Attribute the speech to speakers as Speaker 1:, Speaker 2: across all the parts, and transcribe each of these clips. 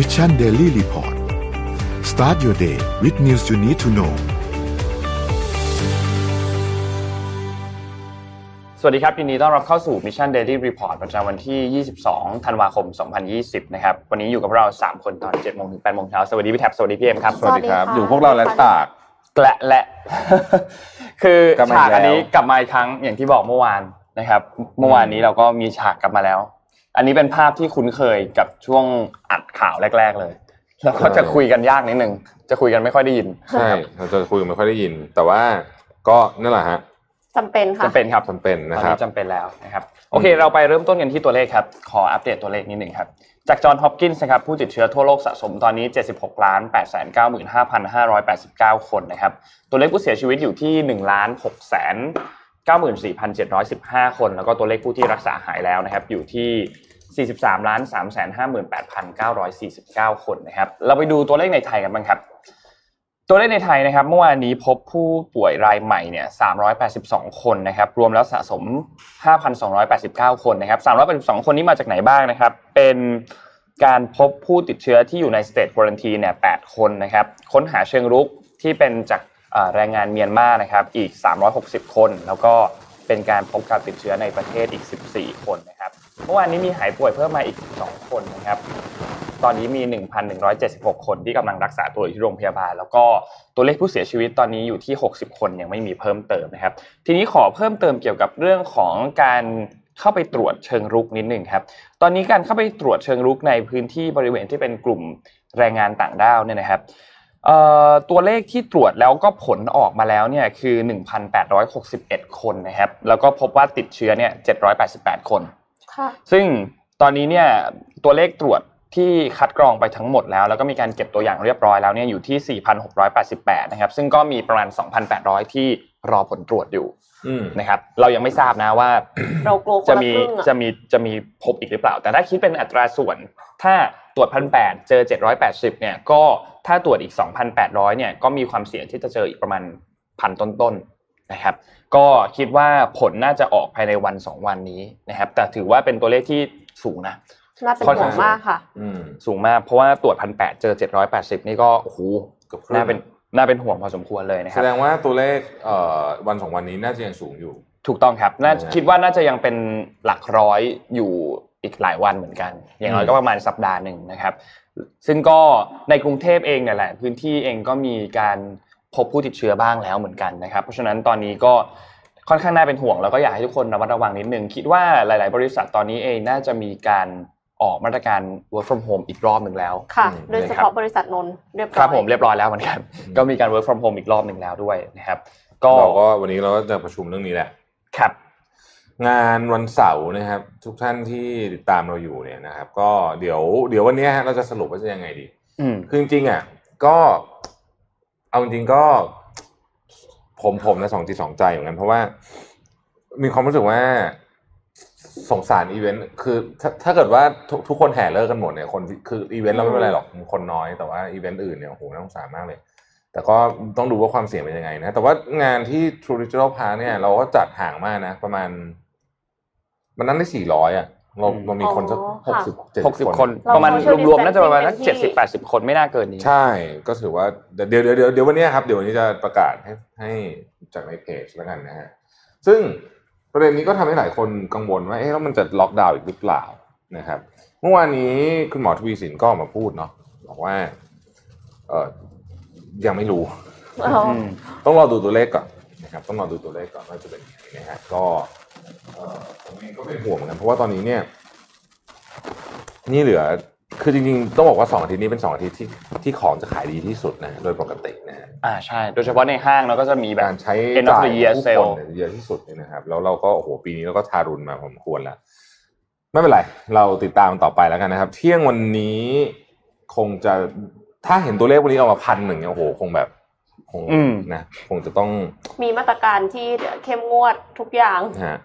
Speaker 1: Mission Daily Report start your day with news you need to know
Speaker 2: สวัสดีครับยินดีต้อนรับเข้าสู่ Mission Daily Report ประจำวันที่ 22 ธันวาคม 2020 นะครับ วันนี้อยู่กับเรา 3 คนตอน7โมงถึง8โมงเช้า สวัสดีพี่แท็บ สวัสดีพี่เอ็มครับ
Speaker 3: สวัสดีครับ
Speaker 4: สวัสดีค่ะ
Speaker 3: อยู่พวกเราและตาก
Speaker 2: และและ คือก
Speaker 3: ลับมาอีก
Speaker 2: ฉากอันนี้
Speaker 3: แล้ว
Speaker 2: กลับมาอีกครั้งอย่างที่บอกเมื่อวานนะครับ เมื่อวานนี้เราก็มีฉากกลับมาแล้ว อันนี้เป็นภาพที่คุ้นเคยกับช่วงอัดข่าวแรก ๆ เลยแล้วก็จะคุยกันยากนิดนึงจะคุยกันไม่ค่อยได้ยิน
Speaker 3: ใช่เราจะคุยกันไม่ค่อยได้ยิน แต่ว่าก็นั่นแหละฮะ
Speaker 4: จำเป็นค่ะ
Speaker 2: จะเป็นครับ
Speaker 3: จำเป็น
Speaker 2: ต
Speaker 3: นะ
Speaker 2: อน
Speaker 3: ครับ
Speaker 2: นี้จำเป็นแล้วนะครับโอเค เราไปเริ่มต้นกันที่ตัวเลขครับ ขออัปเดตตัวเลขนิดหนึ่งครับ จากจอห์นฮอปกินส์นะครับผู้ติดเชื้อทั่วโลกสะสมตอนนี้ 76ล้าน8 9 5 5 8 9 คนนะครับ ตัวเลขผู้เสียชีวิตอยู่ที่1ล้าน6แสน 94,715 คน แล้วก็ตัวเลขผู้ที่รักษาหายแล้วนะครับ อยู่ที่43ล้าน3 58,949 คนนะครับ เราไปดูตัวเลขในไทยกันบ้างครับ ตัวเลขในไทยนะครับ เมื่อวานนี้พบผู้ป่วยรายใหม่เนี่ย382 คนนะครับ รวมแล้วสะสม 5,289 คนนะครับ 382 คนนี้มาจากไหนบ้างนะครับ เป็นการพบผู้ติดเชื้อที่อยู่ในสเตทควอนทีเนี่ย8คนนะครับ ค้นหาเชิงรุกที่เป็นจาก แรงงานเมียนมานะครับอีก 360 คน แล้วก็เป็นการพบการติดเชื้อในประเทศอีก 14 คนนะครับเมื่อวานนี้มีหายป่วยเพิ่มมาอีก2คนนะครับตอนนี้มี 1,176 คนที่กำลังรักษาตัวอยู่ที่โรงพยาบาล แล้วก็ตัวเลขผู้เสียชีวิตตอนนี้อยู่ที่ 60 คนยังไม่มีเพิ่มเติมนะครับ ทีนี้ขอเพิ่มเติมเกี่ยวกับเรื่องของการเข้าไปตรวจเชิงรุกนิดหนึ่งครับ ตอนนี้การเข้าไปตรวจเชิงรุกในพื้นที่บริเวณที่เป็นกลุ่มแรงงานต่างด้าวเนี่ยนะครับ ตัวเลขที่ตรวจแล้วก็ผลออกมาแล้วเนี่ยคือ 1,861 คนนะครับแล้วก็พบว่าติดเชื้อเนี่ย788 คน
Speaker 4: ค่ะ
Speaker 2: ซึ่งตอนนี้เนี่ยตัวเลขตรวจที่คัดกรองไปทั้งหมดแล้ว แล้วก็มีการเก็บตัวอย่างเรียบร้อยแล้วเนี่ยอยู่ที่ 4,688 นะครับ ซึ่งก็มีประมาณ 2,800 ที่รอผลตรวจอยู่
Speaker 3: อืม
Speaker 2: นะครับ เรายังไม่ทราบนะว่า
Speaker 4: เรากลัวคน
Speaker 2: จะ
Speaker 4: ละ
Speaker 2: มี
Speaker 4: ครึ่งอะ
Speaker 2: จะมีจะมีพบอีกหรือเปล่า แต่ถ้าคิดเป็นอัตราส่วน ถ้าตรวจพันแเจอ 780 เนี่ยก็ ถ้าตรวจอีก 2,800เนี่ยก็มีความเสี่ยงที่จะเจออีกประมาณพันต้นๆนะครับ ก็คิดว่าผลน่าจะออกภายในวัน 2 วันนี้นะครับ แต่ถือว่าเป็นตัวเลขที่สูงนะ
Speaker 4: น่าเป็น
Speaker 2: ค่อน
Speaker 4: ห่ว
Speaker 2: ข้าง
Speaker 4: งมากค่ะ
Speaker 3: อืม
Speaker 2: สูงมากเพราะว่าตรวจพันแเจอ780นี่ก็โอ้โห
Speaker 3: เกือบครึ่ง
Speaker 2: น่าเป็นน่าเป็นห่วงพอสมควรเลยนะค
Speaker 3: แส
Speaker 2: รับ
Speaker 3: ดงว่าตัวเลขเอ่อวันสองวันนี้น่าจะยังสูงอยู่
Speaker 2: ถูกต้องครับน่า
Speaker 3: นะฮะ
Speaker 2: คิดว่าน่าจะยังเป็นหลักร้อยอยู่อีกหลายวันเหมือนกัน อย่างน้อยก็ประมาณสัปดาห์หนึ่งนะครับ ซึ่งก็ในกรุงเทพเองเนี่ยแหละ พื้นที่เองก็มีการพบผู้ติดเชื้อบ้างแล้วเหมือนกันนะครับ เพราะฉะนั้นตอนนี้ก็ค่อนข้างน่าเป็นห่วงแล้วก็อยากให้ทุกคนระมัดระวังนิดนึง คิดว่าหลาย ๆ บริษัทตอนนี้เองน่าจะมีการออกมาตรการ work from home อีกรอบหนึ่งแล้ว
Speaker 4: ค่ะ
Speaker 3: อืม
Speaker 4: โดยเฉพาะบริษัทนนท์เรียบร้อย
Speaker 2: ครับผมเรียบร้อยแล้วเหมือนกัน ก็มีการ work from home อีกรอบหนึ่งแล้วด้วยนะครับ ก็
Speaker 3: เราก็วันนี้เราก็จะประชุมเรื่องนี้แหละ
Speaker 2: ครับ
Speaker 3: งานวันเสาร์นะครับ ทุกท่านที่ติดตามเราอยู่เนี่ยนะครับ ก็เดี๋ยวเดี๋ยววันนี้ฮะเราจะสรุปว่าจะยังไงดี
Speaker 2: อืม
Speaker 3: คือจริงๆอะก็เอาจริงๆก็ ผมผมนะสองจิตสองใจเหมือนกันเพราะว่ามีความรู้สึกว่าสงสารอีเวนต์คือถ้าถ้าเกิดว่าทุกทุกคนแห่เลิกกันหมดเนี่ยคนที่คืออีเวนต์เราไม่เป็นไรหรอกคนน้อยแต่ว่าอีเวนต์อื่นเนี่ยโอ้โหน่าสงสารมากเลย แต่ก็ต้องดูว่าความเสี่ยงเป็นยังไงนะ แต่ว่างานที่ True Digital Park เนี่ยเราก็จัดห่างมากนะ ประมาณ มันนั่งได้สี่ร้อยอะเราเรามีคนสัก
Speaker 4: อ๋
Speaker 3: ห
Speaker 4: อกค่ะ
Speaker 3: สิบเจ็ด
Speaker 2: หกสิบคน
Speaker 4: เรา
Speaker 2: ประมาณ
Speaker 4: social
Speaker 2: รวมๆน่าจะประมาณสัก
Speaker 4: distancing
Speaker 2: เจ็ดสิบแปดสิบคนไม่น่าเกินนี้
Speaker 3: ใช่ ก็ถือว่าเดี๋ยวเดี๋ยวเดี๋ยวเดี๋ยววันนี้ครับเดี๋ยววันนี้จะประกาศให้ให้จากในเพจแล้วกันนะฮะซึ่งประเด็นนี้ก็ทำให้หลายคนกังวลว่าเอ๊ะแล้วมันจะล็อกดาวน์อีกหรือเปล่านะครับเมื่อวานนี้คุณหมอทวีสินก็ออกมาพูดเนาะบอกว่า เออยังไม่รู้
Speaker 4: อ๋อ
Speaker 2: อืม
Speaker 3: ต้องรอดูตัวเลขก่อนนะครับ ต้องรอดูตัวเลขก่อนว่าจะเป็นยังไงนะฮะก็เอ่อ ผมเองก็เป็นห่วงเหมือนกันเพราะว่าตอนนี้เนี่ย นี่เหลือคือจริงๆ ต้องบอกว่าสองอาทิตย์นี้เป็นสองอาทิตย์ที่ที่ของจะขายดีที่สุดนะโดยปกตินะฮะ
Speaker 2: อ่าใช่ โดยเฉพาะในห้างเราก็จะมีแบบ
Speaker 3: การใช้
Speaker 2: end of
Speaker 3: จ่าย
Speaker 2: the year
Speaker 3: ผู้
Speaker 2: sale
Speaker 3: คนเนี่ยเยอะที่สุดเลยนะครับ แล้วเราก็โอ้โหปีนี้เราก็ทารุณมาผมควรแล้วไม่เป็นไร เราติดตามต่อไปแล้วกันนะครับ เที่ยงวันนี้คงจะถ้าเห็นตัวเลขวันนี้ออกมาพันหนึ่งเนี่ยโอ้โหคงแบบคง
Speaker 2: อืม
Speaker 3: นะคงจะต้อง
Speaker 4: มีมาตรการที่เข้มงวดทุกอย่าง
Speaker 3: นะฮะ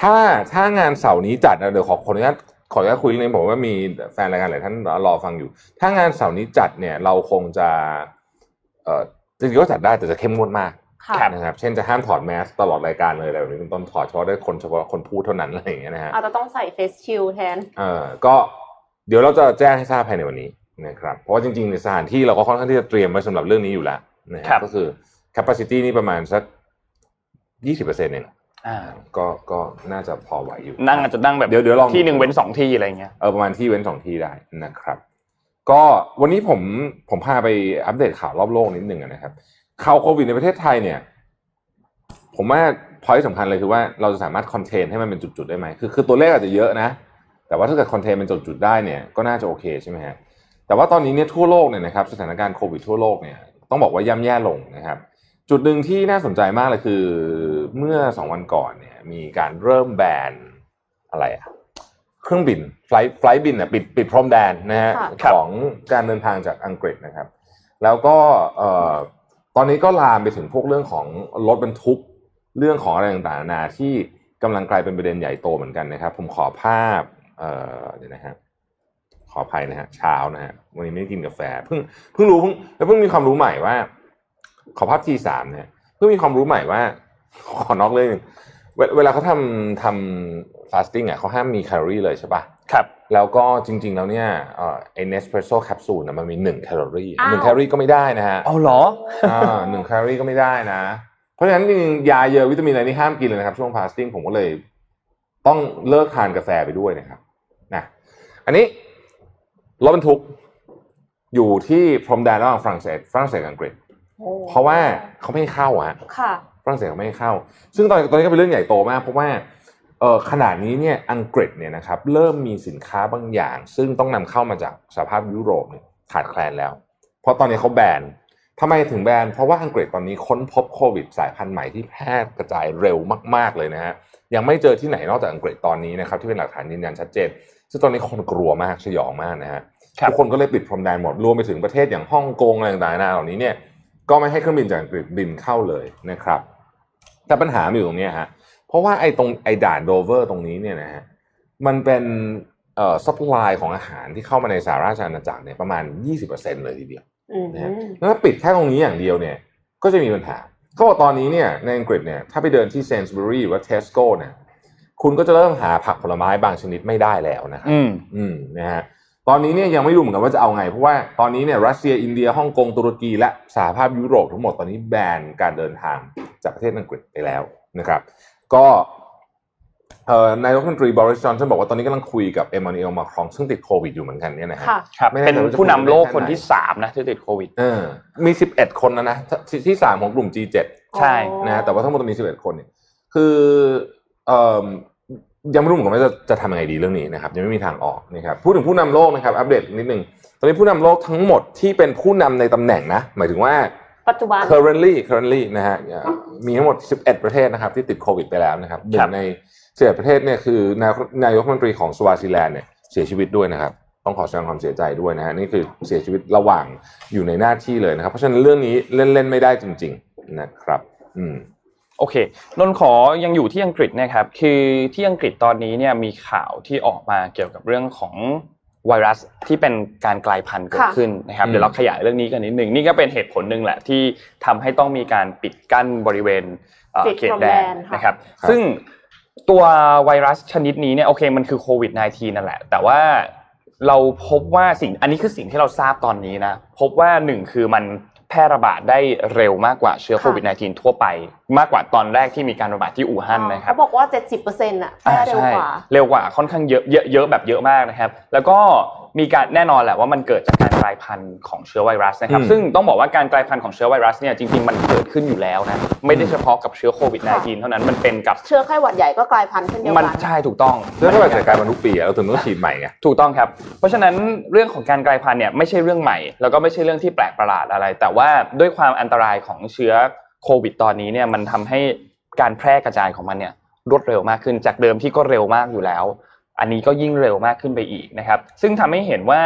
Speaker 3: ถ้าถ้างานเสาร์นี้จัดนะเดี๋ยวขอขออนุญาตขออนุญาตคุยเรื่องนี้ผมว่ามีแฟนรายการหลายท่านรอฟังอยู่ ถ้างานเสาร์นี้จัดเนี่ยเราคงจะเอ่อจริงๆก็จัดได้แต่จะเข้มงวดมาก
Speaker 4: ค่ะ
Speaker 3: นะครับเช่นจะห้ามถอดแมสตลอดรายการเลยอะไรแบบนี้เป็นต้นถอดเฉพาะได้คนเฉพาะคนพูดเท่านั้นอะไรอย่างเงี้ยนะฮะ
Speaker 4: อาจจะต้องใส่เฟสชิลแทน
Speaker 3: เออก็เดี๋ยวเราจะแจ้งให้ทราบภายในวันนี้นะครับเพราะว่าจริงๆในสถานที่เราก็ค่อนข้างที่จะเตรียมไว้สำหรับเรื่องนี้อยู่แล้วนะฮะ
Speaker 2: ครับ
Speaker 3: ก็คือ capacity นี่ประมาณสักยี่สิบเปอร์เซ็นต์เอง
Speaker 2: อ่า
Speaker 3: ก็ก็น่าจะพอไหวอยู่
Speaker 2: นั่งอาจจะนั่งแบบ
Speaker 3: เดี๋ยวเดี๋ยวลอง
Speaker 2: ที่หนึ่งเว้นสองที่อะไรเงี้ย
Speaker 3: เออประมาณที่เว้นสองที่ได้นะครับ ก็วันนี้ผมผมพาไปอัปเดตข่าวรอบโลกนิดหนึ่งนะครับข่าวโควิดในประเทศไทยเนี่ย ผมว่าพอยสำคัญเลยคือว่าเราจะสามารถคอนเทนให้มันเป็นจุดๆได้ไหมคือคือตัวเลขอาจจะเยอะนะ แต่ว่าถ้าเกิดคอนเทนเป็นจุดๆได้เนี่ยก็น่าจะโอเคใช่ไหมฮะแต่ว่าตอนนี้เนี่ยทั่วโลกเนี่ยนะครับสถานการณ์โควิดทั่วโลกเนี่ยต้องบอกว่าย่ำแย่ลงนะครับ จุดหนึ่งที่น่าสนใจมากเลยคือเมื่อสองวันก่อนเนี่ยมีการเริ่มแบนอะไรอะเครื่องบินไฟล์ไฟล์บินอะปิดปิดพรมแดนนะฮะ
Speaker 4: ค่ะ
Speaker 3: ของการเดินทางจากอังกฤษนะครับ แล้วก็เอ่อตอนนี้ก็ลามไปถึงพวกเรื่องของรถบรรทุกเรื่องของอะไรต่างๆนานาที่กำลังกลายเป็นประเด็นใหญ่โตเหมือนกันนะครับ ผมขอภาพเอ่อเดี๋ยวนะฮะขออภัยนะฮะเช้านะฮะวันนี้ไม่ได้กินกาแฟเพิ่งเพิ่งรู้เพิ่งแล้วเพิ่งมีความรู้ใหม่ว่า ขอภาพทีสามเนี่ยเพิ่งมีความรู้ใหม่ว่า ขอนอกเรื่องหนึ่งเวเวลาเขาทำทำ fasting อะเขาห้ามมีแคลอรี่เลยใช่ปะ
Speaker 2: ครับ
Speaker 3: แล้วก็จริง ๆ แล้วเนี่ยเอ่อไอ้ Nespresso แคปซูลนะมันมีหนึ่งแคลอรี่
Speaker 4: อ้าว
Speaker 3: หนึ่งแคลอรี่ก็ไม่ได้นะฮะ
Speaker 2: เอาเหรอ
Speaker 3: อ่าหนึ่งแคลอรี่ก็ไม่ได้นะ เพราะฉะนั้นจริงๆยาเยอะวิตามินอะไรนี่ห้ามกินเลยนะครับ ช่วง fasting ผมก็เลย ต้องเลิกทานกาแฟไปด้วยนะครับนะอันนี้รถบรรทุกอยู่ที่พรมแดนระหว่างฝรั่งเศสฝรั่งเศสกับอังกฤษ
Speaker 4: โอ้
Speaker 3: เพราะว่าเขาไม่ให้เข้าอะฮะ
Speaker 4: ค่ะ
Speaker 3: ฝรั่งเศสเขาไม่ให้เข้า ซึ่งตอนตอนนี้ก็เป็นเรื่องใหญ่โตมาก เพราะว่าเออขนาดนี้เนี่ยอังกฤษเนี่ยนะครับเริ่มมีสินค้าบางอย่าง ซึ่งต้องนำเข้ามาจากสหภาพยุโรปเนี่ยขาดแคลนแล้ว เพราะตอนนี้เขาแบนทำไมถึงแบน เพราะว่าอังกฤษตอนนี้ค้นพบโควิดสายพันธุ์ใหม่ที่แพร่กระจายเร็วมาก ๆ เลยนะฮะ ยังไม่เจอที่ไหนนอกจากอังกฤษตอนนี้นะครับที่เป็นหลักฐานยืนยันชัดเจน ซึ่งตอนนี้คนกลัวมากสยองมากนะฮะ
Speaker 2: ครับ
Speaker 3: ทุกคนก็เลยปิดพรมแดนหมด รวมไปถึงประเทศอย่างฮ่องกงอะไรต่างๆนานาเหล่านี้เนี่ย ก็ไม่ให้เครื่องบินจากอังกฤษบินเข้าเลยนะครับ แต่ปัญหามันอยู่ตรงเนี้ยฮะเพราะว่าไอ้ตรงไอ้ด่านโดเวอร์ตรงนี้เนี่ยนะฮะมันเป็นเอ่อ supply ของอาหารที่เข้ามาในสหราชอาณาจักรเนี่ยประมาณ 20%เลยทีเดียว
Speaker 4: อืม
Speaker 3: นะฮะแล้วถ้าปิดแค่ตรงนี้อย่างเดียวเนี่ยก็จะมีปัญหาเขาบอกตอนนี้เนี่ยในอังกฤษเนี่ยถ้าไปเดินที่ Sainsbury's หรือว่าเทสโก้เนี่ยคุณก็จะเริ่มหาผักผลไม้บางชนิดไม่ได้แล้วนะครับ
Speaker 2: อืม
Speaker 3: อืมนะฮะ ตอนนี้เนี่ยยังไม่รู้เหมือนกันว่าจะเอาไง เพราะว่าตอนนี้เนี่ยรัสเซียอินเดียฮ่องกงตุรกี และสหภาพยุโรปทั้งหมดตอนนี้แบนการเดินทางจากประเทศอังกฤษไปแล้วนะครับ ก็เอ่อนายกรัฐมนตรีบริสจอนสันบอกว่าตอนนี้กำลังคุยกับเอมมานูเอลมาครองซึ่งติดโควิดอยู่เหมือนกันเนี่ยนะฮะ
Speaker 4: ค่ะ
Speaker 2: ครับ
Speaker 3: ไม่แน่
Speaker 2: เป็น
Speaker 3: ใจว่าจะ
Speaker 2: ผู้นำโลก
Speaker 3: คุยได้
Speaker 2: คน
Speaker 3: แค่ไหน
Speaker 2: ที่สามนะที่ติดโควิด
Speaker 3: เออมี11คนแล้วนะที่ที่สามของกลุ่ม G7
Speaker 2: ใช่
Speaker 3: นะฮะแต่ว่าทั้งหมดมี11คนเนี่ยคือเอ่อ ยังไม่รู้เหมือนกันว่าจะจะทำยังไงดีเรื่องนี้นะครับ ยังไม่มีทางออกนะครับพูดถึงผู้นำโลกนะครับ อัปเดตนิดนึงตอนนี้ผู้นำโลกทั้งหมดที่เป็นผู้นำในตำแหน่งนะ หมายถึงว่า
Speaker 4: ปัจจุบัน
Speaker 3: currently currently นะฮะมีทั้งหมด 11 ประเทศนะครับ ที่ติดโควิดไปแล้วนะครับหนึ่
Speaker 2: ครั
Speaker 3: ง
Speaker 2: บ
Speaker 3: ใน11ประเทศเนี่ยคือนายกนายกรัฐมนตรีของสวาซิแลนด์เนี่ยเสียชีวิตด้วยนะครับต้องขอแสดงความเสียใจด้วยนะฮะนี่คือเสียชีวิตระหว่างอยู่ในหน้าที่เลยนะครับ เพราะฉะนั้นเรื่องนี้เล่นเล่นไม่ได้จริง ๆ นะครับ อืม
Speaker 2: โอเคนนท์ขอยังอยู่ที่อังกฤษนะครับคือที่อังกฤษตอนนี้เนี่ยมีข่าวที่ออกมาเกี่ยวกับเรื่องของไวรัสที่เป็นการกลายพันธุ์เกิด
Speaker 4: ค่ะ
Speaker 2: ขึ้นนะครับ
Speaker 3: อืม
Speaker 2: เดี๋ยวเราขยายเรื่องนี้กันนิดหนึ่งนี่ก็เป็นเหตุผลหนึ่งแหละที่ทำให้ต้องมีการปิดกั้นบริเวณเอ่อ
Speaker 4: ปิด
Speaker 2: เขต
Speaker 4: พรม
Speaker 2: แด
Speaker 4: แด
Speaker 2: น
Speaker 4: นค่ะ
Speaker 2: นะครับ
Speaker 3: ครับ
Speaker 2: ซึ่งตัวไวรัสชนิดนี้เนี่ยโอเคมันคือโควิด -19 นั่นแหละ แต่ว่าเราพบว่าสิ่งอันนี้คือสิ่งที่เราทราบตอนนี้นะพบว่าหนึ่งคือมันแพร่ระบาดได้เร็วมากกว่าเชื้อ
Speaker 4: ค่ะ
Speaker 2: โควิด -19 ทั่วไป มากกว่าตอนแรกที่มีการระบาดที่อู่ฮั่นนะครับ
Speaker 4: เขาบอกว่า 70%อะแพร่เร็วกว่า
Speaker 2: อ่าใช่เร็วกว่าค่อนข้างเยอะเยอะเยอะแบบเยอะมากนะครับ แล้วก็ มีการแน่นอนแหละว่ามันเกิดจากการกลายพันธุ์ของเชื้อไวรัสนะครับ
Speaker 3: อืม
Speaker 2: ซึ่งต้องบอกว่าการกลายพันธุ์ของเชื้อไวรัสเนี่ยจริงๆมันเกิดขึ้นอยู่แล้วนะไม่ได้เฉพาะกับเชื้อโควิด -19 เท่านั้นมันเป็นกับ
Speaker 4: เชื้อไข้หวัดใหญ่ก็กลายพันธุ์เช่นเดียว
Speaker 2: มัน
Speaker 4: กัน
Speaker 2: ใช่ถูกต้อง
Speaker 3: เรื่องที่ว่าจัดการมันทุกปีอะเราถึงต้องฉีดใหม่ไง
Speaker 2: ถูกต้องครับ เพราะฉะนั้นเรื่องของการกลายพันธุ์เนี่ยไม่ใช่เรื่องใหม่ แล้วก็ไม่ใช่เรื่องที่แปลกประหลาดอะไร แต่ว่าด้วยความอันตรายของเชื้อโควิด ตอนนี้เนี่ยมันทำให้การแพร่กระจายของมันเนี่ยรวดเร็วมากขึ้นจากเดิมที่ก็เร็วมากอยู่แล้ว อันนี้ก็ยิ่งเร็วมากขึ้นไปอีกนะครับ ซึ่งทำให้เห็นว่า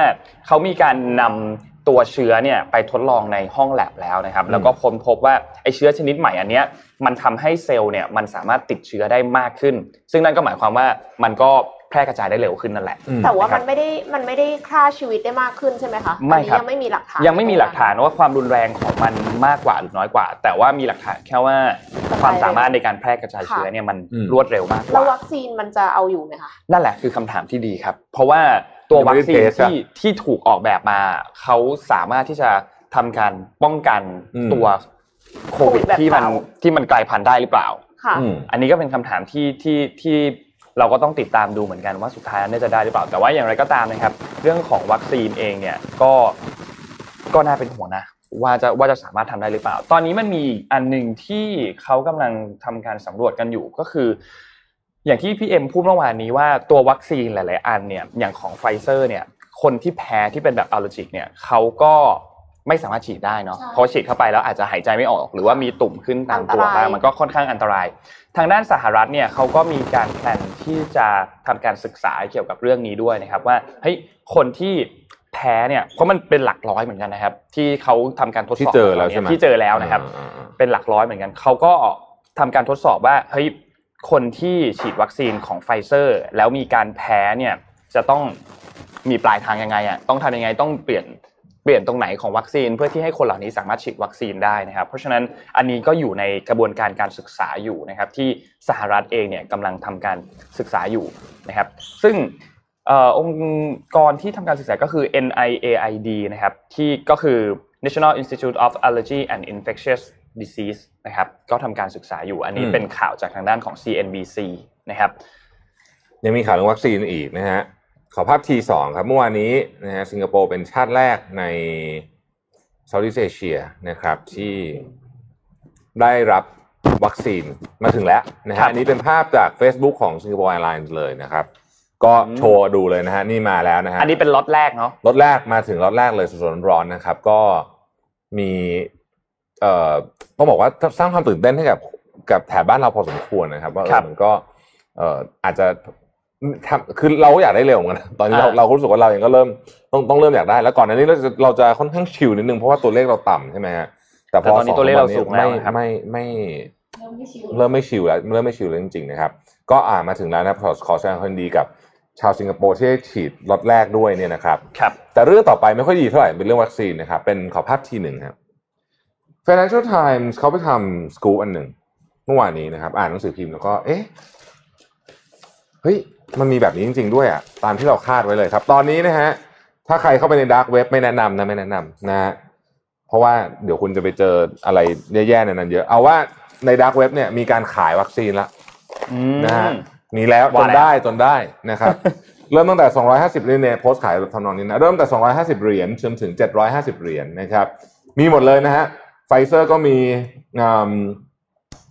Speaker 2: เขามีการนำตัวเชื้อเนี่ยไปทดลองในห้องแลบแล้วนะครับ แล้วก็ค้นพบว่าไอเชื้อชนิดใหม่อันเนี้ยมันทำให้เซลล์เนี่ยมันสามารถติดเชื้อได้มากขึ้น ซึ่งนั่นก็หมายความว่ามันก็ แพร่กระจายได้เร็วขึ้นนั่นแหละ
Speaker 4: แต่ว่า
Speaker 2: นะครับ
Speaker 4: มันไม่ได้มันไม่ได้ฆ่าชีวิตได้มากขึ้นใช่ไหมคะ
Speaker 2: ไม่ครับ
Speaker 4: อันนี้ยังไม่มีหลักฐาน
Speaker 2: ยังไม่มีหลักฐานว่าความรุนแรงของมันมากกว่าหรือน้อยกว่า แต่ว่ามีหลักฐานแค่ว่าความสามารถในการแพร่กระจายเชื้อเนี่ยมัน
Speaker 3: อืม
Speaker 2: รวดเร็วมากก
Speaker 4: แล้ว
Speaker 2: ว่า
Speaker 4: วัคซีนมันจะเอาอยู่ไหมคะ
Speaker 2: นั่นแหละคือคำถามที่ดีครับ เพราะว่าตัววัคซีน
Speaker 3: ยังไม่ได้เทสอะ
Speaker 2: ที่ที่ถูกออกแบบมาเขาสามารถที่จะทำการป้องกัน
Speaker 3: อืม
Speaker 2: ตัวโควิด
Speaker 4: โควิดแบบ
Speaker 2: ที่มัน
Speaker 4: เก่า
Speaker 2: ที่มันกลายพันธุ์ได้หรือเปล่า
Speaker 4: ค่ะ
Speaker 3: อืม
Speaker 2: อันนี้ก็เป็นคำถามที่ที่ที่ เราก็ต้องติดตามดูเหมือนกันว่าสุดท้ายแล้นี่จะได้หรือเปล่า แต่ว่าอย่างไรก็ตามนะครับ เรื่องของวัคซีนเองเนี่ยก็ก็น่าเป็นห่วงนะว่าจะว่าจะสามารถทำได้หรือเปล่า ตอนนี้มันมีอันหนึ่งที่เขากำลังทำการสำรวจกันอยู่ก็คือ อย่างที่พี่เอ็มพูดเมื่อวานนี้ว่าตัววัคซีนหลาย ๆ อันเนี่ยอย่างของไฟเซอร์เนี่ยคนที่แพ้ที่เป็นแบบ allergic เนี่ยเขาก็ ไม่สามารถฉีดได้เนาะ
Speaker 4: ใช่
Speaker 2: เพราะฉีดเข้าไปแล้วอาจจะหายใจไม่ออก หรือว่ามีตุ่มขึ้นตามตัว
Speaker 4: อันตราย
Speaker 2: บ้างมันก็ค่อนข้างอันตราย ทางด้านสหรัฐเนี่ยเขาก็มีการ plan ที่จะทำการศึกษาเกี่ยวกับเรื่องนี้ด้วยนะครับ ว่าเฮ้ยคนที่แพ้เนี่ยเพราะมันเป็นหลักร้อยเหมือนกันนะครับ ที่เขาทำการทดสอบ
Speaker 3: ที่เจอแล้วใช่ไหม
Speaker 2: ที่เจอแล้วนะครับ
Speaker 3: อ่าอ่า
Speaker 2: เป็นหลักร้อยเหมือนกัน เขาก็ทำการทดสอบว่าเฮ้ยคนที่ฉีดวัคซีนของไฟเซอร์ แล้วมีการแพ้เนี่ยจะต้องมีปลายทางยังไงอะต้องทำยังไงต้องเปลี่ยนเปลี่ยนตรงไหนของวัคซีนเพื่อที่ให้คนเหล่านี้สามารถฉีดวัคซีนได้นะครับ เพราะฉะนั้นอันนี้ก็อยู่ในกระบวนการการศึกษาอยู่นะครับที่สหรัฐเองเนี่ยกำลังทำการศึกษาอยู่นะครับ ซึ่งเอ่อองค์กรที่ทำการศึกษาก็คือ NIAID นะครับที่ก็คือ National Institute of Allergy and Infectious Disease นะครับก็ทำการศึกษาอยู่อันนี้
Speaker 3: อืม
Speaker 2: เป็นข่าวจากทางด้านของ CNBC นะครับ
Speaker 3: ยังมีข่าวเรื่องวัคซีนอีกนะฮะ ขอภาพ T2 ครับเมื่อวานนี้นะฮะสิงคโปร์เป็นชาติแรกในเซาท์อีสเอเชียนะครับที่ได้รับวัคซีนมาถึงแล้วนะ
Speaker 2: ครั
Speaker 3: ฮะ
Speaker 2: บ
Speaker 3: อันนี้เป็นภาพจาก Facebook ของ Singapore Airlines เลยนะครับ ก็โชว์ดูเลยนะฮะนี่มาแล้วนะฮะ
Speaker 2: อันนี้เป็นล็อตแรกเนาะ
Speaker 3: รถแรกมาถึงรถแรกเลยสดๆร้อนๆนะครับ ก็มีเอ่อต้องบอกว่าสร้างความตื่นเต้นให้กับกับแถบบ้านเราพอสมควรนะครับ ว่าเอ
Speaker 2: ครั
Speaker 3: อบมันก็เอ่ออาจจะ ทำคือเราก็อยากได้เร็วเหมือนกันนะตอนนี้เรา
Speaker 2: อ่า
Speaker 3: เราก็รู้สึกว่าเราเองก็เริ่มต้องต้องเริ่มอยากได้ แล้วก่อนหน้านี้เราจะเราจะค่อนข้างชิลนิดนึงเพราะว่าตัวเลขเราต่ำใช่ไหมฮะแต่พ
Speaker 2: แต่
Speaker 3: อ
Speaker 2: ตอนนี้
Speaker 3: ส
Speaker 2: ตัวเลขเรา
Speaker 3: วันนี้
Speaker 2: สูงแล้ว
Speaker 3: ไม่
Speaker 2: นะครับ
Speaker 3: ไม่ไม่เริ่มไม่ชิลแล้วเริ่มไม่ชิลแล้วจริงๆนะครับ ก็อ่ามาถึงแล้วนะครับขอขอแสดงความยินดีกับชาวสิงคโปร์ที่ได้ฉีดล็อตแรกด้วยเนี่ยนะครับ
Speaker 2: ครับ
Speaker 3: แต่เรื่องต่อไปไม่ค่อยดีเท่าไหร่เป็นเรื่องวัคซีนนะครับเป็นขอภาพทีหนึ่งครับ Financial Times เขาไปทำสกู๊ปอันหนึ่งเมื่อวานนี้นะครับ อ่านหนังสือพิมพ์แล้วก็ เอ๊ะเฮ้ย มันมีแบบนี้จริง ๆ ด้วยอะตามที่เราคาดไว้เลยครับ ตอนนี้นะฮะถ้าใครเข้าไปในด a r k กเว็บไม่แนะนำนะไม่แนะนำนะฮะเพราะว่าเดี๋ยวคุณจะไปเจออะไรแย่ๆในนั้นเยอะ เอาว่าในด a r k กเว็บเนี่ยมีการขายวัคซีนละ
Speaker 2: อืม
Speaker 3: นะฮะมีแล้วจ
Speaker 2: ว่านแล้ว
Speaker 3: ได้จนได้นะครับ เริ่มตั้งแต่ 250เหรียญเนี่ยโพสต์ขายแบบทำนองนี้นะเริ่มแต่ 250 เหรียญจนถึง 750 เหรียญนะครับ มีหมดเลยนะฮะไฟเซอร์ก็มี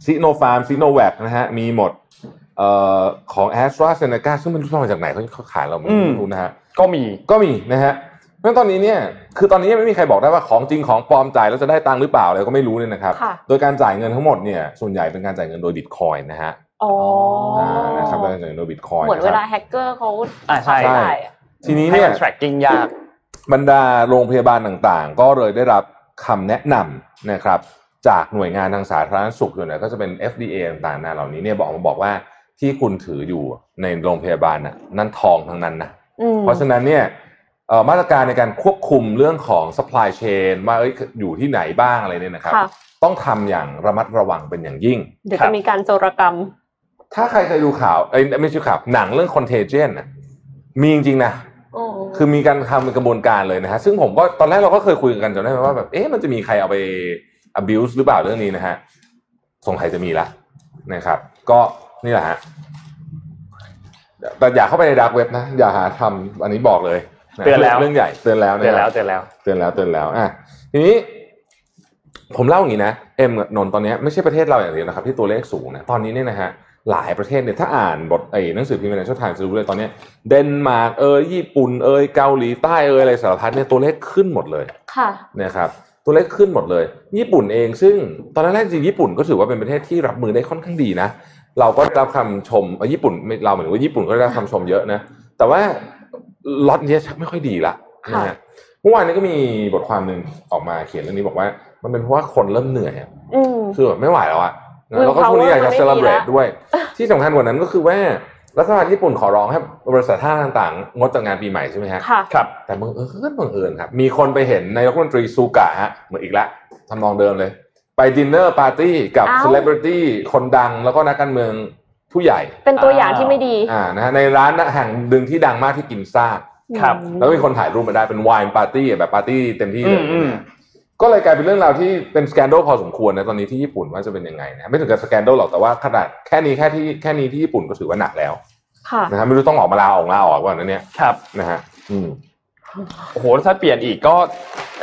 Speaker 3: ซีโนฟาร์มซีโนแวคนะฮะมีหมดเอ่อ ของ AstraZeneca ซึ่งไม่รู้มาจากไหนเขาเขาขายเราไม่
Speaker 2: อืม
Speaker 3: รู้นะฮะ
Speaker 2: ก็มี
Speaker 3: ก็มีนะฮะเพราะฉะนั้นตอนนี้เนี่ยคือตอนนี้ยังไม่มีใครบอกได้ว่าของจริงของปลอมจ่ายแล้วจะได้ตังค์หรือเปล่าอะไรก็ไม่รู้เนี่ยนะครับ
Speaker 4: ค่ะ
Speaker 3: โดยการจ่ายเงินทั้งหมดเนี่ยส่วนใหญ่เป็นการจ่ายเงินโดยบิตคอยน์นะฮะ
Speaker 4: อ๋ออ
Speaker 3: อ่านะครับเป็นการจ่ายเงินโดยบิตคอยน์
Speaker 4: เหมือน
Speaker 3: นะ
Speaker 4: เว
Speaker 3: ค
Speaker 4: ลา
Speaker 3: รับ
Speaker 4: แฮกเกอร์เขา
Speaker 2: อ่าใช่
Speaker 4: ทำได้อะ
Speaker 3: ทีนี้
Speaker 2: ให้
Speaker 3: เนี่ย
Speaker 2: มัน tracking ยาก
Speaker 3: บรรดาโรงพยาบาลต่างๆ ก็เลยได้รับคำแนะนำนะครับจากหน่วยงานทางสาธารณสุขส่วนใหญ่ก็จะเป็น FDA ต่างๆนาเหล่านี้เนี่ยบอกมาบอกว่า ที่คุณถืออยู่ในโรงพยาบาลน่ะนั่นทองทั้งนั้นนะ
Speaker 4: อืม
Speaker 3: เพราะฉะนั้นเนี่ยเอ่อมาตรการในการควบคุมเรื่องของ supply chain ว่าเอ้ยอยู่ที่ไหนบ้างอะไรเนี่ยนะครับ
Speaker 4: ค่ะ
Speaker 3: ต้องทำอย่างระมัดระวังเป็นอย่างยิ่ง
Speaker 4: เดี๋ยว
Speaker 2: ครั
Speaker 4: จะ
Speaker 2: บ
Speaker 4: มีการโจรกรรม
Speaker 3: ถ้าใครเคยดูข่าวเอ้ยไม่ใช่ข่าวหนังเรื่อง contagion น่ะมีจริงๆนะ
Speaker 4: โอ้
Speaker 3: คือมีการทำเป็นกระบวนการเลยนะฮะซึ่งผมก็ตอนแรกเราก็เคยคุยกันจำได้ไหมว่าแบบเอ๊ะมันจะมีใครเอาไป abuse หรือเปล่าเรื่องนี้นะฮะสงสัยจะมีละนะครับ ก็ นี่แหละฮะแต่อย่าเข้าไปใน dark web นะ อย่าหาทำอันนี้บอกเลยนะ
Speaker 2: เตือนแล้ว
Speaker 3: เรื่องใหญ่เตือนแล้วนะ
Speaker 2: เจอแล้
Speaker 3: รับ
Speaker 2: เจอแล้ว
Speaker 3: เตือนแล้วเตือนแล้วอะทีนี้ ผมเล่าอย่างนี้นะเอ็มกับนนท์ตอนนี้ไม่ใช่ประเทศเราอย่างเดียวนะครับ ที่ตัวเลขสูงนะตอนนี้เนี่ยนะฮะหลายประเทศเนี่ยถ้าอ่านบทไอ้หนังสือพิมพ์ Financial Times จะรู้เลยตอนเนี้ยเดนมาร์กเอยญี่ปุ่นเอยเกาหลีใต้เอยอะไรสารพัดเนี่ยตัวเลขขึ้นหมดเลย
Speaker 4: ค่ะ
Speaker 3: นะครับตัวเลขขึ้นหมดเลย ญี่ปุ่นเองซึ่งตอนแรกๆจริงๆญี่ปุ่นก็ถือว่าเป็นประเทศที่รับมือได้ค่อนข้างดีนะ เราก็ได้รับคำชมเอ่อญี่ปุ่นไม่เราเหมือนว่าญี่ปุ่นก็ได้รับคำชมเยอะนะแต่ว่าล็อตเนี้ยชักไม่ค่อยดีละนะฮะเมื่อวานนี้ก็มีบทความหนึ่งออกมาเขียนเรื่องนี้บอกว่า มันเป็นเพราะว่าคนเริ่มเหนื่อยอะ
Speaker 4: อืม
Speaker 3: คือแบบไม่ไหวแล้วอะนะ
Speaker 4: willpower มันไม่มีละ
Speaker 3: แล้วก็ช่วงนี้อยากจะ celebrate ด้วย ที่สำคัญกว่านั้นก็คือว่ารัฐบาลญี่ปุ่นขอร้องให้บริษัทท่าต่างๆ งดจัดงานปีใหม่ใช่ไหมฮะ
Speaker 4: ค่ะ
Speaker 2: ครับ
Speaker 3: แต่บังเอิญบังเอิญครับ มีคนไปเห็นนายกรัฐมนตรีซูกะฮะเหมือนอีกแล้วทำนองเดิมเลย ไป dinner party กับ
Speaker 4: อ้าว
Speaker 3: เซเลบริตี้คนดังแล้วก็นักการเมืองผู้ใหญ่
Speaker 4: เป็นตัวอย่างที่ไม่ดี
Speaker 3: อ่านะฮะในร้านแห่งหนึ่งที่ดังมากที่กินซ่า
Speaker 2: ครับ
Speaker 3: แล้วก็มีคนถ่ายรูปมาได้เป็น wine party แบบปาร์ตี้เต็มที่เลย
Speaker 2: อืมอืม
Speaker 3: ก็เลยกลายเป็นเรื่องราวที่เป็นสแกนโดลพอสมควรนะตอนนี้ที่ญี่ปุ่นว่าจะเป็นยังไงนะไม่ถึงกับสแกนโดลหรอกแต่ว่าขนาดแค่นี้แค่ที่แค่นี้ที่ญี่ปุ่นก็ถือว่าหนักแล้ว
Speaker 4: ค่ะ
Speaker 3: นะครับไม่รู้ต้องออกมาลาออกลาออกก่อนนะเนี่ย
Speaker 2: ครับ
Speaker 3: นะฮะอืม
Speaker 2: โอ้โหถ้าเปลี่ยนอีกก็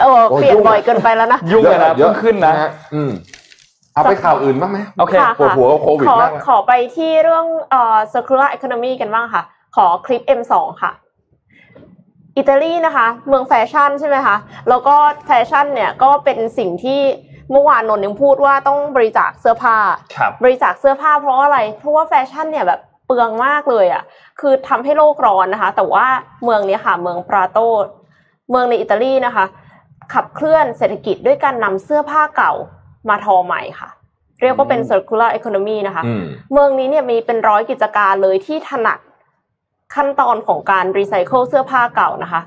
Speaker 4: เออ
Speaker 3: โอ้ย
Speaker 4: เปลี่ยน
Speaker 3: ยุ่ง
Speaker 4: บ่อยเกินไปแล้วนะ
Speaker 2: ยุ่งเลยนะ
Speaker 3: เยอะ
Speaker 2: เพิ่งขึ้นนะ
Speaker 3: ฮอืมเอาไปข่าวอื่นบ้างไหม
Speaker 2: โอเค
Speaker 4: ค่ะ
Speaker 3: ปวดหัวกับโควิด
Speaker 4: ขอ
Speaker 3: มากเลย
Speaker 4: ขอไปที่เรื่องเอ่อ circular economy กันบ้างค่ะ ขอคลิป M2 ค่ะอิตาลีนะคะ เมืองแฟชั่นใช่ไหมคะแล้วก็แฟชั่นเนี่ยก็เป็นสิ่งที่เมื่อวานนนท์ยังพูดว่าต้องบริจาคเสื้อผ้า
Speaker 2: ครับ
Speaker 4: บริจาคเสื้อผ้าเพราะอะไร เพราะว่าแฟชั่นเนี่ยแบบ เปลืองมากเลยอะ คือทำให้โลกร้อนนะคะ แต่ว่าเมืองเนี้ยค่ะเมืองปราโต เมืองในอิตาลีนะคะ ขับเคลื่อนเศรษฐกิจด้วยการนำเสื้อผ้าเก่ามาทอใหม่ค่ะ เรียกว่าเป็น
Speaker 2: อืม
Speaker 4: circular economy นะคะ
Speaker 3: อืม
Speaker 4: เมืองนี้เนี่ยมีเป็นร้อยกิจการเลยที่ถนัดขั้นตอนของการรีไซเคิลเสื้อผ้าเก่านะคะ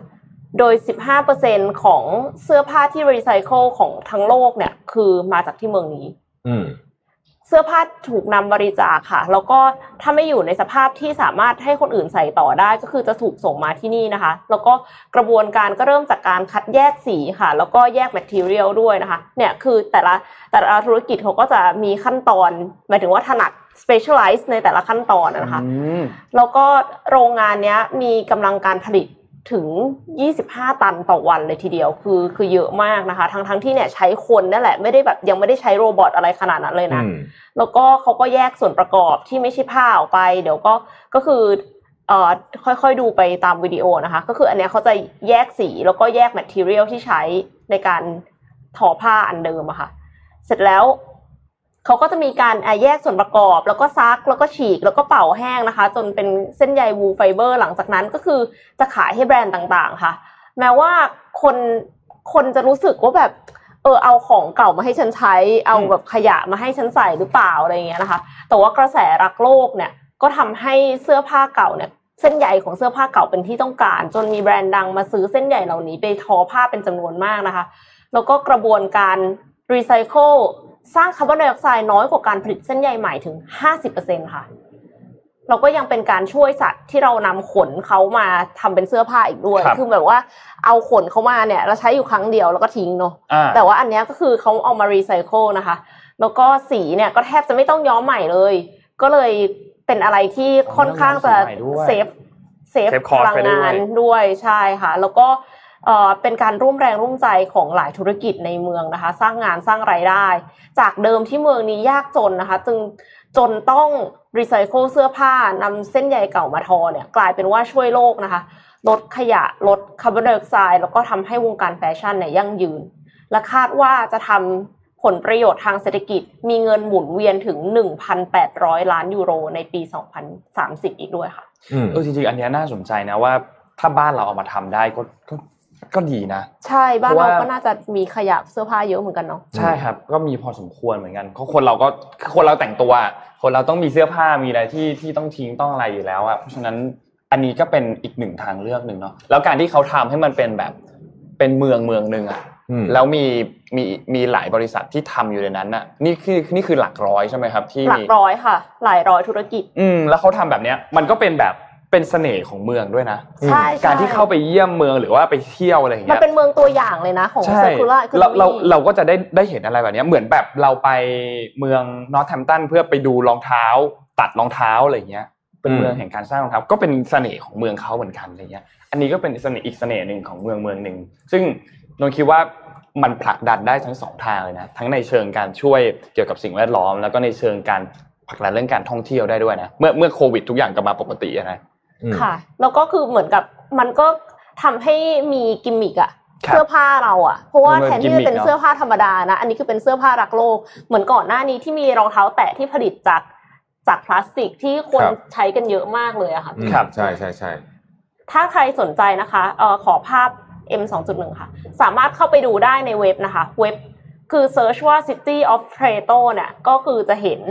Speaker 4: โดย 15%ของเสื้อผ้าที่รีไซเคิลของทั้งโลกเนี่ย คือมาจากที่เมืองนี้
Speaker 3: อืม
Speaker 4: เสื้อผ้าถูกนำบริจาคค่ะ แล้วก็ถ้าไม่อยู่ในสภาพที่สามารถให้คนอื่นใส่ต่อได้ก็คือจะถูกส่งมาที่นี่นะคะ แล้วก็กระบวนการก็เริ่มจากการคัดแยกสีค่ะ แล้วก็แยก material ด้วยนะคะ เนี่ยคือแต่ละแต่ละธุรกิจเขาก็จะมีขั้นตอน หมายถึงว่าถนัด specialize ในแต่ละขั้นตอนนะคะ
Speaker 2: อืม
Speaker 4: แล้วก็โรงงานเนี้ยมีกำลังการผลิต ถึง 25 ตันต่อวันเลยทีเดียวคือคือเยอะมากนะคะ ทั้งทั้งที่เนี่ยใช้คนนั่นแหละไม่ได้แบบยังไม่ได้ใช้ robot อะไรขนาดนั้นเลยนะ
Speaker 3: อืม
Speaker 4: แล้วก็เขาก็แยกส่วนประกอบที่ไม่ใช่ผ้าออกไป เดี๋ยวก็ก็คือเอ่อค่อยๆดูไปตามวิดีโอนะคะ ก็คืออันเนี้ยเขาจะแยกสีแล้วก็แยก material ที่ใช้ในการทอผ้าอันเดิมอะค่ะ เสร็จแล้ว เขาก็จะมีการอะแยกส่วนประกอบ แล้วก็ซักแล้วก็ฉีกแล้วก็เป่าแห้งนะคะ จนเป็นเส้นใยวูลไฟเบอร์หลังจากนั้นก็คือจะขายให้แบรนด์ต่างๆ ค่ะ แม้ว่าคนคนจะรู้สึกว่าแบบเออเอาของเก่ามาให้ฉันใช้ เอาแบบขยะมาให้ฉันใส่หรือเปล่าอะไรอย่างเงี้ยนะคะ แต่ว่ากระแสรักโลกเนี่ยก็ทำให้เสื้อผ้าเก่าเนี่ยเส้นใยของเสื้อผ้าเก่าเป็นที่ต้องการ จนมีแบรนด์ดังมาซื้อเส้นใยเหล่านี้ไปทอผ้าเป็นจำนวนมากนะคะ แล้วก็กระบวนการรีไซเคิล สร้างคาร์บอนไดออกไซด์น้อยกว่าการผลิตเส้นใยใหม่ถึง 50%ค่ะ เราก็ยังเป็นการช่วยสัตว์ที่เรานำขนเขามาทำเป็นเสื้อผ้าอีกด้วย
Speaker 2: ครับ
Speaker 4: คือแบบว่าเอาขนเขามาเนี่ย เราใช้อยู่ครั้งเดียวแล้วก็ทิ้งเนาะ
Speaker 2: อ่า
Speaker 4: แต่ว่าอันเนี้ยก็คือเขาเอามารีไซเคิลนะคะ แล้วก็สีเนี่ยก็แทบจะไม่ต้องย้อมใหม่เลย ก็เลยเป็นอะไรที่ค่อนข้างจะ
Speaker 2: อ๋อย้อมสีใหม่ด้วย
Speaker 4: เซฟเซฟ
Speaker 2: Save
Speaker 4: พ
Speaker 2: cost
Speaker 4: ลัง
Speaker 2: ไปด้วย
Speaker 4: งานด้วยใช่ค่ะ แล้วก็ เอ่อเป็นการร่วมแรงร่วมใจของหลายธุรกิจในเมืองนะคะ สร้างงานสร้างรายได้ จากเดิมที่เมืองนี้ยากจนนะคะ จึงจนต้องรีไซเคิลเสื้อผ้านำเส้นใยเก่ามาทอเนี่ยกลายเป็นว่าช่วยโลกนะคะ ลดขยะลดคาร์บอนไดออกไซด์แล้วก็ทำให้วงการแฟชั่นเนี่ยยั่งยืน และคาดว่าจะทำผลประโยชน์ทางเศรษฐกิจ มีเงินหมุนเวียนถึง 1,800 ล้านยูโรในปี 2030 อีกด้วยค่ะ
Speaker 3: อืม
Speaker 2: เออจริงๆ อันเนี้ยน่าสนใจนะว่าถ้าบ้านเราเอามาทำได้ก็ ก็ก็ดีนะ
Speaker 4: ใช่บ้าน
Speaker 2: เพราะ
Speaker 4: เรา
Speaker 2: ว่า
Speaker 4: ก็น่าจะมีขยะเสื้อผ้าเยอะเหมือนกันเนาะ
Speaker 2: ใช่ครับ ก็มีพอสมควรเหมือนกันเพราะคนเราก็คนเราแต่งตัว คนเราต้องมีเสื้อผ้ามีอะไรที่ที่ต้องทิ้งต้องอะไรอยู่แล้วอะเพราะฉะนั้นอันนี้ก็เป็นอีกหนึ่งทางเลือกหนึ่งเนาะแล้วการที่เขาทำให้มันเป็นแบบเป็นเมืองเมืองหนึ่งอะ
Speaker 3: อืม
Speaker 2: แล้วมีมีมีหลายบริษัทที่ทำอยู่ในนั้นน่ะนี่คือนี่คือหลักร้อยใช่ไหมครับ ที่
Speaker 4: หลักร้อยค่ะ หลายร้อยธุรกิจ
Speaker 2: อืมแล้วเขาทำแบบเนี้ยมันก็เป็นแบบ เป็นเสน่ห์ของเมืองด้วยนะ
Speaker 4: ใช่ใช่
Speaker 2: การที่เข้าไปเยี่ยมเมืองหรือว่าไปเที่ยวอะไรอย่าง
Speaker 4: มัน
Speaker 2: เงี้ย
Speaker 4: เป็นเมืองตัวอย่างเลยนะของ
Speaker 2: ใช่
Speaker 4: circular
Speaker 2: เรา
Speaker 4: economy
Speaker 2: เราเราก็จะได้ได้เห็นอะไรแบบเนี้ยเหมือนแบบเราไปเมืองนอร์ทแฮมป์ตันเพื่อไปดูรองเท้า ตัดรองเท้าอะไรอย่างเงี้ย เป็น
Speaker 3: อืม
Speaker 2: เมืองแห่งการสร้างรองเท้าก็เป็นเสน่ห์ของเมืองเขาเหมือนกันอะไรเงี้ย อันนี้ก็เป็นเสน่ห์อีกเสน่ห์หนึ่งของเมืองเมืองหนึ่งซึ่งนนท์คิดว่ามันผลักดันได้ทั้งสองทางเลยนะทั้งในเชิงการช่วยเกี่ยวกับสิ่งแวดล้อม แล้วก็ในเชิงการผลักดันเรื่องการท่องเที่ยวได้ด้วยนะเมื่อเมื่อโควิด ทุกอย่างกลับมาปกติอะนะ
Speaker 3: อืม
Speaker 4: ค่ะ แล้วก็คือเหมือนกับมันก็ทำให้มีกิมมิกอะ
Speaker 2: ครับ
Speaker 4: เสื้อผ้าเราอะเพราะว่า
Speaker 2: เออ
Speaker 4: แทนที่จะเป็น
Speaker 2: กิมมิคเนอะ
Speaker 4: เสื้อผ้าธรรมดานะ อันนี้คือเป็นเสื้อผ้ารักโลก เหมือนก่อนหน้านี้ที่มีรองเท้าแตะที่ผลิตจากจากพลาสติกที่คน
Speaker 3: ครับ
Speaker 4: ใช้กันเยอะมากเลยอะค่ะ
Speaker 3: อืม
Speaker 2: ครับ
Speaker 3: ใช่ใช่ใช่
Speaker 4: ถ้าใครสนใจนะคะเอ่อขอภาพ M 2.1ค่ะ สามารถเข้าไปดูได้ในเว็บนะคะ เว็บ คือ search ว่า City of Plato เนี่ยก็คือจะเห็น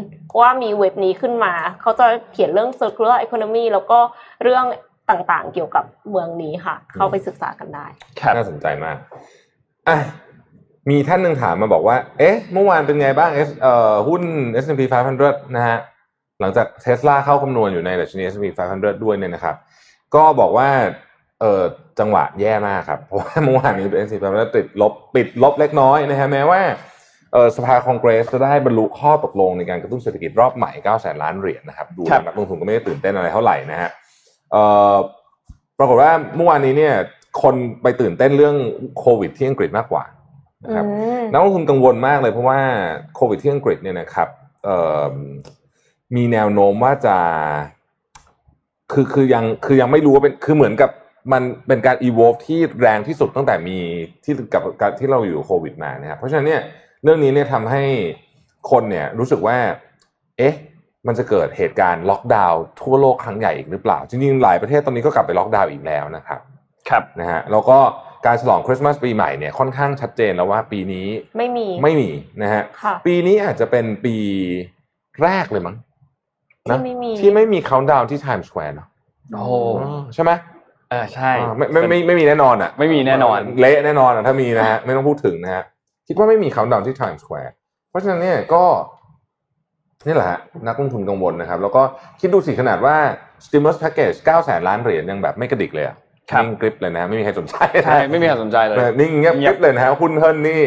Speaker 4: ว่ามีเว็บนี้ขึ้นมา เขาจะเขียนเรื่อง circular economy แล้วก็เรื่องต่างๆเกี่ยวกับเมืองนี้ค่ะ เข้าไปศึกษากันได้
Speaker 2: ครับ
Speaker 3: น่าสนใจมากอะมีท่านหนึ่งถามมาบอกว่า เอ๊ะ เมื่อวานเป็นไงบ้าง S เอ่อหุ้น S&P 500 นะฮะ หลังจากเทสลาเข้าคำนวณอยู่ในดัชนี S&P 500 ด้วยเนี่ยนะครับ ก็บอกว่า เออจังหวะแย่มากครับ เพราะว่าเมื่อวานนี้เป็น S&P 500ติดลบปิดลบเล็กน้อยนะฮะแม้ว่าเออสภาคองเกรสจะได้บรรลุข้อตกลงในการกระตุ้นเศรษฐกิจรอบใหม่9แสนล้านเหรียญนะครับดู
Speaker 2: ครับ
Speaker 3: นักลงทุนก็ไม่ได้ตื่นเต้นอะไรเท่าไหร่นะฮะเออปรากฏว่าเมื่อวานนี้เนี่ยคนไปตื่นเต้นเรื่องโควิดที่อังกฤษมากกว่านะครับ
Speaker 4: อืม
Speaker 3: นักลงทุนกังวลมากเลยเพราะว่าโควิดที่อังกฤษเนี่ยนะครับเอ่อมีแนวโน้มว่าจะคือคือยังคือยังไม่รู้ว่าเป็นคือเหมือนกับ มันเป็นการ evolve ที่แรงที่สุดตั้งแต่มีที่กับการที่เราอยู่โควิดมานะครับเพราะฉะนั้นเนี่ยเรื่องนี้เนี่ยทำให้คนเนี่ยรู้สึกว่า เอ๊ะมันจะเกิดเหตุการณ์ล็อกดาวน์ทั่วโลกครั้งใหญ่อีกหรือเปล่า จริงๆ หลายประเทศตอนนี้ก็กลับไปล็อกดาวน์อีกแล้วนะครับ
Speaker 2: ครับ
Speaker 3: นะฮะแล้วก็การฉลองคริสต์มาสปีใหม่เนี่ยค่อนข้างชัดเจนแล้วว่าปีนี้
Speaker 4: ไม่มี
Speaker 3: ไม่มีนะฮะ
Speaker 4: ค่ะ
Speaker 3: ปีนี้อาจจะเป็นปีแรกเลยมั้งนะ
Speaker 4: ที่ไม่มี
Speaker 3: ที่ไม่มีเขาน์ดาวน์ที่ Times Square เนาะ
Speaker 2: โอ้โห
Speaker 3: ใช่ไหม
Speaker 2: เออใช่
Speaker 3: อ่าไม่ไม่ไม่ไม่มีแน่นอนอะ
Speaker 2: ไม่มีแน่นอน
Speaker 3: เละแน่นอนอะถ้ามีนะฮะไม่ต้องพูดถึงนะฮะคิดว่าไม่มีเขาน์ดาวน์ที่ Times Square เพราะฉะนั้นเนี่ยก็นี่แหละฮะนักลงทุนกังวลนะครับ แล้วก็คิดดูสิขนาดว่า stimulus package 9แสนล้านเหรียญยังแบบไม่กระดิกเลยอะ
Speaker 2: ครับ
Speaker 3: นิ่งกริบเลยนะ ไม่มีใครสนใจนะ
Speaker 2: ใช่ไม่มีใครสนใจเลย
Speaker 3: เออนิ่งเงียบ
Speaker 2: เงียบก
Speaker 3: ริปเลยนะฮะหุ้นเฮิร์นนี่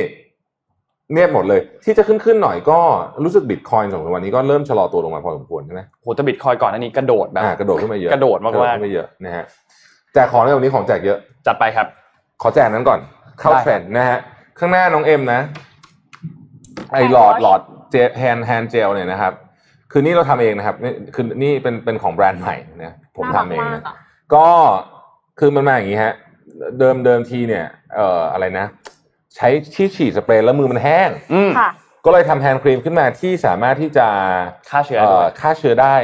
Speaker 3: เงียบหมดเลย ที่จะขึ้นขึ้นหน่อยก็รู้สึกบิตคอยน์สองสามวันนี้ก็เริ่มชะลอตัวลงมาพอสมควรใช่ไหม
Speaker 2: โหแต่บิตคอยน์ก่อนอันนี้กระโดดแบบ
Speaker 3: อ่ากระโดดขึ้นมาเยอะ
Speaker 2: กระโดดมากๆ
Speaker 3: ขึ้นมาเยอะนะฮะ แจกของในวันนี้ของแจกเยอะ
Speaker 2: จัดไปครับ
Speaker 3: ขอแจกนั้นก่อน เข้า
Speaker 2: ได้ครับ
Speaker 3: เทรนด์นะฮะ ข้างหน้าน้องเอ็มนะ ไอหลอด
Speaker 4: Hand wash
Speaker 3: หลอดเจแฮนแฮนเจลเนี่ยนะครับ คือนี่เราทำเองนะครับนี่คือนี่เป็นเป็นของแบรนด์ใหม่นะผมทำเอง
Speaker 4: น่ารั
Speaker 3: นะ
Speaker 4: กมากอะนะ
Speaker 3: ก็คือมันมาอย่างนี้ฮะ เดิมเดิมทีเนี่ย เอ่ออะไรนะ ใช้ที่ฉีดสเปรย์แล้วมือมันแห้ง
Speaker 2: อืม
Speaker 4: ค่ะ
Speaker 3: ก็เลยทำ hand cream ขึ้นมาที่สามารถที่จะ
Speaker 2: ฆ่าเชื้อ
Speaker 3: เอ่อฆ่าเชื้อได้ด้วย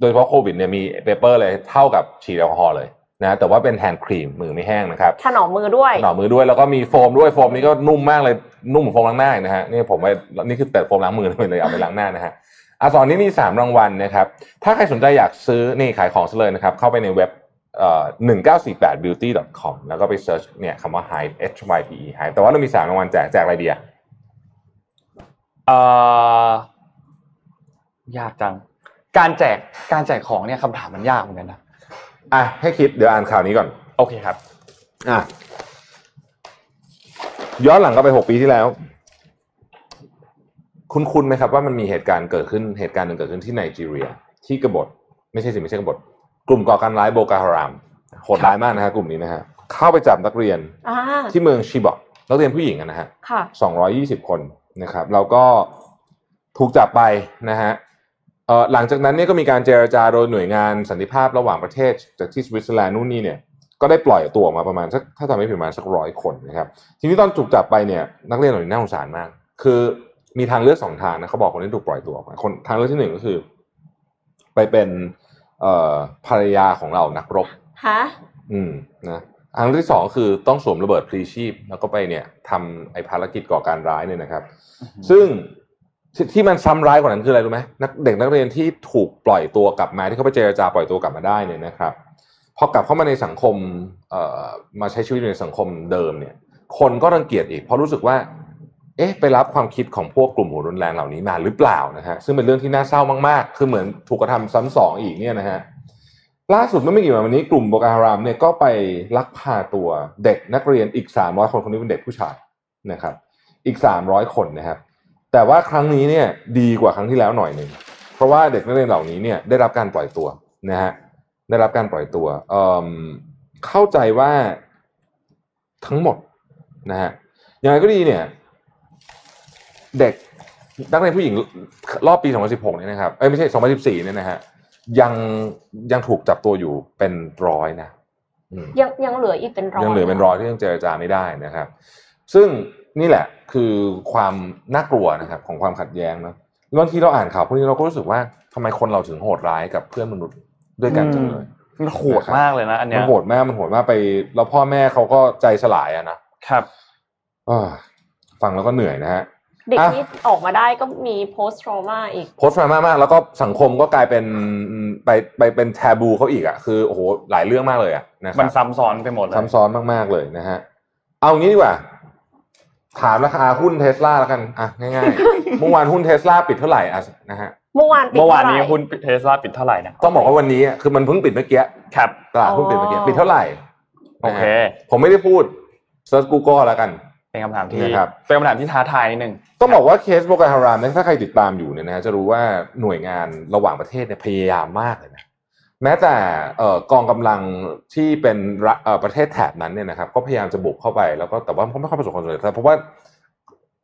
Speaker 3: โดยเฉพาะโควิดเนี่ยมี paper เลยเท่ากับฉีดแอลกอฮอล์เลย นะแต่ว่าเป็น hand cream มือไม่แห้งนะครับ
Speaker 4: ถนอมมือด้วย
Speaker 3: หน่อมือด้วยแล้วก็มีโฟมด้วยโฟมนี้ก็นุ่มมากเลยนุ่มเหมือนโฟมล้างหน้าอีกนะฮะนี่ผมไปนี่คือแต่โฟมล้างมือเลยเอาไปล้างหน้านะฮะอะสอนนี้มีสามรางวัลนะครับถ้าใครสนใจอยากซื้อนี่ขายของซะเลยนะครับเข้าไปในเว็บเอ่อ1948 beauty com แล้วก็ไปเซิร์ชเนี่ยคำว่า hype h y p e hype แต่ว่าเรามีสามรางวัลแจกแจกอะไรดีอะ
Speaker 2: เอ่อยากจัง การแจกการแจกของเนี่ยคำถามมันยากเหมือนกันนะ
Speaker 3: อะให้คิดเดี๋ยวอ่านข่าวนี้ก่อน
Speaker 2: โอเคครับ
Speaker 3: อะย้อนหลังกลับไปหกปีที่แล้ว คุณคุณไหมครับว่ามันมีเหตุการณ์เกิดขึ้นเหตุการณ์หนึ่งเกิดขึ้นที่ไนจีเรีย ที่กบฏ ไม่ใช่สิไม่ใช่กบฏ กลุ่มก่อการร้ายโบกาฮารามโหดร้ายมากนะฮะกลุ่มนี้นะฮะเข้าไปจับนักเรียน
Speaker 4: อ่า
Speaker 3: ที่เมืองชิบอกนักเรียนผู้หญิงอะนะฮะ
Speaker 4: ค่ะ
Speaker 3: 220คนนะครับ แล้วก็ถูกจับไปนะฮะเอ่อ หลังจากนั้นเนี่ยก็มีการเจรจาโดยหน่วยงานสันติภาพระหว่างประเทศจากที่สวิตเซอร์แลนด์นู่นนี่เนี่ยก็ได้ปล่อยตัวออกมาประมาณสักถ้าจำไม่ผิดประมาณสักร้อยคนนะครับ ทีนี้ตอนถูกจับไปเนี่ยนักเรียนเหล่านี้น่าสงสารมาก คือมีทางเลือกสองทางนะเขาบอกคนที่ถูกปล่อยตัวออกมาคนทางเลือกที่หนึ่งก็คือ ไปเป็นเอ่อภรรยาของเรานักรบ
Speaker 4: ฮะ
Speaker 3: อืมนะทางที่สองคือต้องสวมระเบิดพลีชีพ แล้วก็ไปเนี่ยทำไอ้ภารกิจก่อการร้ายเนี่ยนะครับ ซึ่ง ที่ที่มันซ้ำร้ายกว่านั้นคืออะไรรู้ไหมนักเด็กนักเรียนที่ถูกปล่อยตัวกลับมาที่เขาไปเจรจาปล่อยตัวกลับมาได้เนี่ยนะครับพอกลับเข้ามาในสังคมเอ่อมาใช้ชีวิตในสังคมเดิมเนี่ย คนก็รังเกียจอีก เพราะรู้สึกว่า เอ๊ะ ไปรับความคิดของพวกกลุ่มหัวรุนแรงเหล่านี้มาหรือเปล่านะฮะซึ่งเป็นเรื่องที่น่าเศร้ามากๆ คือเหมือนถูกกระทำซ้ำสองอีกเนี่ยนะฮะล่าสุดเมื่อไม่กี่วันนี้กลุ่มโบกาฮารามเนี่ยก็ไปลักพาตัวเด็กนักเรียนอีก 300 คนคนนี้เป็นเด็กผู้ชายนะครับ อีก 300 คนนะครับ แต่ว่าครั้งนี้เนี่ยดีกว่าครั้งที่แล้วหน่อยหนึ่งเพราะว่าเด็กนักเรียนเหล่านี้เนี่ยได้รับการปล่อยตัวนะฮะได้รับการปล่อยตัวเอิ่มเข้าใจว่าทั้งหมดนะฮะอย่างไรก็ดีเนี่ย เด็กนักเรียนผู้หญิงรอบปี 2016เนี่ยนะครับเอ้ยไม่ใช่ 2014เนี่ยนะฮะยังยังถูกจับตัวอยู่เป็นร้อยนะอืม
Speaker 4: ยังยังเหลืออีกเป็นร้อย
Speaker 3: ยังเหลือเป็นร้อยที่ยังเจรจาไม่ได้นะครับ ซึ่ง นี่แหละคือความน่ากลัวนะครับของความขัดแย้งเนอะบางทีเราอ่านข่าวพวกนี้เราก็รู้สึกว่าทำไมคนเราถึงโหดร้ายกับเพื่อนมนุษย์ด้วยกันจังเลย
Speaker 2: มันโหดมากเลยนะอันเนี้
Speaker 3: มั
Speaker 2: ย
Speaker 3: นโหดมากมันโหดมากไปแล้วพ่อแม่เขาก็ใจสลายอะนะครับอ้อฟังแล้วก็เหนื่อยนะฮะ
Speaker 4: เด็ก
Speaker 3: อะ
Speaker 4: ที่ออกมาได้ก็มี post trauma อีก
Speaker 3: โพสต์มามากๆแล้วก็สังคมก็กลายเป็นไปไปเป็นแทบูเขาอีกอะคือโอ้โหหลายเรื่องมากเลยอะนะค
Speaker 2: มั
Speaker 3: รั
Speaker 2: น
Speaker 3: บ
Speaker 2: ซ้ำซ้อนไปหมดเลย
Speaker 3: ซ้ำซ้อนมากๆเลยนะฮะเอางี้ดีกว่า ถามราคาหุ้นเทสลาแล้วกันอะง่ายๆเมื่อวานหุ้นเทสลาปิดเท่าไหร่อะนะฮะ
Speaker 4: เมื่อวานปิด
Speaker 2: เมื่อวานนี้เท่
Speaker 4: ไหร่
Speaker 2: หุ้นเทสลาปิดเท่าไหร่นะ
Speaker 3: ต้องบอกว่าวันนี้อะคือมันเพิ่งปิดเมื่อกี้
Speaker 2: ครับ
Speaker 3: ตลาดหุ้นปิดเมื่อกี้
Speaker 4: อ๋อ
Speaker 3: ปิดเท่าไหร่
Speaker 2: โอเค
Speaker 3: นะฮะผมไม่ได้พูดเซิร์ช Google แล้วกัน
Speaker 2: เป็นคำถามที่
Speaker 3: นะครับ
Speaker 2: เป็นคำถามที่ท้าทายนิดนึง
Speaker 3: ต้องบอกว่าเคส Boko Haram เนี่ยถ้าใครติดตามอยู่เนี่ยนะฮะจะรู้ว่าหน่วยงานระหว่างประเทศเนี่ยพยายามมากเลยนะ แม้แต่เอ่อกองกำลังที่เป็นรัฐเอ่อประเทศแถบนั้นเนี่ยนะครับก็พยายามจะบุกเข้าไปแล้วก็แต่ว่าเขาไม่ค่อยประสบความสำเร็จเพราะว่า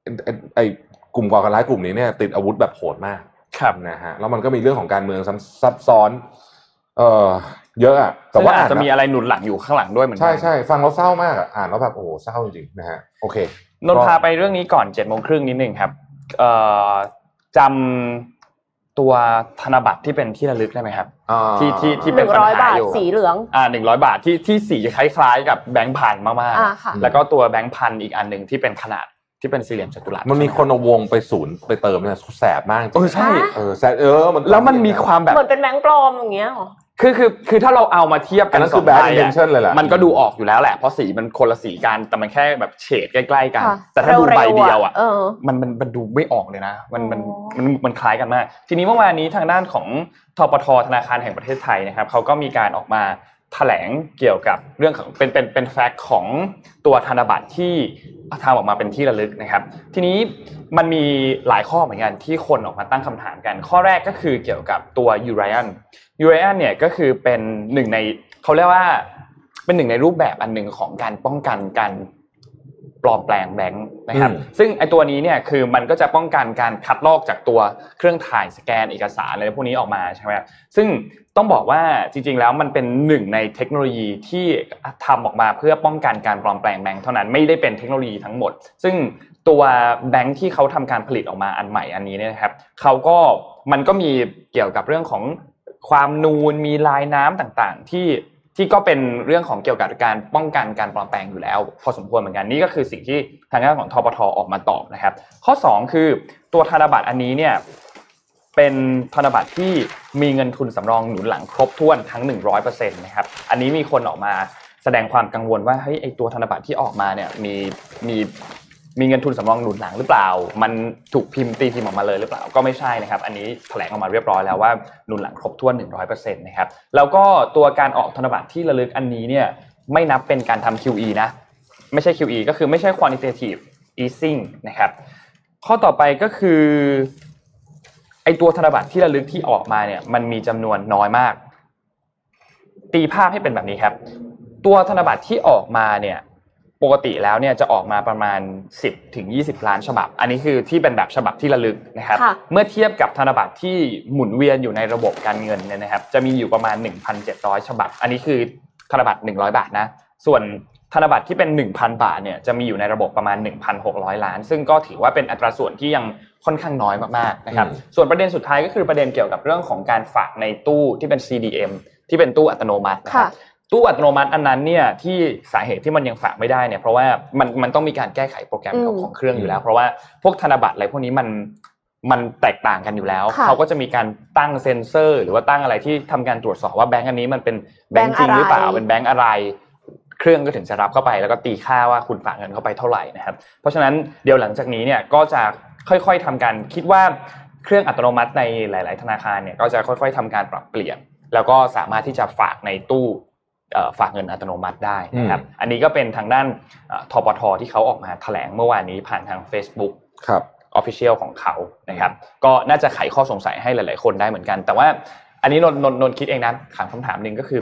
Speaker 3: ไอ้ไอ้ไอ้กลุ่มก่อการร้ายกลุ่มนี้เนี่ยติดอาวุธแบบโหดมาก
Speaker 2: ครับ
Speaker 3: นะฮะแล้วมันก็มีเรื่องของการเมืองซ้ำซับซ้อนเอ่อเยอะอะแต่
Speaker 2: แต่
Speaker 3: ว่า
Speaker 2: ว่าอา
Speaker 3: อ่า
Speaker 2: จ
Speaker 3: น
Speaker 2: จะมีอะไรหนุนหลังอยู่ข้างหลังด้วยเหมือนกั
Speaker 3: ใช่ใช่ฟังแล้วเศร้ามากอะอ่านแล้วแบบโอ้โหเศร้าจริงๆนะฮะโอเคน
Speaker 2: นท์พาไปเรื่องนี้ก่อนเจ็ดโมงครึ่งนิดนึงครับเอ่อจำ ตัวธนบัตรที่เป็นที่ระลึกได้ไหมครับ
Speaker 3: อ่า
Speaker 2: ที่ที่ที่
Speaker 4: ห
Speaker 2: เป็น
Speaker 4: นึ่ง
Speaker 2: ปัญ
Speaker 4: ร้อย
Speaker 2: หา
Speaker 4: บาท
Speaker 2: อยู่
Speaker 4: สีเหลือง
Speaker 2: อ่าหนึ่งร้อยบาทที่ที่สีคล้ายๆ กับแบงค์พันมาก
Speaker 4: อ่าค่ะ
Speaker 2: ๆแล้วก็ตัวแบงค์พันอีกอันหนึ่งที่เป็นขนาดที่เป็นสี่เหลี่ยมจัตุรัส
Speaker 3: มันมีคนเอาวงไปศูนย์ไปเติมเนี่ยแสบมากจริง
Speaker 2: เออใช่
Speaker 3: เออแสบเออมัน
Speaker 2: แล้วมันมีความแบบ
Speaker 4: เหมือนเป็นแบงค์ปลอมอย่างเงี้ยเหรอ
Speaker 2: คือคือคือถ้าเราเอามาเทียบ
Speaker 3: อั
Speaker 2: กันน
Speaker 3: นั้น
Speaker 2: ส
Speaker 3: คืออง
Speaker 2: ใบ
Speaker 3: bad
Speaker 2: อะ
Speaker 3: intention เลยแหละ
Speaker 2: มันก็ดูออกอยู่แล้วแหละเพราะสีมันคนละสีกันแต่มันแค่แบบเฉดใกล้ๆกัน
Speaker 4: ค่ะ
Speaker 2: แต่ถ้าดูใบเดียวอะ
Speaker 4: เออ
Speaker 2: มันมันมันดูไม่ออกเลยนะ มันมัน
Speaker 4: อ๋อ
Speaker 2: มันมันคล้ายกันมาก ทีนี้เมื่อวานนี้ทางด้านของทปทธนาคารแห่งประเทศไทยนะครับเขาก็มีการออกมา แถลงเกี่ยวกับเรื่องของเป็นเป็นเป็นแฟกต์ของตัวธนบัตรที่ทำออกมาเป็นที่ระลึกนะครับ ทีนี้มันมีหลายข้อเหมือนกันที่คนออกมาตั้งคำถามกัน ข้อแรกก็คือเกี่ยวกับตัวยูไรอันยูไรอันเนี่ยก็คือเป็นหนึ่งในเขาเรียกว่าเป็นหนึ่งในรูปแบบอันหนึ่งของการป้องกันการปลอมแปลงแบงค์นะครับ
Speaker 3: อืม
Speaker 2: ซึ่งไอตัวนี้เนี่ยคือมันก็จะป้องกันการคัดลอกจากตัวเครื่องถ่ายสแกนเอกสารอะไรพวกนี้ออกมาใช่ไหมครับซึ่ง ต้องบอกว่าจริง ๆ แล้วมันเป็นหนึ่งในเทคโนโลยีที่ทำออกมาเพื่อป้องกันการปลอมแปลงแบงค์เท่านั้นไม่ได้เป็นเทคโนโลยีทั้งหมด ซึ่งตัวแบงค์ที่เขาทำการผลิตออกมาอันใหม่อันนี้เนี่ยครับเขาก็มันก็มีเกี่ยวกับเรื่องของความนูนมีลายน้ำต่างๆ ที่ที่ก็เป็นเรื่องของเกี่ยวกับการป้องกันการปลอมแปลงอยู่แล้ว พอสมควรเหมือนกันนี่ก็คือสิ่งที่ทางด้านของทปทออกมาตอบนะครับ ข้อ 2 คือตัวธนบัตรอันนี้เนี่ย เป็นธนบัตรที่มีเงินทุนสำรองหนุนหลังครบถ้วนทั้ง 100%นะครับอันนี้มีคนออกมาแสดงความกังวลว่าเฮ้ยไอตัวธนบัตรที่ออกมาเนี่ยมีมีมีเงินทุนสำรองหนุนหลังหรือเปล่า มันถูกพิมพ์ตีพิมพ์ออกมาเลยหรือเปล่า ก็ไม่ใช่นะครับ อันนี้แถลงออกมาเรียบร้อยแล้วว่าหนุนหลังครบถ้วน 100%นะครับ แล้วก็ตัวการออกธนบัตรที่ระลึกอันนี้เนี่ยไม่นับเป็นการทำ QE นะ ไม่ใช่ QE ก็คือไม่ใช่ quantitative easing นะครับ ข้อต่อไปก็คือ ไอตัวธนบัตรที่ระลึกที่ออกมาเนี่ยมันมีจำนวนน้อยมาก ตีภาพให้เป็นแบบนี้ครับ ตัวธนบัตรที่ออกมาเนี่ยปกติแล้วเนี่ยจะออกมาประมาณ 10ถึง20 ล้านฉบับ อันนี้คือที่เป็นแบบฉบับที่ระลึกนะครับ
Speaker 4: ค่ะ
Speaker 2: เมื่อเทียบกับธนบัตรที่หมุนเวียนอยู่ในระบบการเงินเนี่ยนะครับ จะมีอยู่ประมาณ 1,700 ฉบับ อันนี้คือธนบัตร100 บาทนะ ส่วน ธนบัตรที่เป็น 1,000 บาทเนี่ยจะมีอยู่ในระบบประมาณ 1,600 ล้าน ซึ่งก็ถือว่าเป็นอัตราส่วนที่ยังค่อนข้างน้อยมากๆนะครับ
Speaker 3: อืม
Speaker 2: ส่วนประเด็นสุดท้ายก็คือประเด็นเกี่ยวกับเรื่องของการฝากในตู้ที่เป็น CDM ที่เป็นตู้อัตโนมัตินะครับ
Speaker 4: ค่ะ
Speaker 2: ตู้อัตโนมัติอันนั้นเนี่ยที่สาเหตุที่มันยังฝากไม่ได้เนี่ยเพราะว่ามันมันต้องมีการแก้ไขโปรแกรมของ
Speaker 4: อืม
Speaker 2: ของเครื่องอยู่แล้ว เพราะว่าพวกธนบัตรอะไรพวกนี้มันมันแตกต่างกันอยู่แล้ว
Speaker 4: ค่ะ
Speaker 2: เขาก็จะมีการตั้งเซ็นเซอร์ หรือว่าตั้งอะไรที่ทำการตรวจสอบว่าแบงก์อันนี้มันเป็นแบงก์จริงหรือเปล่า
Speaker 4: แบงก์อะไร
Speaker 2: เป็นแบงก์อะไร เครื่องก็ถึงจะรับเข้าไปแล้วก็ตีค่าว่าคุณฝากเงินเข้าไปเท่าไหร่นะครับ เพราะฉะนั้นเดี๋ยวหลังจากนี้เนี่ยก็จะค่อยๆทำการคิดว่าเครื่องอัตโนมัติในหลาย ๆ ธนาคารเนี่ยก็จะค่อยๆทำการปรับเปลี่ยน แล้วก็สามารถที่จะฝากในตู้เอ่อฝากเงินอัตโนมัติได้นะครับ อันนี้ก็เป็นทางด้านเอ่อทปทที่เขาออกมาแถลงเมื่อวานนี้ผ่านทาง Facebook
Speaker 3: ครับ
Speaker 2: Official ของเขานะครับ ก็น่าจะไขข้อสงสัยให้หลาย ๆ คนได้เหมือนกัน แต่ว่าอันนี้นนท์นนท์นนท์คิดเองนะถามคำถามหนึ่งก็คือ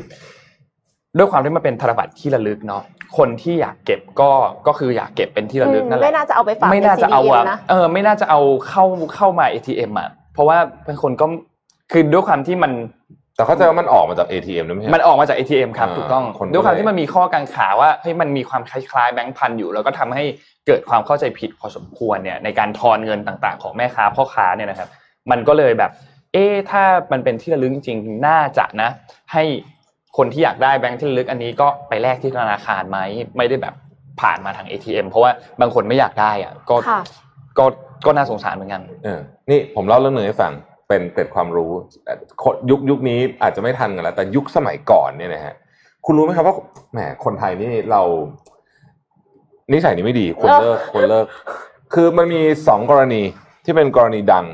Speaker 2: ด้วยความที่มันเป็นธนบัตรที่ระลึกเนาะคนที่อยากเก็บก็ก็คืออยากเก็บเป็นที่ระลึกนั่นแหละ
Speaker 4: ไม่น่าจะเอาไปฝาก
Speaker 2: ไม่น่าจะเอา
Speaker 4: ใน
Speaker 2: อะ
Speaker 4: CDM นะ
Speaker 2: เออไม่น่าจะเอาเข้าเข้ามา ATM อะเพราะว่าเป็นคนก็คือด้วยความที่มัน
Speaker 3: แต่เข้าใจว่ามันออกมาจาก ATM นะไม่ใช่
Speaker 2: มันออกมาจาก ATM ครับ
Speaker 3: อ่า
Speaker 2: ถูกต้อง
Speaker 3: คนก็
Speaker 2: ด้วยความ
Speaker 3: เลย
Speaker 2: ที่มันมีข้อกังขาว่าเฮ้ยมันมีความคล้ายๆแบงค์พันอยู่แล้วก็ทำให้เกิดความเข้าใจผิดพอสมควรเนี่ยในการทอนเงินต่างๆ ของแม่ค้าพ่อค้าเนี่ยนะครับ มันก็เลยแบบ เอ๊ะถ้ามันเป็นที่ระลึกจริงๆน่าจะนะ ให้ คนที่อยากได้แบงค์ที่ระลึกอันนี้ก็ไปแลกที่ธนาคารไหมไม่ได้แบบผ่านมาทาง ATM เพราะว่าบางคนไม่อยากได้อะก็
Speaker 4: ค่ะ
Speaker 2: ก็ก็น่าสงสารเหมือนกัน
Speaker 3: เออนี่ผมเล่าเรื่องหนึ่งให้ฟังเป็นเป็นความรู้เอ่อคนยุคยุคนี้อาจจะไม่ทันกันแล้ว แต่ยุคสมัยก่อนเนี่ยนะฮะคุณรู้ไหมครับว่าแหมคนไทยนี่เรานิสัยนี้ไม่ดีควรเลิกควรเลิก คือมันมีสองกรณีที่เป็นกรณีดัง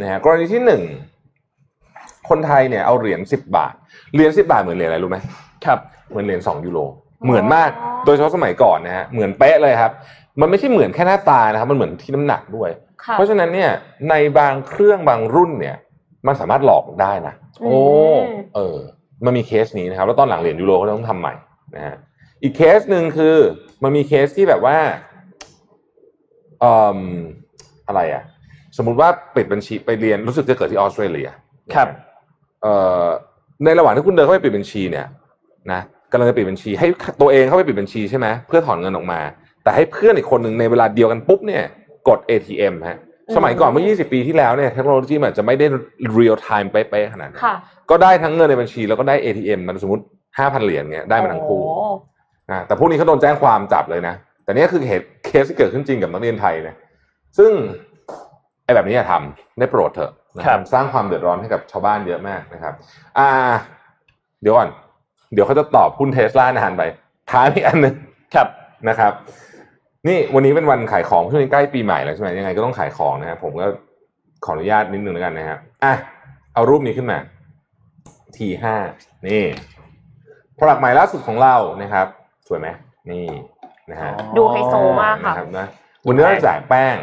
Speaker 3: นะฮะกรณีที่หนึ่งคนไทยเนี่ยเอาเหรียญสิบบาท เหรียญสิบาทเหมือนเหรียญอะไรรู้ไหม
Speaker 2: ครับ
Speaker 3: เหมือนเหรียญสองยูโรเหมือนมากโดยเฉพาะสมัยก่อนนะฮะเหมือนเป๊ะเลยครับ มันไม่ใช่เหมือนแค่หน้าตานะครับ มันเหมือนที่น้ำหนักด้วย
Speaker 4: ค่ะ
Speaker 3: เพราะฉะนั้นเนี่ยในบางเครื่องบางรุ่นเนี่ย มันสามารถหลอกได้นะ
Speaker 2: โอ้
Speaker 4: ม
Speaker 3: เออ มันมีเคสนี้นะครับ แล้วตอนหลังเหรียญยูโรเขาต้องทำใหม่นะฮะอีกเคสหนึ่งคือมันมีเคสที่แบบว่าเอ่ออะไรอะสมมุติว่าปิดบัญชีไปเรียนรู้สึกจะเกิดที่ออสเตรเลีย
Speaker 2: ครับ
Speaker 3: เอ่อ ในระหว่างที่คุณเดินเข้าไปปิดบัญชีเนี่ยนะกำลังจะปิดบัญชี ให้ตัวเองเข้าไปปิดบัญชีใช่ไหมเพื่อถอนเงินออกมา แต่ให้เพื่อนอีกคนหนึ่งในเวลาเดียวกันปุ๊บเนี่ยกด ATM ฮะสมัยก่อนเมื่อ 20 ปีที่แล้วเนี่ยเทคโนโลยีมันอาจจะไม่ได้ real time เป๊ะๆขนาดนั้น
Speaker 4: ค่ะ
Speaker 3: ก็ได้ทั้งเงินในบัญชีแล้วก็ได้ ATM มันสมมติ 5,000 เหรียญเงี้ยได้มาทั้งคู่
Speaker 4: โอ้
Speaker 3: นะแต่พวกนี้เขาโดนแจ้งความจับเลยนะ แต่นี่คือเหตุเคสที่เกิดขึ้นจริงกับนักเรียนไทยนะซึ่งไอ้แบบนี้อย่าทำได้โปรดเถอะ นะครับสร้างความเดือดร้อนให้กับชาวบ้านเยอะมากนะครับ อ่า เดี๋ยวก่อน เดี๋ยวเขาจะตอบหุ้นเทสลานานไปท้ายอีกอันหนึ่ง
Speaker 2: ครับ
Speaker 3: นะครับ นี่วันนี้เป็นวันขายของช่วงนี้ใกล้ปีใหม่แล้วใช่ไหมยังไงก็ต้องขายของนะครับผมก็ขออนุญาตนิดนึงแล้วกันนะครับอะเอารูปนี้ขึ้นมา T5 นี่ตลับใหม่ล่าสุดของเรานะครับ สวยไหมนี่นะฮะ
Speaker 4: ดูไฮโซมากค่ะ
Speaker 3: นะครับนะวันนี้เราจะแจกแป้ง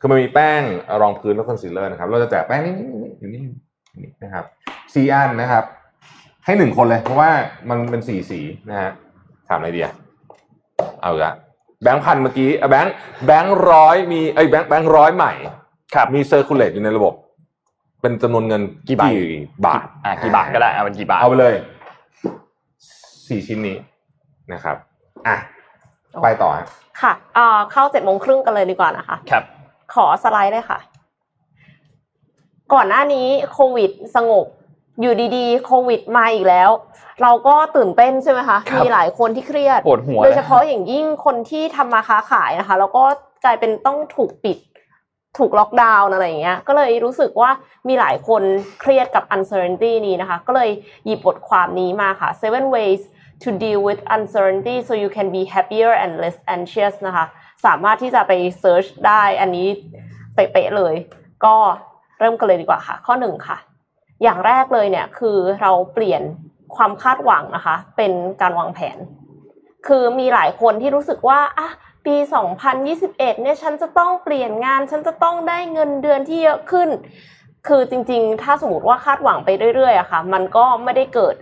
Speaker 3: คือมันมีแป้งรองพื้นและคอนซีลเลอร์นะครับ เราจะแจกแป้งนี่นี่อยู่นี่นี่นะครับสี่อันนะครับ ให้หนึ่งคนเลย เพราะว่ามันเป็นสีสีนะฮะถามอะไรดีอะเอาละแบงค์พันเมื่อกี้อะแบงค์แบงค์ร้อยมีเอ้ยแบงค์แบงค์ร้อยใหม่
Speaker 2: ครับ
Speaker 3: มี circulate อยู่ในระบบ เป็นจำนวนเงิน
Speaker 2: กี่ใบ
Speaker 3: บาท
Speaker 2: อ่ากี่บาทก็ได้เอาเป็นกี่บาท
Speaker 3: เอาไปเลยสี่ชิ้นนี้นะครับอะไปต่อฮะ
Speaker 4: ค่ะเอ่อเข้าเจ็ดโมงครึ่งกันเลยดีกว่านะคะ
Speaker 2: ครับ
Speaker 4: ขอสไลด์เลยค่ะ ก่อนหน้านี้โควิดสงบ อยู่ดีๆ โควิดมาอีกแล้ว เราก็ตื่นเต้นใช่ไหมคะ
Speaker 2: ครับ
Speaker 4: มีหลายคนที่เครียด
Speaker 2: ปวดหัว
Speaker 4: โดยเฉพาะอย่างยิ่งคนที่ทำมาค้าขายนะคะ แล้วก็กลายเป็นต้องถูกปิด ถูกล็อกดาวน์อะไรอย่างเงี้ย ก็เลยรู้สึกว่ามีหลายคนเครียดกับ uncertainty นี้นะคะ ก็เลยหยิบบทความนี้มาค่ะ seven ways to deal with uncertainty so you can be happier and less anxious นะคะ สามารถที่จะไป search ได้อันนี้เป๊ะเลย ก็เริ่มกันเลยดีกว่าค่ะ ข้อหนึ่งค่ะ อย่างแรกเลยเนี่ยคือเราเปลี่ยนความคาดหวังนะคะ เป็นการวางแผน คือมีหลายคนที่รู้สึกว่าอะปี 2021 เนี่ยฉันจะต้องเปลี่ยนงาน ฉันจะต้องได้เงินเดือนที่เยอะขึ้น คือจริงๆ ถ้าสมมติว่าคาดหวังไปเรื่อยๆอะค่ะ มันก็ไม่ได้เกิด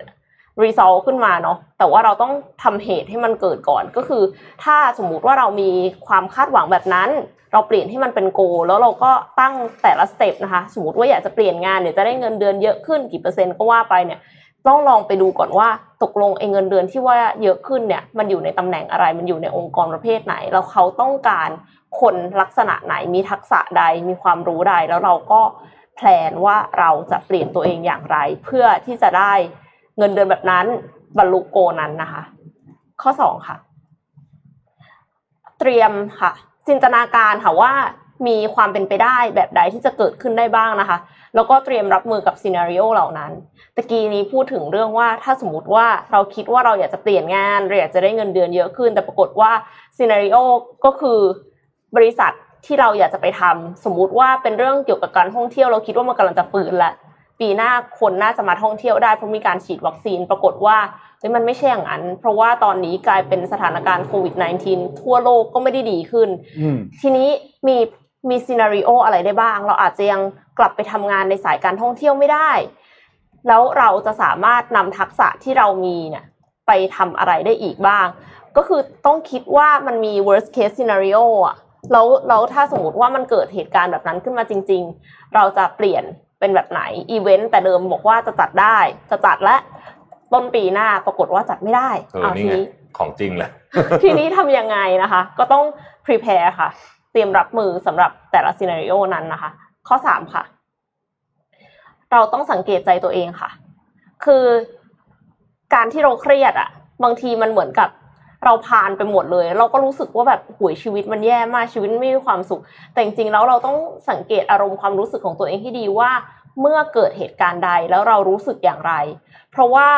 Speaker 4: result ขึ้นมาเนาะแต่ว่าเราต้องทำเหตุให้มันเกิดก่อนก็คือ ถ้าสมมุติว่าเรามีความคาดหวังแบบนั้น เราเปลี่ยนให้มันเป็นโก แล้วเราก็ตั้งแต่ละสเต็ปนะคะสมมติว่าอยากจะเปลี่ยนงานเดี๋ยวจะได้เงินเดือนเยอะขึ้นกี่เปอร์เซ็นต์ก็ว่าไปเนี่ยต้องลองไปดูก่อนว่าตกลงไอ้เงินเดือนที่ว่าเยอะขึ้นเนี่ยมันอยู่ในตำแหน่งอะไรมันอยู่ในองค์กรประเภทไหน แล้วเขาต้องการคนลักษณะไหนมีทักษะใดมีความรู้ใดแล้วเราก็แพลนว่าเราจะเปลี่ยนตัวเองอย่างไร เพื่อที่จะได้ เงินเดือนแบบนั้นบรรลุ goal นั้นนะคะ ข้อสองค่ะ เตรียมค่ะ จินตนาการค่ะว่ามีความเป็นไปได้แบบใดที่จะเกิดขึ้นได้บ้างนะคะ แล้วก็เตรียมรับมือกับ scenario เหล่านั้นตะกี้นี้พูดถึงเรื่องว่าถ้าสมมติว่าเราคิดว่าเราอยากจะเปลี่ยนงานเราอยากจะได้เงินเดือนเยอะขึ้น แต่ปรากฏว่า scenario ก็คือบริษัทที่เราอยากจะไปทำสมมุติว่าเป็นเรื่องเกี่ยวกับการท่องเที่ยวเราคิดว่ามันกำลังจะฟื้นแล้ว ปีหน้าคนน่าจะมาท่องเที่ยวได้เพราะมีการฉีดวัคซีน ปรากฏว่าเฮ้ยมันไม่ใช่อย่างนั้น เพราะว่าตอนนี้กลายเป็นสถานการณ์โควิด -19 ทั่วโลกก็ไม่ได้ดีขึ้น
Speaker 2: อืม
Speaker 4: ทีนี้มีมีซีนารีโออะไรได้บ้าง เราอาจจะยังกลับไปทำงานในสายการท่องเที่ยวไม่ได้ แล้วเราจะสามารถนำทักษะที่เรามีเนี่ยไปทำอะไรได้อีกบ้าง ก็คือต้องคิดว่ามันมี worst case scenario อะแล้วแล้วถ้าสมมติว่ามันเกิดเหตุการณ์แบบนั้นขึ้นมาจริง ๆ เราจะเปลี่ยน เป็นแบบไหนอีเวนต์แต่เดิมบอกว่าจะจัดได้ จะจัดและต้นปีหน้าปรากฏว่าจัดไม่ได้
Speaker 3: เออ
Speaker 4: เอา
Speaker 3: นี่
Speaker 4: ที
Speaker 3: ไง
Speaker 4: นี้
Speaker 3: ของจริงเลย
Speaker 4: ทีนี้ทำยังไงนะคะ ก็ต้อง prepare ค่ะ เตรียมรับมือสำหรับแต่ละ scenario นั้นนะคะ ข้อสามค่ะ เราต้องสังเกตใจตัวเองค่ะ คือการที่เราเครียดอะบางทีมันเหมือนกับ เราพานไปหมดเลย เราก็รู้สึกว่าแบบโหยชีวิตมันแย่มากชีวิตไม่มีความสุข แต่จริงๆแล้วเราต้องสังเกตอารมณ์ความรู้สึกของตัวเองให้ดีว่า เมื่อเกิดเหตุการณ์ใดแล้วเรารู้สึกอย่างไร เพราะว่า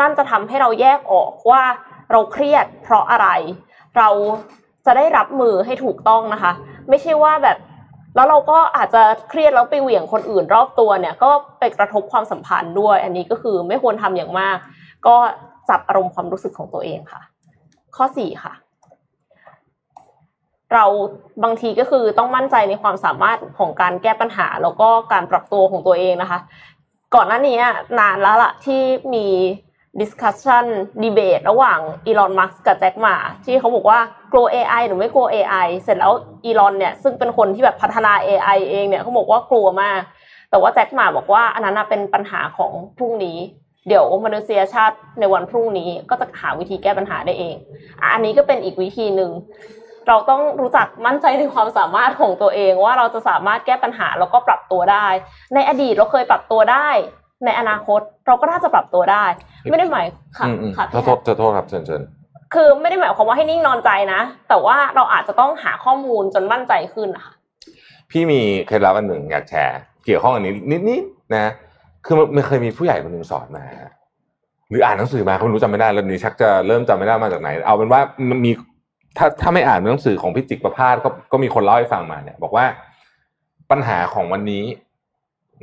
Speaker 4: นั่นจะทำให้เราแยกออกว่าเราเครียดเพราะอะไร เราจะได้รับมือให้ถูกต้องนะคะ ไม่ใช่ว่าแบบแล้วเราก็อาจจะเครียดแล้วไปเหวี่ยงคนอื่นรอบตัวเนี่ย ก็ไปกระทบความสัมพันธ์ด้วย อันนี้ก็คือไม่ควรทำอย่างมาก ก็จับอารมณ์ความรู้สึกของตัวเองค่ะ ข้อสี่ค่ะ เราบางทีก็คือต้องมั่นใจในความสามารถของการแก้ปัญหา แล้วก็การปรับตัวของตัวเองนะคะ ก่อนหน้านี้นานแล้วล่ะที่มี discussion debate ระหว่างอีลอนมัสก์กับแจ็คหมาที่เขาบอกว่ากลัว AI หรือไม่กลัว AI เสร็จแล้วอีลอนเนี่ยซึ่งเป็นคนที่แบบพัฒนา AI เองเนี่ยเขาบอกว่ากลัวมาก แต่ว่าแจ็คหมาบอกว่าอันนั้นเป็นปัญหาของพรุ่งนี้ เดี๋ยวมนุษยชาติในวันพรุ่งนี้ก็จะหาวิธีแก้ปัญหาได้เอง อันนี้ก็เป็นอีกวิธีหนึ่ง เราต้องรู้จักมั่นใจในความสามารถของตัวเองว่าเราจะสามารถแก้ปัญหาแล้วก็ปรับตัวได้ ในอดีตเราเคยปรับตัวได้ ในอนาคตเราก็น่าจะปรับตัวได้ ไม่ได้หมายค่ะ
Speaker 3: อืมอืม
Speaker 4: ค่ะ
Speaker 3: ขอโทษขอโทษครับเชิญเชิญ
Speaker 4: คือไม่ได้หมายความว่าให้นิ่งนอนใจนะ แต่ว่าเราอาจจะต้องหาข้อมูลจนมั่นใจขึ้นนะคะ
Speaker 3: พี่มีเคล็ดลับอันหนึ่งอยากแชร์ เกี่ยวข้องอันนี้นิดๆนะ คือมันมันเคยมีผู้ใหญ่คนหนึ่งสอนมาหรืออ่านหนังสือมาเขาไม่รู้จำไม่ได้แล้วนี้ชักจะเริ่มจำไม่ได้มาจากไหน เอาเป็นว่ามันมีถ้าถ้าไม่อ่านหนังสือของพี่จิกประพาสก็ก็มีคนเล่าให้ฟังมาเนี่ย บอกว่าปัญหาของวันนี้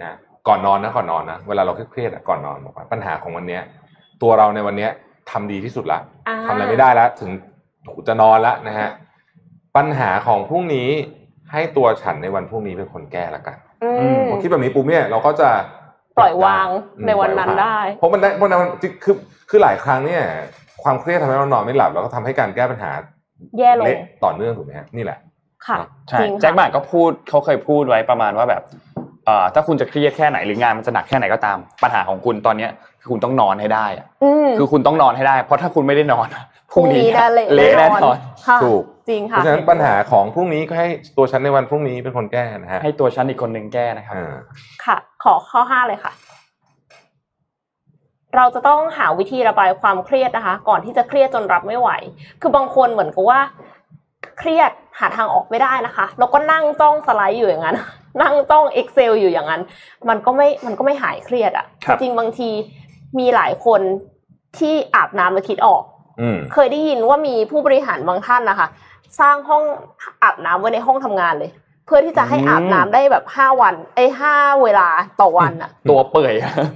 Speaker 3: นะก่อนนอนนะก่อนนอนนะเวลาเราเครียดๆอะก่อนนอนบอกว่าปัญหาของวันเนี้ย ตัวเราในวันเนี้ยทำดีที่สุดละ
Speaker 4: อ่า
Speaker 3: ทำอะไรไม่ได้แล้วถึงจะนอนแล้วนะฮะปัญหาของพรุ่งนี้ให้ตัวฉันในวันพรุ่งนี้เป็นคนแก้ละกัน
Speaker 4: อืม
Speaker 3: ผมคิดแบบนี้ปุ๊บเนี่ยเราก็จะ
Speaker 4: ปล่อยวาง
Speaker 3: อืม
Speaker 4: ในวันนั้น
Speaker 3: ปล่อยวาง
Speaker 4: ได้
Speaker 3: เพราะมันได้เพราะมันคือคือหลายครั้งเนี่ยความเครียดทำให้เรานอนไม่หลับแล้วก็ทำให้การแก้ปัญหา
Speaker 4: แย่ลง
Speaker 3: เละต่อเนื่องถูกไหมฮะนี่แหละ
Speaker 4: ค่ะ
Speaker 2: ใช่
Speaker 4: จริง
Speaker 2: แจ็คหมา
Speaker 4: ค่ะ
Speaker 2: ก็พูดเขาเคยพูดไว้ประมาณว่าแบบเอ่อถ้าคุณจะเครียดแค่ไหนหรืองานมันจะหนักแค่ไหนก็ตาม ปัญหาของคุณตอนเนี้ยคือคุณต้องนอนให้ได้อะ
Speaker 4: อืม
Speaker 2: คือคุณต้องนอนให้ได้ เพราะถ้าคุณไม่ได้นอนพ
Speaker 4: พรุ่
Speaker 2: รุ่
Speaker 4: ง
Speaker 2: ง
Speaker 4: นี้
Speaker 2: นี้
Speaker 4: ได้เละ
Speaker 2: เละแน่นอน
Speaker 4: ค่ะ
Speaker 3: ถูก
Speaker 4: จริง
Speaker 3: เพ
Speaker 4: ค่ะ
Speaker 3: ราะฉะนั้นปัญหาของพรุ่งนี้ก็ให้ตัวฉันในวันพรุ่งนี้เป็นคนแก้นะฮะ
Speaker 2: ให้ตัวฉันอีกคนหนึ่งแก้นะครับ
Speaker 3: อ่า
Speaker 4: ค่ะ ขอข้อห้าเลยค่ะ เราจะต้องหาวิธีระบายความเครียดนะคะ ก่อนที่จะเครียดจนรับไม่ไหว คือบางคนเหมือนกับว่า เครียดหาทางออกไม่ได้นะคะ แล้วก็นั่งจ้องสไลด์อยู่อย่างนั้น นั่งจ้อง Excel อยู่อย่างนั้น มันก็ไม่ มันก็ไม่หายเครียดอะ
Speaker 2: ครับ
Speaker 4: จริงๆบางทีมีหลายคนที่อาบน้ำแล้วคิดออก
Speaker 3: อืม
Speaker 4: เคยได้ยินว่ามีผู้บริหารบางท่านนะคะ สร้างห้องอาบน้ำไว้ในห้องทำงานเลย เพื่อที่จะให้
Speaker 2: อืม
Speaker 4: อาบน้ำได้แบบห้าวันไอ้ยห้าเวลาต่อวันอะ
Speaker 2: ตัวเปื่อย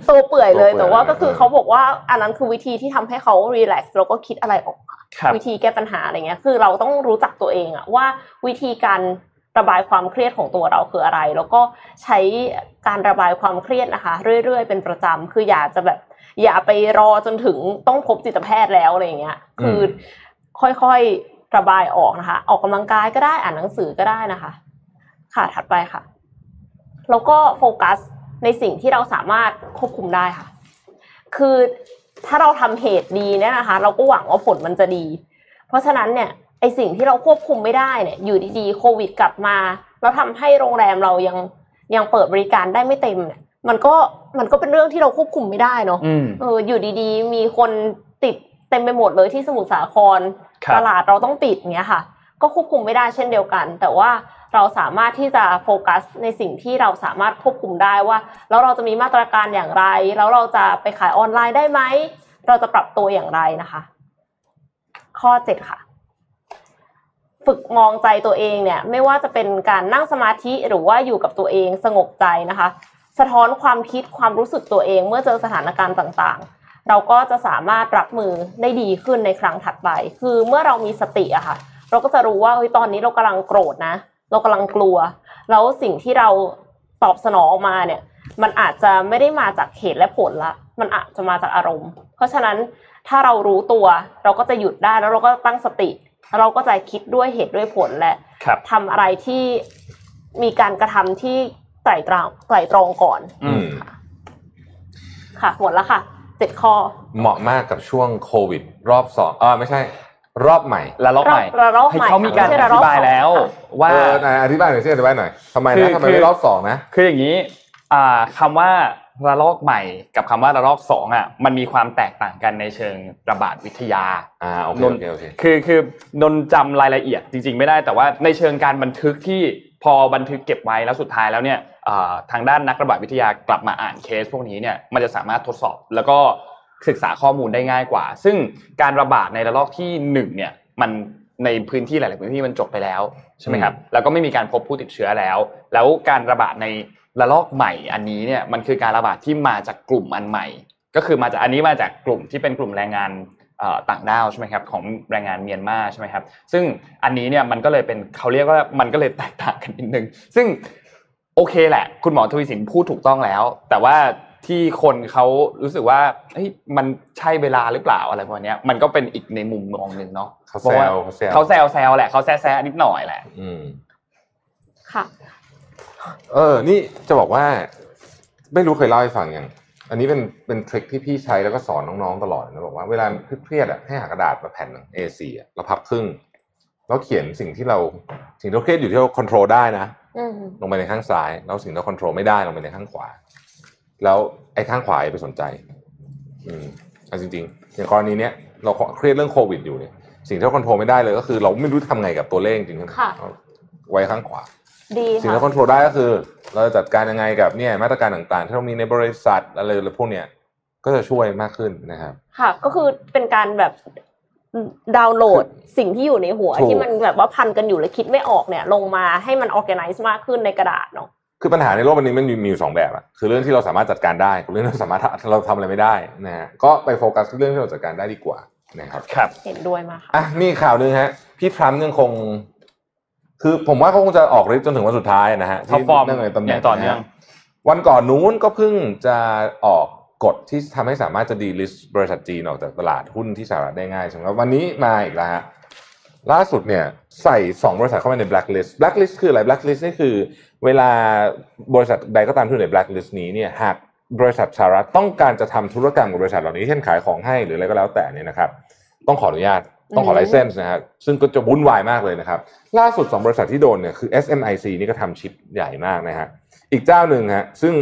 Speaker 4: ตัวเปื่อยเลย
Speaker 3: ตัวเปื่อย
Speaker 4: แต่ว่าก็คือ
Speaker 3: เออ
Speaker 4: เขาบอกว่าอันนั้นคือวิธีที่ทำให้เขารีแลกซ์แล้วก็คิดอะไรออกค่ะ
Speaker 2: ครับ
Speaker 4: วิธีแก้ปัญหาอะไรเงี้ยคือเราต้องรู้จักตัวเองอะว่าวิธีการระบายความเครียดของตัวเราคืออะไร แล้วก็ใช้การระบายความเครียดนะคะ เรื่อยๆ เป็นประจำคืออย่าจะแบบ อย่าไปรอจนถึงต้องพบจิตแพทย์แล้วอะไรเงี้ย คือค่อยๆระบายออกนะคะ ออกกำลังกายก็ได้อ่านหนังสือก็ได้นะคะ ค่ะถัดไปค่ะ แล้วก็โฟกัสในสิ่งที่เราสามารถควบคุมได้ค่ะ คือถ้าเราทำเหตุดีเนี่ยนะคะ เราก็หวังว่าผลมันจะดี เพราะฉะนั้นเนี่ยไอสิ่งที่เราควบคุมไม่ได้เนี่ย อยู่ดีๆโควิดกลับมาแล้วทำให้โรงแรมเรายังยังเปิดบริการได้ไม่เต็มเนี่ย มันก็มันก็เป็นเรื่องที่เราควบคุมไม่ได้เนาะ
Speaker 2: อืม
Speaker 4: เอออยู่ดีๆ มีคนติดเต็มไปหมดเลยที่สมุทรสาคร
Speaker 2: ครับ
Speaker 4: ตลาดเราต้องปิดเงี้ยค่ะ ก็ควบคุมไม่ได้เช่นเดียวกัน แต่ว่า เราสามารถที่จะโฟกัสในสิ่งที่เราสามารถควบคุมได้ว่า แล้วเราจะมีมาตรการอย่างไร แล้วเราจะไปขายออนไลน์ได้ไหม เราจะปรับตัวอย่างไรนะคะ ข้อเจ็ดค่ะ ฝึกมองใจตัวเองเนี่ย ไม่ว่าจะเป็นการนั่งสมาธิหรือว่าอยู่กับตัวเองสงบใจนะคะ สะท้อนความคิดความรู้สึกตัวเองเมื่อเจอสถานการณ์ต่างๆ เราก็จะสามารถรับมือได้ดีขึ้นในครั้งถัดไป คือเมื่อเรามีสติอะค่ะ เราก็จะรู้ว่าเฮ้ยตอนนี้เรากำลังโกรธนะ เรากำลังกลัว แล้วสิ่งที่เราตอบสนองออกมาเนี่ย มันอาจจะไม่ได้มาจากเหตุและผลละ มันอาจจะมาจากอารมณ์ เพราะฉะนั้นถ้าเรารู้ตัวเราก็จะหยุดได้แล้วเราก็ตั้งสติแล้วเราก็จะคิดด้วยเหตุด้วยผลและ
Speaker 2: ครับ
Speaker 4: ทำอะไรที่มีการกระทำที่ไตร่ตรองไตร่ตรองก่อน
Speaker 2: อืม
Speaker 4: ค่ะหมดแล้วค่ะเจ็ดข้อ
Speaker 3: เหมาะมากกับช่วงโควิด รอบสองอ่าไม่ใช่ รอบใหม่
Speaker 2: ละลอกใหม่
Speaker 4: ระลอก
Speaker 2: ให้
Speaker 4: ใหม่
Speaker 2: เขามีการ
Speaker 4: ไม่ใช่
Speaker 2: อ
Speaker 4: ระล
Speaker 2: ธิ
Speaker 4: อก
Speaker 2: บายแล้ว
Speaker 4: สองค่ะ
Speaker 2: ว่า
Speaker 3: เออไหนอธิบายหน่อยสิอธิบายหน่อยทำไม
Speaker 2: คื
Speaker 3: นะ
Speaker 2: อ
Speaker 3: ทำไม
Speaker 2: คือ
Speaker 3: ไม่รอบสองนะ
Speaker 2: คืออย่างนี้อ่าคำว่าระลอกใหม่ กับคำว่าระลอกสองอะมันมีความแตกต่างกันในเชิงระบาดวิทยา
Speaker 3: อ่าโอเค
Speaker 2: น
Speaker 3: โอนเคโอเค
Speaker 2: คือคือนนจำรายละเอียดจริง ๆ ไม่ได้แต่ว่าในเชิงการบันทึกที่พอบันทึกเก็บไว้แล้วสุดท้ายแล้วเนี่ยอ่าทางด้านนักระบาดวิทยากลับมาอ่านเคสพวกนี้เนี่ยมันจะสามารถทดสอบแล้วก็ ศึกษาข้อมูลได้ง่ายกว่า ซึ่งการระบาดในระลอกที่หนึ่งเนี่ยมันในพื้นที่หลาย ๆ พื้นที่มันจบไปแล้วใช่ไหมครับแล้วก็ไม่มีการพบผู้ติดเชื้อแล้ว แล้วการระบาดในระลอกใหม่อันนี้เนี่ยมันคือการระบาดที่มาจากกลุ่มอันใหม่ ก็คือมาจากอันนี้มาจากกลุ่มที่เป็นกลุ่มแรงงานต่างด้าวใช่ไหมครับของแรงงานเมียนมาใช่ไหมครับ ซึ่งอันนี้เนี่ยมันก็เลยเป็นเขาเรียกว่ามันก็เลยแตกต่างกันนิดนึงซึ่งโอเคแหละ คุณหมอทวีสินพูดถูกต้องแล้ว แต่ว่า ที่คนเขารู้สึกว่าเฮ้ยมันใช่เวลาหรือเปล่าอะไรพวกนี้มันก็เป็นอีกในมุมมองหนึ่งเนาะ
Speaker 3: เขาแซว
Speaker 2: เขาแซวแซวแหละเขาแซะแซะนิดหน่อยแหละ
Speaker 3: อืม
Speaker 4: ค่ะ
Speaker 3: เออ นี่จะบอกว่า ไม่รู้เคยเล่าให้ฟังยังอันนี้เป็นเป็นทริคที่พี่ใช้แล้วก็สอนน้องๆตลอดนะบอกว่าเวลาเครียดอะให้หากระดาษมาแผ่น A4 อะเราพับครึ่งแล้วเขียนสิ่งที่เราสิ่งที่เราเครียดอยู่ที่เราควบคุมได้นะ
Speaker 4: อืม
Speaker 3: ลงไปในข้างซ้าย แล้วสิ่งที่เราควบคุมไม่ได้ลงไปในข้างขวา แล้วไอ้ข้างขวาอย่าไปสนใจ อืมเอาจริงๆอย่างกรณีเนี้ยเราเครียดเรื่องโควิดอยู่เนี่ย สิ่งที่เราควบคุมไม่ได้เลยก็คือ เราไม่รู้ทำไงกับตัวเลขจริงๆ
Speaker 4: ค่ะ
Speaker 3: เอาไว้ข้างขวา
Speaker 4: ดี
Speaker 3: สิ่ง
Speaker 4: ค่ะ
Speaker 3: ที่ควบคุมได้ก็คือ เราจะจัดการยังไงกับเนี่ยมาตรการต่างๆ ที่เรามีในบริษัทอะไรอะไรพวกเนี้ยก็จะช่วยมากขึ้นนะครับ
Speaker 4: ค่ะ ก็คือเป็นการแบบดาวน์โหลดสิ่งที่อยู่ในหัว
Speaker 3: ถูก
Speaker 4: ที่มันแบบว่าพันกันอยู่แล้วคิดไม่ออกเนี่ย ลงมาให้มัน organize มากขึ้นในกระดาษเนาะ
Speaker 3: คือปัญหาในโลกวันนี้มันมีมีอยู่สองแบบอะคือเรื่องที่เราสามารถจัดการได้กับเรื่องที่เราสามารถเราทำอะไรไม่ได้นะฮะก็ไปโฟกัสที่เรื่องที่เราจัดการได้ดีกว่านะครับ
Speaker 2: ครับ
Speaker 4: เห็นด้วยมากค่ะ
Speaker 3: อะมีข่าวหนึ่งฮะพี่ทรัมป์ยังคง คือผมว่าเขาคงจะออกฤทธิ์จนถึงวันสุดท้ายนะฮะ
Speaker 2: top form
Speaker 3: นั่งในตำแหน่ง
Speaker 2: องย่างต่อเนื่องนะ
Speaker 3: ฮะวันก่อนนู้นก็เพิ่งจะออกกฎที่ทำให้สามารถจะ delist บริษัทจีนออกจากตลาดหุ้นที่สหรัฐได้ง่ายใช่ไหมครับวันนี้มาอีกแล้วฮะ ล่าสุดเนี่ยใส่ 2 บริษัทเข้าไปใน blacklist blacklist คืออะไร blacklist นี่คือ เวลาบริษัทใดก็ตามที่อยู่ใน blacklist นี้เนี่ยหากบริษัทสหรัฐต้องการจะทำธุรกรรมกับบริษัทเหล่านี้เช่นขายของให้หรืออะไรก็แล้วแต่เนี่ยนะครับ ต้องขออนุญาตต้องขอ
Speaker 4: อืม
Speaker 3: ไลเซนส์นะฮะซึ่งก็จะวุ่นวายมากเลยนะครับ ล่าสุด 2 บริษัทที่โดนเนี่ยคือ SMIC นี่ก็ทำชิปใหญ่มากนะฮะอีกเจ้าหนึ่งฮะซึ่ง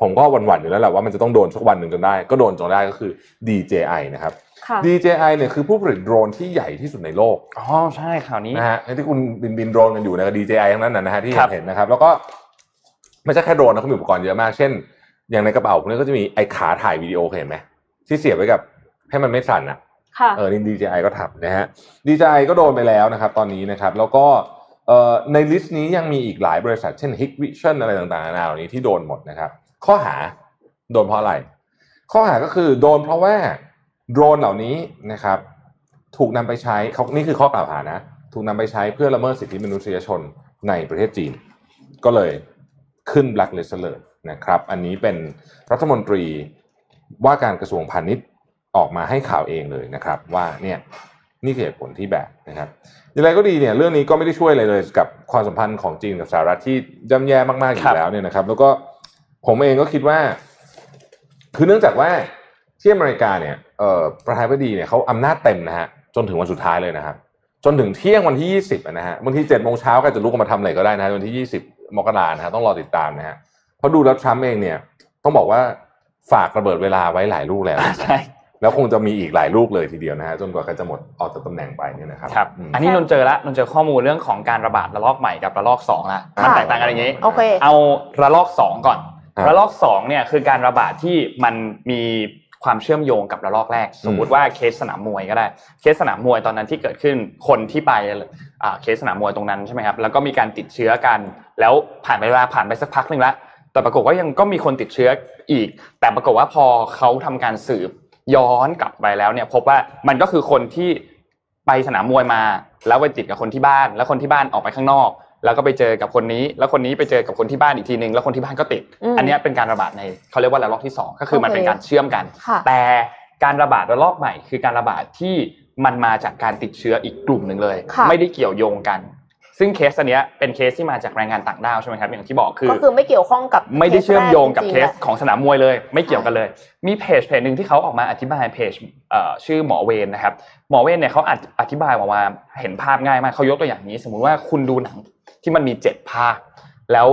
Speaker 3: ผมก็หวั่นๆอยู่แล้วแหละว่ามันจะต้องโดนสักวันหนึ่งจนได้ ก็โดนจนได้ก็คือ DJI นะครับ
Speaker 4: ค่ะ
Speaker 3: DJI เนี่ยคือผู้ผลิตโดรนที่ใหญ่ที่สุดในโลก
Speaker 2: อ๋อใช่ข่าวนี้
Speaker 3: นะฮะไอ้ที่คุณบินบินโดรนกันอยู่เนี่ยก็ DJI ทั้งนั้นนะนะฮะที่
Speaker 2: ครับ
Speaker 3: เห็นนะครับ แล้วก็ไม่ใช่แค่โดรนนะเขามีอุปกรณ์เยอะมาก เช่น อย่างในกระเป๋าพวกนี้ก็จะมีไอ้ขาถ่ายวิดีโอเคยเห็นไหมที่เสียบไว้กับให้มันไม่สั่นอะ
Speaker 4: ค่ะ
Speaker 3: เออนี่ DJI ก็ทำนะฮะ DJI ก็โดนไปแล้วนะครับ ตอนนี้นะครับ แล้วก็เอ่อใน list นี้ยังมีอีกหลายบริษัทเช่น Hikvision อะไรต่างๆนานาเหล่านี้ที่โดนหมดนะครับ ข้อหาโดนเพราะอะไร ข้อหาก็คือโดนเพราะว่า โดรนเหล่านี้นะครับ ถูกนำไปใช้เขานี่คือข้อกล่าวหานะ ถูกนำไปใช้เพื่อละเมิดสิทธิมนุษยชนในประเทศจีน ก็เลยขึ้น blacklist เลยนะครับ อันนี้เป็นรัฐมนตรีว่าการกระทรวงพาณิชย์ออกมาให้ข่าวเองเลยนะครับ ว่าเนี่ยนี่คือเหตุผลที่แบบนะครับอย่างไรก็ดีเนี่ยเรื่องนี้ก็ไม่ได้ช่วยอะไรเลยกับความสัมพันธ์ของจีนกับสหรัฐที่ย่ำแย่มากๆอยู่แล้วเนี่ยนะครับ แล้วก็ผมเองก็คิดว่า คือเนื่องจากว่า ที่อเมริกาเนี่ยเอ่อประธานาธิบดีเนี่ยเขาอำนาจเต็มนะฮะจนถึงวันสุดท้ายเลยนะครับ จนถึงเที่ยงวันที่ 20อะนะฮะบางทีเจ็ดโมงเช้าก็จะลุกออกมาทำอะไรก็ได้นะฮะวันที่ 20 มกรานะฮะต้องรอติดตามนะฮะเพราะดูแล้วทรัมป์เองเนี่ย ต้องบอกว่าฝากระเบิดเวลาไว้หลายลูกแล้ว
Speaker 2: ใช่
Speaker 3: แล้วคงจะมีอีกหลายลูกเลยทีเดียวนะฮะจนกว่าเขาจะหมดออกจากตำแหน่งไปเนี่ยนะครับ
Speaker 2: ครับ
Speaker 3: อืม
Speaker 2: อันนี้นนเจอละนนเจอข้อมูลเรื่องของการระบาดระลอกใหม่กับระลอกสองละมัน
Speaker 4: ค่ะ
Speaker 2: แตกต่างกันอย่างนี้
Speaker 4: โอเค
Speaker 2: เอาระลอกสองก่อน
Speaker 3: ครับ
Speaker 2: ระลอกสองเนี่ยคือการระบาดที่มันมี ความเชื่อมโยงกับระลอกแรก สมมุติว่าเคสสนามมวยก็ได้ เคสสนามมวยตอนนั้นที่เกิดขึ้นคนที่ไปอ่าเคสสนามมวยตรงนั้นใช่ไหมครับแล้วก็มีการติดเชื้อกัน แล้วผ่านไปเวลาผ่านไปสักพักหนึ่งแล้วแต่ปรากฏว่ายังก็มีคนติดเชื้ออีก แต่ปรากฏว่าพอเขาทำการสืบย้อนกลับไปแล้วเนี่ย พบว่ามันก็คือคนที่ไปสนามมวยมา แล้วไปติดกับคนที่บ้าน แล้วคนที่บ้านออกไปข้างนอก แล้วก็ไปเจอกับคนนี้ แล้วคนนี้ไปเจอกับคนที่บ้านอีกทีนึง แล้วคนที่บ้านก็ติด
Speaker 4: อืม
Speaker 2: อันเนี้ยเป็นการระบาดในเขาเรียกว่าระลอกที่สองก็คือมัน
Speaker 4: โอเค
Speaker 2: เป็นการเชื่อมกัน
Speaker 4: ค่ะ
Speaker 2: แต่การระบาดระลอกใหม่ คือการระบาดที่มันมาจากการติดเชื้ออีกกลุ่มหนึ่งเลย
Speaker 4: ค่ะ
Speaker 2: ไม่ได้เกี่ยวโยงกัน ซึ่งเคสอันเนี้ยเป็นเคสที่มาจากแรงงานต่างด้าวใช่ไหมครับอย่างที่บอกคือ
Speaker 4: ก็คือไม่เกี่ยวข้องกับ
Speaker 2: ไม่ได้เชื่อมโยงกับ
Speaker 4: จ
Speaker 2: เค
Speaker 4: ริๆ
Speaker 2: ส
Speaker 4: แหละ
Speaker 2: ของสนามมวยเลย ไม่เกี่ยวกันเลย มีเพจเพจหนึ่งที่เขาออกมาอธิบายเพจเอ่อชื่อหมอเวนนะครับหมอเวนเนี่ยเขาอธิอธิบายออกมาเห็นภาพง่ายมากเขายกตัวอย่างนี้ สมมุติว่าคุณดูหนัง ที่มันมีเจ็ดภาค แล้ว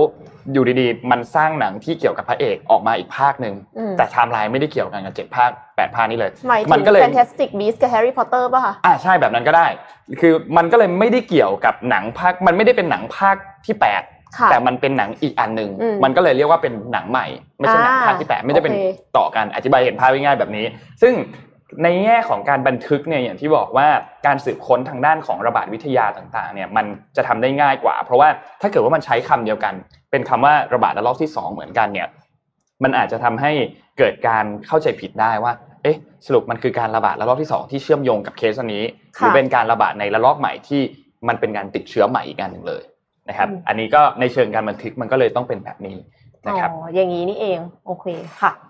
Speaker 2: อยู่ดีๆ มันสร้างหนังที่เกี่ยวกับพระเอกออกมาอีกภาคหนึ่ง
Speaker 4: อืม
Speaker 2: แต่ไทม์ไลน์ไม่ได้เกี่ยวกันกับเจ็ดภาคแปดภาคนี้เลย
Speaker 4: หมายถึ
Speaker 2: มัน
Speaker 4: ง
Speaker 2: ก็เลย
Speaker 4: Fantastic Beasts กับ Harry Potter ป่ะคะ
Speaker 2: อ่าใช่แบบนั้นก็ได้ คือมันก็เลยไม่ได้เกี่ยวกับหนังภาคมันไม่ได้เป็นหนังภาคที่แปด
Speaker 4: ค่ะ
Speaker 2: แต่มันเป็นหนังอีกอันหนึ่ง
Speaker 4: อืม
Speaker 2: มันก็เลยเรียกว่าเป็นหนังใหม่ ไม่ใช่หนัง
Speaker 4: อ่า
Speaker 2: ภาคที่แปดไม่ได้เป็น
Speaker 4: โอเค
Speaker 2: ต่อกันอธิบายเห็นภาพง่ายๆแบบนี้ ซึ่ง ในแง่ของการบันทึกเนี่ยอย่างที่บอกว่าการสืบค้นทางด้านของระบาดวิทยาต่างๆเนี่ยมันจะทำได้ง่ายกว่า เพราะว่าถ้าเกิดว่ามันใช้คำเดียวกัน เป็นคำว่าระบาดระลอกที่สองเหมือนกันเนี่ยมันอาจจะทำให้เกิดการเข้าใจผิดได้ว่าเอ๊ะสรุปมันคือการระบาดระลอกที่สองที่เชื่อมโยงกับเคสอันนี้ หรือเป็นการระบาดในระลอกใหม่ที่มันเป็นการติดเชื้อใหม่อีกการหนึ่งเลยนะครับ อันนี้ก็ในเชิงการบันทึกมันก็เลยต้องเป็นแบบนี้
Speaker 4: อ๋
Speaker 2: นะครับ
Speaker 4: ออย่างนี้นี่เองโอเคค่ะ
Speaker 3: อืม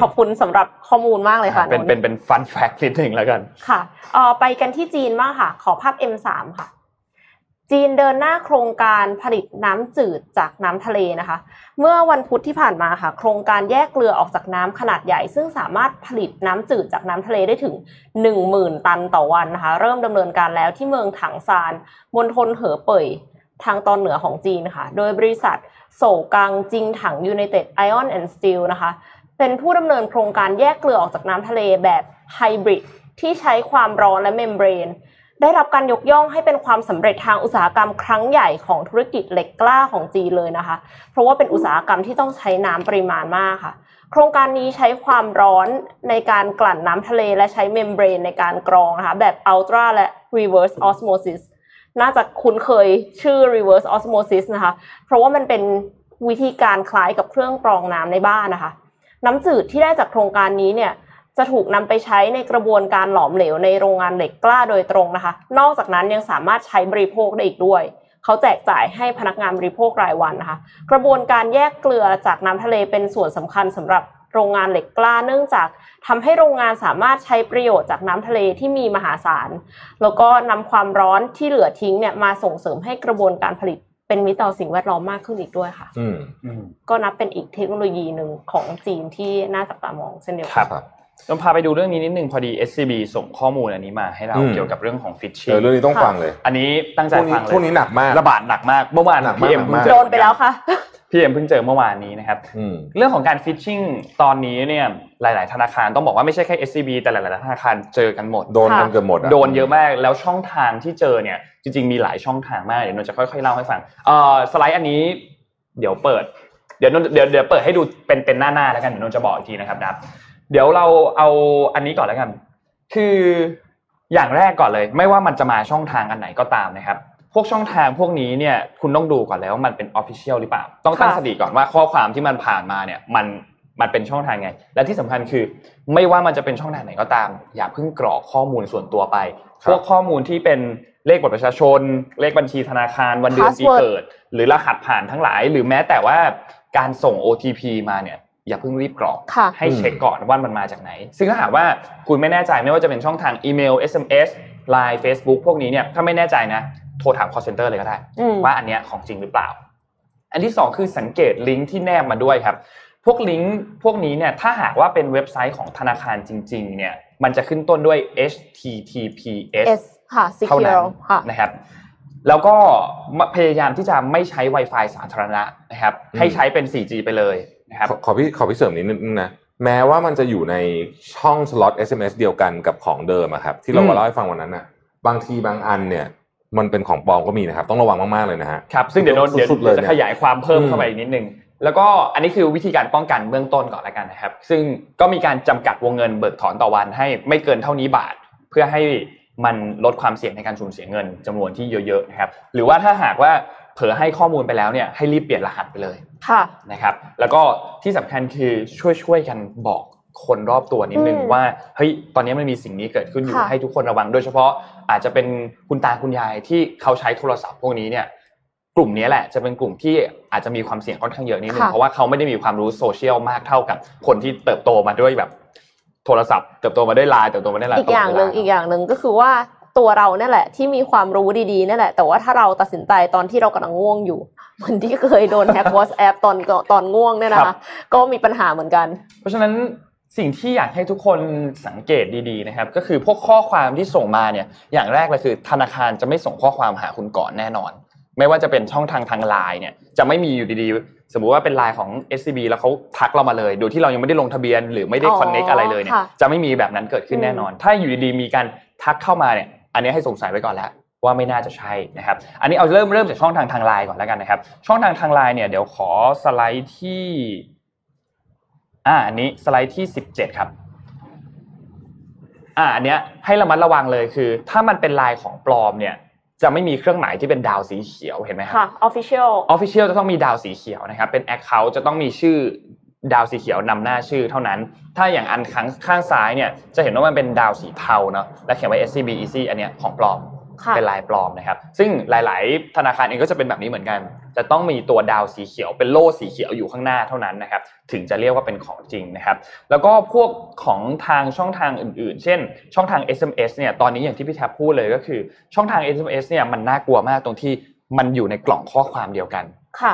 Speaker 4: ขอบคุณสำหรับข้อมูลมากเลยค่ะ
Speaker 2: เป็น
Speaker 4: นนท์
Speaker 2: เป็นเป็นฟันแฟกต์นิดหนึ่งแล้วกัน
Speaker 4: ค่ะเอ่อไปกันที่จีนบ้างค่ะ ขอภาพ M3 ค่ะ จีนเดินหน้าโครงการผลิตน้ำจืดจากน้ำทะเลนะคะ เมื่อวันพุธที่ผ่านมาค่ะ โครงการแยกเกลือออกจากน้ำขนาดใหญ่ ซึ่งสามารถผลิตน้ำจืดจากน้ำทะเลได้ถึง 10,000 ตันต่อวันนะคะ เริ่มดำเนินการแล้วที่เมืองถังซานมณฑลเหอเป่ยทางตอนเหนือของจีนค่ะ โดยบริษัทโศกังจิงถังยู n i เต็ดไอออนแอนด์สตีลนะคะ เป็นผู้ดำเนินโครงการแยกเกลือออกจากน้ำทะเลแบบไฮบริดที่ใช้ความร้อนและ membrane ได้รับการยกย่องให้เป็นความสำเร็จทางอุตสาหกรรมครั้งใหญ่ของธุรกิจเหล็กกล้าของจีนเลยนะคะ เพราะว่าเป็นอุตสาหกรรมที่ต้องใช้น้ำปริมาณมากค่ะ โครงการนี้ใช้ความร้อนในการกลั่นน้ำทะเลและใช้ membrane ในการกรองนะคะแบบ ultra และ reverse osmosis น่าจะคุ้นเคยชื่อ reverse osmosis นะคะ เพราะว่ามันเป็นวิธีการคล้ายกับเครื่องกรองน้ำในบ้านนะคะ น้ำจืดที่ได้จากโครงการนี้เนี่ยจะถูกนำไปใช้ในกระบวนการหลอมเหลวในโรงงานเหล็กกล้าโดยตรงนะคะ นอกจากนั้นยังสามารถใช้บริโภคได้อีกด้วย เขาแจกจ่ายให้พนักงานบริโภครายวันนะคะ กระบวนการแยกเกลือจากน้ำทะเลเป็นส่วนสำคัญสำหรับโรงงานเหล็กกล้าเนื่องจากทำให้โรงงานสามารถใช้ประโยชน์จากน้ำทะเลที่มีมหาศาล แล้วก็นำความร้อนที่เหลือทิ้งเนี่ยมาส่งเสริมให้กระบวนการผลิต เป็นมิตรต่อสิ่งแวดล้อมมากขึ้นอีกด้วยค่ะ
Speaker 3: อืม
Speaker 2: อืม
Speaker 4: ก็นับเป็นอีกเทคโนโลยีหนึ่งของจีนที่น่าจับตามองเช่นเดียว
Speaker 2: ค
Speaker 4: กั
Speaker 2: รั
Speaker 4: น
Speaker 2: บ
Speaker 3: ครับ
Speaker 2: ต้องพาไปดูเรื่องนี้นิดนึงพอดี SCB ส่งข้อมูลอันนี้มาให้เรา
Speaker 3: อืม
Speaker 2: เกี่ยวกับเรื่องของฟิชชิ
Speaker 3: เออเรื่องนี้ต้องฟังเลย
Speaker 2: อันนี้ตั้งใจ
Speaker 3: ช่วงนี้
Speaker 2: ฟังเลย
Speaker 3: ช่วงนี้หนักมาก
Speaker 2: ระบาดหนักมากเมื่อวาน
Speaker 3: หนักมาก
Speaker 2: พี่เอ็ม
Speaker 3: หนักมาก
Speaker 2: เพิ่งเจอ
Speaker 4: โดนไปแล้วค่ะ
Speaker 2: พี่เอ็มเพิ่งเจอเมื่อวานนี้นะครับ
Speaker 3: อืม
Speaker 2: เรื่องของการฟิชชิงตอนนี้เนี่ยหลาย ๆ ธนาคารต้องบอกว่าไม่ใช่แค่ SCB แต่หลาย ๆ ธนาคารเจอกันหมด
Speaker 3: โดนกัน
Speaker 4: ค่ะ
Speaker 3: เกือบหมดอะ
Speaker 2: โดนเยอะมากแล้วช่องทางที่เจอเนี่ย จริง ๆ มีหลายช่องทางมากเดี๋ยวนนท์จะค่อยๆเล่าให้ฟังเอ่อสไลด์อันนี้เดี๋ยวเปิด เดี๋ยวนนท์เดี๋ยวเดี๋ยวเปิดให้ดูเป็นเป็นหน้าๆแล้วกันเดี๋ยวนนท์จะบอกอีกทีนะครับนะเดี๋ยวเราเอาอันนี้ก่อนแล้วกัน คืออย่างแรกก่อนเลย ไม่ว่ามันจะมาช่องทางอันไหนก็ตามนะครับพวกช่องทางพวกนี้เนี่ยคุณต้องดูก่อนแล้วว่ามันเป็นออฟฟิเชียลหรือเปล่า ต้องตั้ง
Speaker 4: ค่ะ
Speaker 2: สติก่อนว่าข้อความที่มันผ่านมาเนี่ยมันมันเป็นช่องทางไง และที่สำคัญคือ ไม่ว่ามันจะเป็นช่องทางไหนก็ตาม อย่าเพิ่งกรอกข้อมูลส่วนตัวไป
Speaker 3: ครับ
Speaker 2: พวกข้อมูลที่เป็น เลขบัตรประชาชน เลขบัญชีธนาคารวันเดือนปี
Speaker 4: Password
Speaker 2: เกิด หรือรหัสผ่านทั้งหลาย หรือแม้แต่ว่าการส่ง OTP มาเนี่ยอย่าเพิ่งรีบกรอก
Speaker 4: ค่ะ
Speaker 2: ให้เช็คก่อนว่ามันมาจากไหน ซึ่งถ้าหากว่าคุณไม่แน่ใจไม่ว่าจะเป็นช่องทางอีเมล SMS Line Facebook พวกนี้เนี่ยถ้าไม่แน่ใจนะโทรถาม call center เลยก็ได้
Speaker 4: อืม
Speaker 2: ว่าอันเนี้ยของจริงหรือเปล่า อันที่สองคือสังเกตลิงก์ที่แนบมาด้วยครับ พวกลิงก์พวกนี้เนี่ยถ้าหากว่าเป็นเว็บไซต์ของธนาคารจริง ๆ เนี่ยมันจะขึ้นต้นด้วย https
Speaker 4: S ค่ะ
Speaker 2: เท่านั้น
Speaker 4: secure ค่ะ
Speaker 2: นะครับแล้วก็พยายามที่จะไม่ใช้ Wi-Fi สาธารณะนะครับ
Speaker 3: อืม
Speaker 2: ให้ใช้เป็น 4G ไปเลยนะครับ
Speaker 3: ขอขอพี่ขอพี่เสริมนิดนึงนะแม้ว่ามันจะอยู่ในช่องสล็อต SMS เดียวกันกับของเดิมอะครับที่เรา
Speaker 2: อืม
Speaker 3: มาเล่าให้ฟังวันนั้นน่ะบางทีบางอันเนี่ยมันเป็นของปลอมก็มีนะครับ ต้องระวังมากๆเลยนะฮะ
Speaker 2: ครับซึ่งเดี๋ยวโดนเดี๋ยว
Speaker 3: สุดๆเลย
Speaker 2: จะ
Speaker 3: เนี่ย
Speaker 2: ขยายความเพิ่ม
Speaker 3: อืม
Speaker 2: เข้าไปอีกนิดนึงแล้วก็อันนี้คือวิธีการป้องกันเบื้องต้นก่อนแล้วกันนะครับ ซึ่งก็มีการจำกัดวงเงินเบิกถอนต่อวันให้ไม่เกินเท่านี้บาท เพื่อให้ มันลดความเสี่ยงในการสูญเสียเงินจำนวนที่เยอะๆนะครับ หรือว่าถ้าหากว่าเผลอให้ข้อมูลไปแล้วเนี่ยให้รีบเปลี่ยนรหัสไปเลย
Speaker 4: ค่ะ
Speaker 2: นะครับ แล้วก็ที่สำคัญคือช่วยช่วยๆกันบอกคนรอบตัวนิดนึง
Speaker 4: อืม
Speaker 2: ว่าเฮ้ยตอนนี้มันมีสิ่งนี้เกิดขึ้นอยู่
Speaker 4: ค่ะ
Speaker 2: ให้ทุกคนระวังโดยเฉพาะอาจจะเป็นคุณตาคุณยายที่เขาใช้โทรศัพท์พวกนี้เนี่ยกลุ่มนี้แหละจะเป็นกลุ่มที่อาจจะมีความเสี่ยงค่อนข้างเยอะนิดนึง
Speaker 4: ค่ะ
Speaker 2: เพราะว่าเขาไม่ได้มีความรู้โซเชียลมากเท่ากับคนที่เติบโตมาด้วยแบบ โทรศัพท์เติบโตมาด้วยไลน์เติบโตมาด้วยไลน์
Speaker 4: อีกอย่างหนึ่ง
Speaker 2: ตลอดเวล
Speaker 4: อีกอย่างหนึ่งก็คือว่าตัวเราเนี่ยแหละ ที่มีความรู้ดีๆเนี่ยแหละ แต่ว่าถ้าเราตัดสินใจตอนที่เรากำลังง่วงอยู่เหมือนที่เคยโดนแฮ็ก WhatsApp ตอนตอนง่วงเนี่ยนะคะก็มีปัญหาเหมือนกัน
Speaker 2: เพราะฉะนั้นสิ่งที่อยากให้ทุกคนสังเกตดีๆนะครับ ก็คือพวกข้อความที่ส่งมาเนี่ยอย่างแรกเลยคือ ธนาคารจะไม่ส่งข้อความหาคุณก่อนแน่นอน ไม่ว่าจะเป็นช่องทางทางไลน์เนี่ยจะไม่มีอยู่ดีๆ สมมุติว่าเป็นไลน์ของ SCB แล้วเขาทักเรามาเลย โดยที่เรายังไม่ได้ลงทะเบียนหรือไม่ได้
Speaker 4: อ๋อ
Speaker 2: คอนเน็กอะไรเลยเนี่ย
Speaker 4: ค่ะ
Speaker 2: จะไม่มีแบบนั้นเกิดขึ้นแน่นอน ถ้าอยู่ดีๆมีการทักเข้ามาเนี่ยอันนี้ให้สงสัยไว้ก่อนแล้วว่าไม่น่าจะใช่นะครับ อันนี้เอาเริ่มเริ่มจากช่องทางทางไลน์ก่อนแล้วกันนะครับ ช่องทางทางไลน์เนี่ยเดี๋ยวขอสไลด์ที่อ่าอันนี้สไลด์ที่สิบเจ็ดครับอ่าอันเนี้ยให้ระมัดระวังเลยคือ ถ้ามันเป็นลายของปลอมเนี่ย จะไม่มีเครื่องหมายที่เป็นดาวสีเขียวเห็นไหมครับ
Speaker 4: ค่ะ official
Speaker 2: ออฟฟิเชียลจะต้องมีดาวสีเขียวนะครับ เป็น Account จะต้องมีชื่อดาวสีเขียวนำหน้าชื่อเท่านั้น ถ้าอย่างอันข้างข้างซ้ายเนี่ยจะเห็นว่ามันเป็นดาวสีเทาเนาะและเขียนไว้ SCB Easy อันเนี้ยของปลอม
Speaker 4: ค่ะ
Speaker 2: เป็นลายปลอมนะครับ ซึ่งหลาย ๆ ธนาคารเองก็จะเป็นแบบนี้เหมือนกัน จะต้องมีตัวดาวสีเขียวเป็นโล่สีเขียวอยู่ข้างหน้าเท่านั้นนะครับ ถึงจะเรียกว่าเป็นของจริงนะครับ แล้วก็พวกของทางช่องทางอื่น ๆ เช่น ช่องทาง SMS เนี่ย ตอนนี้อย่างที่พี่แทบพูดเลยก็คือ ช่องทาง SMS เนี่ยมันน่ากลัวมากตรงที่มันอยู่ในกล่องข้อความเดียวกัน
Speaker 4: ค่ะ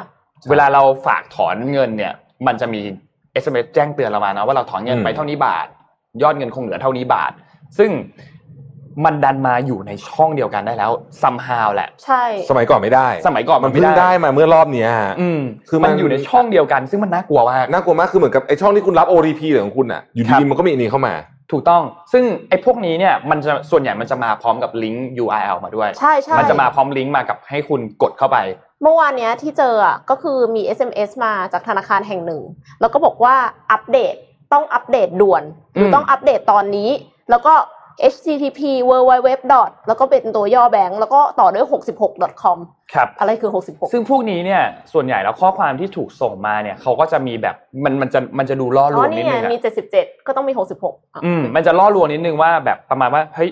Speaker 2: เวลาเราฝากถอนเงินเนี่ย มันจะมี SMS แจ้งเตือนเรามานะว่าเราถอนเงินไป
Speaker 3: อืม
Speaker 2: เท่านี้บาท ยอดเงินคงเหลือเท่านี้บาท ซึ่ง มันดันมาอยู่ในช่องเดียวกันได้แล้ว somehow แหละ
Speaker 4: ใช่
Speaker 3: สมัยก่อนไม่ได้
Speaker 2: สมัยก่อน
Speaker 3: มั
Speaker 2: มันน
Speaker 3: เพิ่
Speaker 2: ไม่
Speaker 3: ง
Speaker 2: ได้
Speaker 3: ได้มาเมื่อรอบเนี้ยฮะ
Speaker 2: อืม
Speaker 3: คือมัน
Speaker 2: มันอยู่ในช่องเดียวกัน ซึ่งมันน่ากลัวมาก
Speaker 3: น่ากลัวมากคือเหมือนกับไอ้ช่องที่คุณรับ OTP เหลืของคุณอะ อยู่
Speaker 2: ครั
Speaker 3: ดี
Speaker 2: บ
Speaker 3: ๆมันก็มีอันนี้เข้ามา
Speaker 2: ถูกต้อง ซึ่งไอ้พวกนี้เนี่ยมันจะส่วนใหญ่มันจะมาพร้อมกับลิงก์ URL มาด้วย
Speaker 4: ใช่ใช่
Speaker 2: มันจะมาพร้อมลิงก์มากับให้คุณกดเข้าไป
Speaker 4: เมื่อวานเนี้ยที่เจออะก็คือมี SMS มาจากธนาคารแห่งหนึ่ง แล้วก็บอกว่าอัปเดตต้องอัปเดตด่วน หรือ
Speaker 2: ม
Speaker 4: ต้องอัปเดตตอนนี้ แล้วก็ http www. แล้วก็เป็นตัวย่อแบงค์แล้วก็ต่อด้วย 66 com
Speaker 2: ครับ
Speaker 4: อะไรคือ 66
Speaker 2: ซึ่งพวกนี้เนี่ยส่วนใหญ่แล้วข้อความที่ถูกส่งมาเนี่ยเขาก็จะมีแบบมันมันจะมันจะดูล่อล
Speaker 4: อ๋
Speaker 2: ว
Speaker 4: อง
Speaker 2: นิด
Speaker 4: นี่ไง
Speaker 2: นึงอะ
Speaker 4: มี 77 ก็ต้องมี 66อะ
Speaker 2: อืมมันจะล่อลวงนิดนึงว่าแบบประมาณว่าเฮ้ย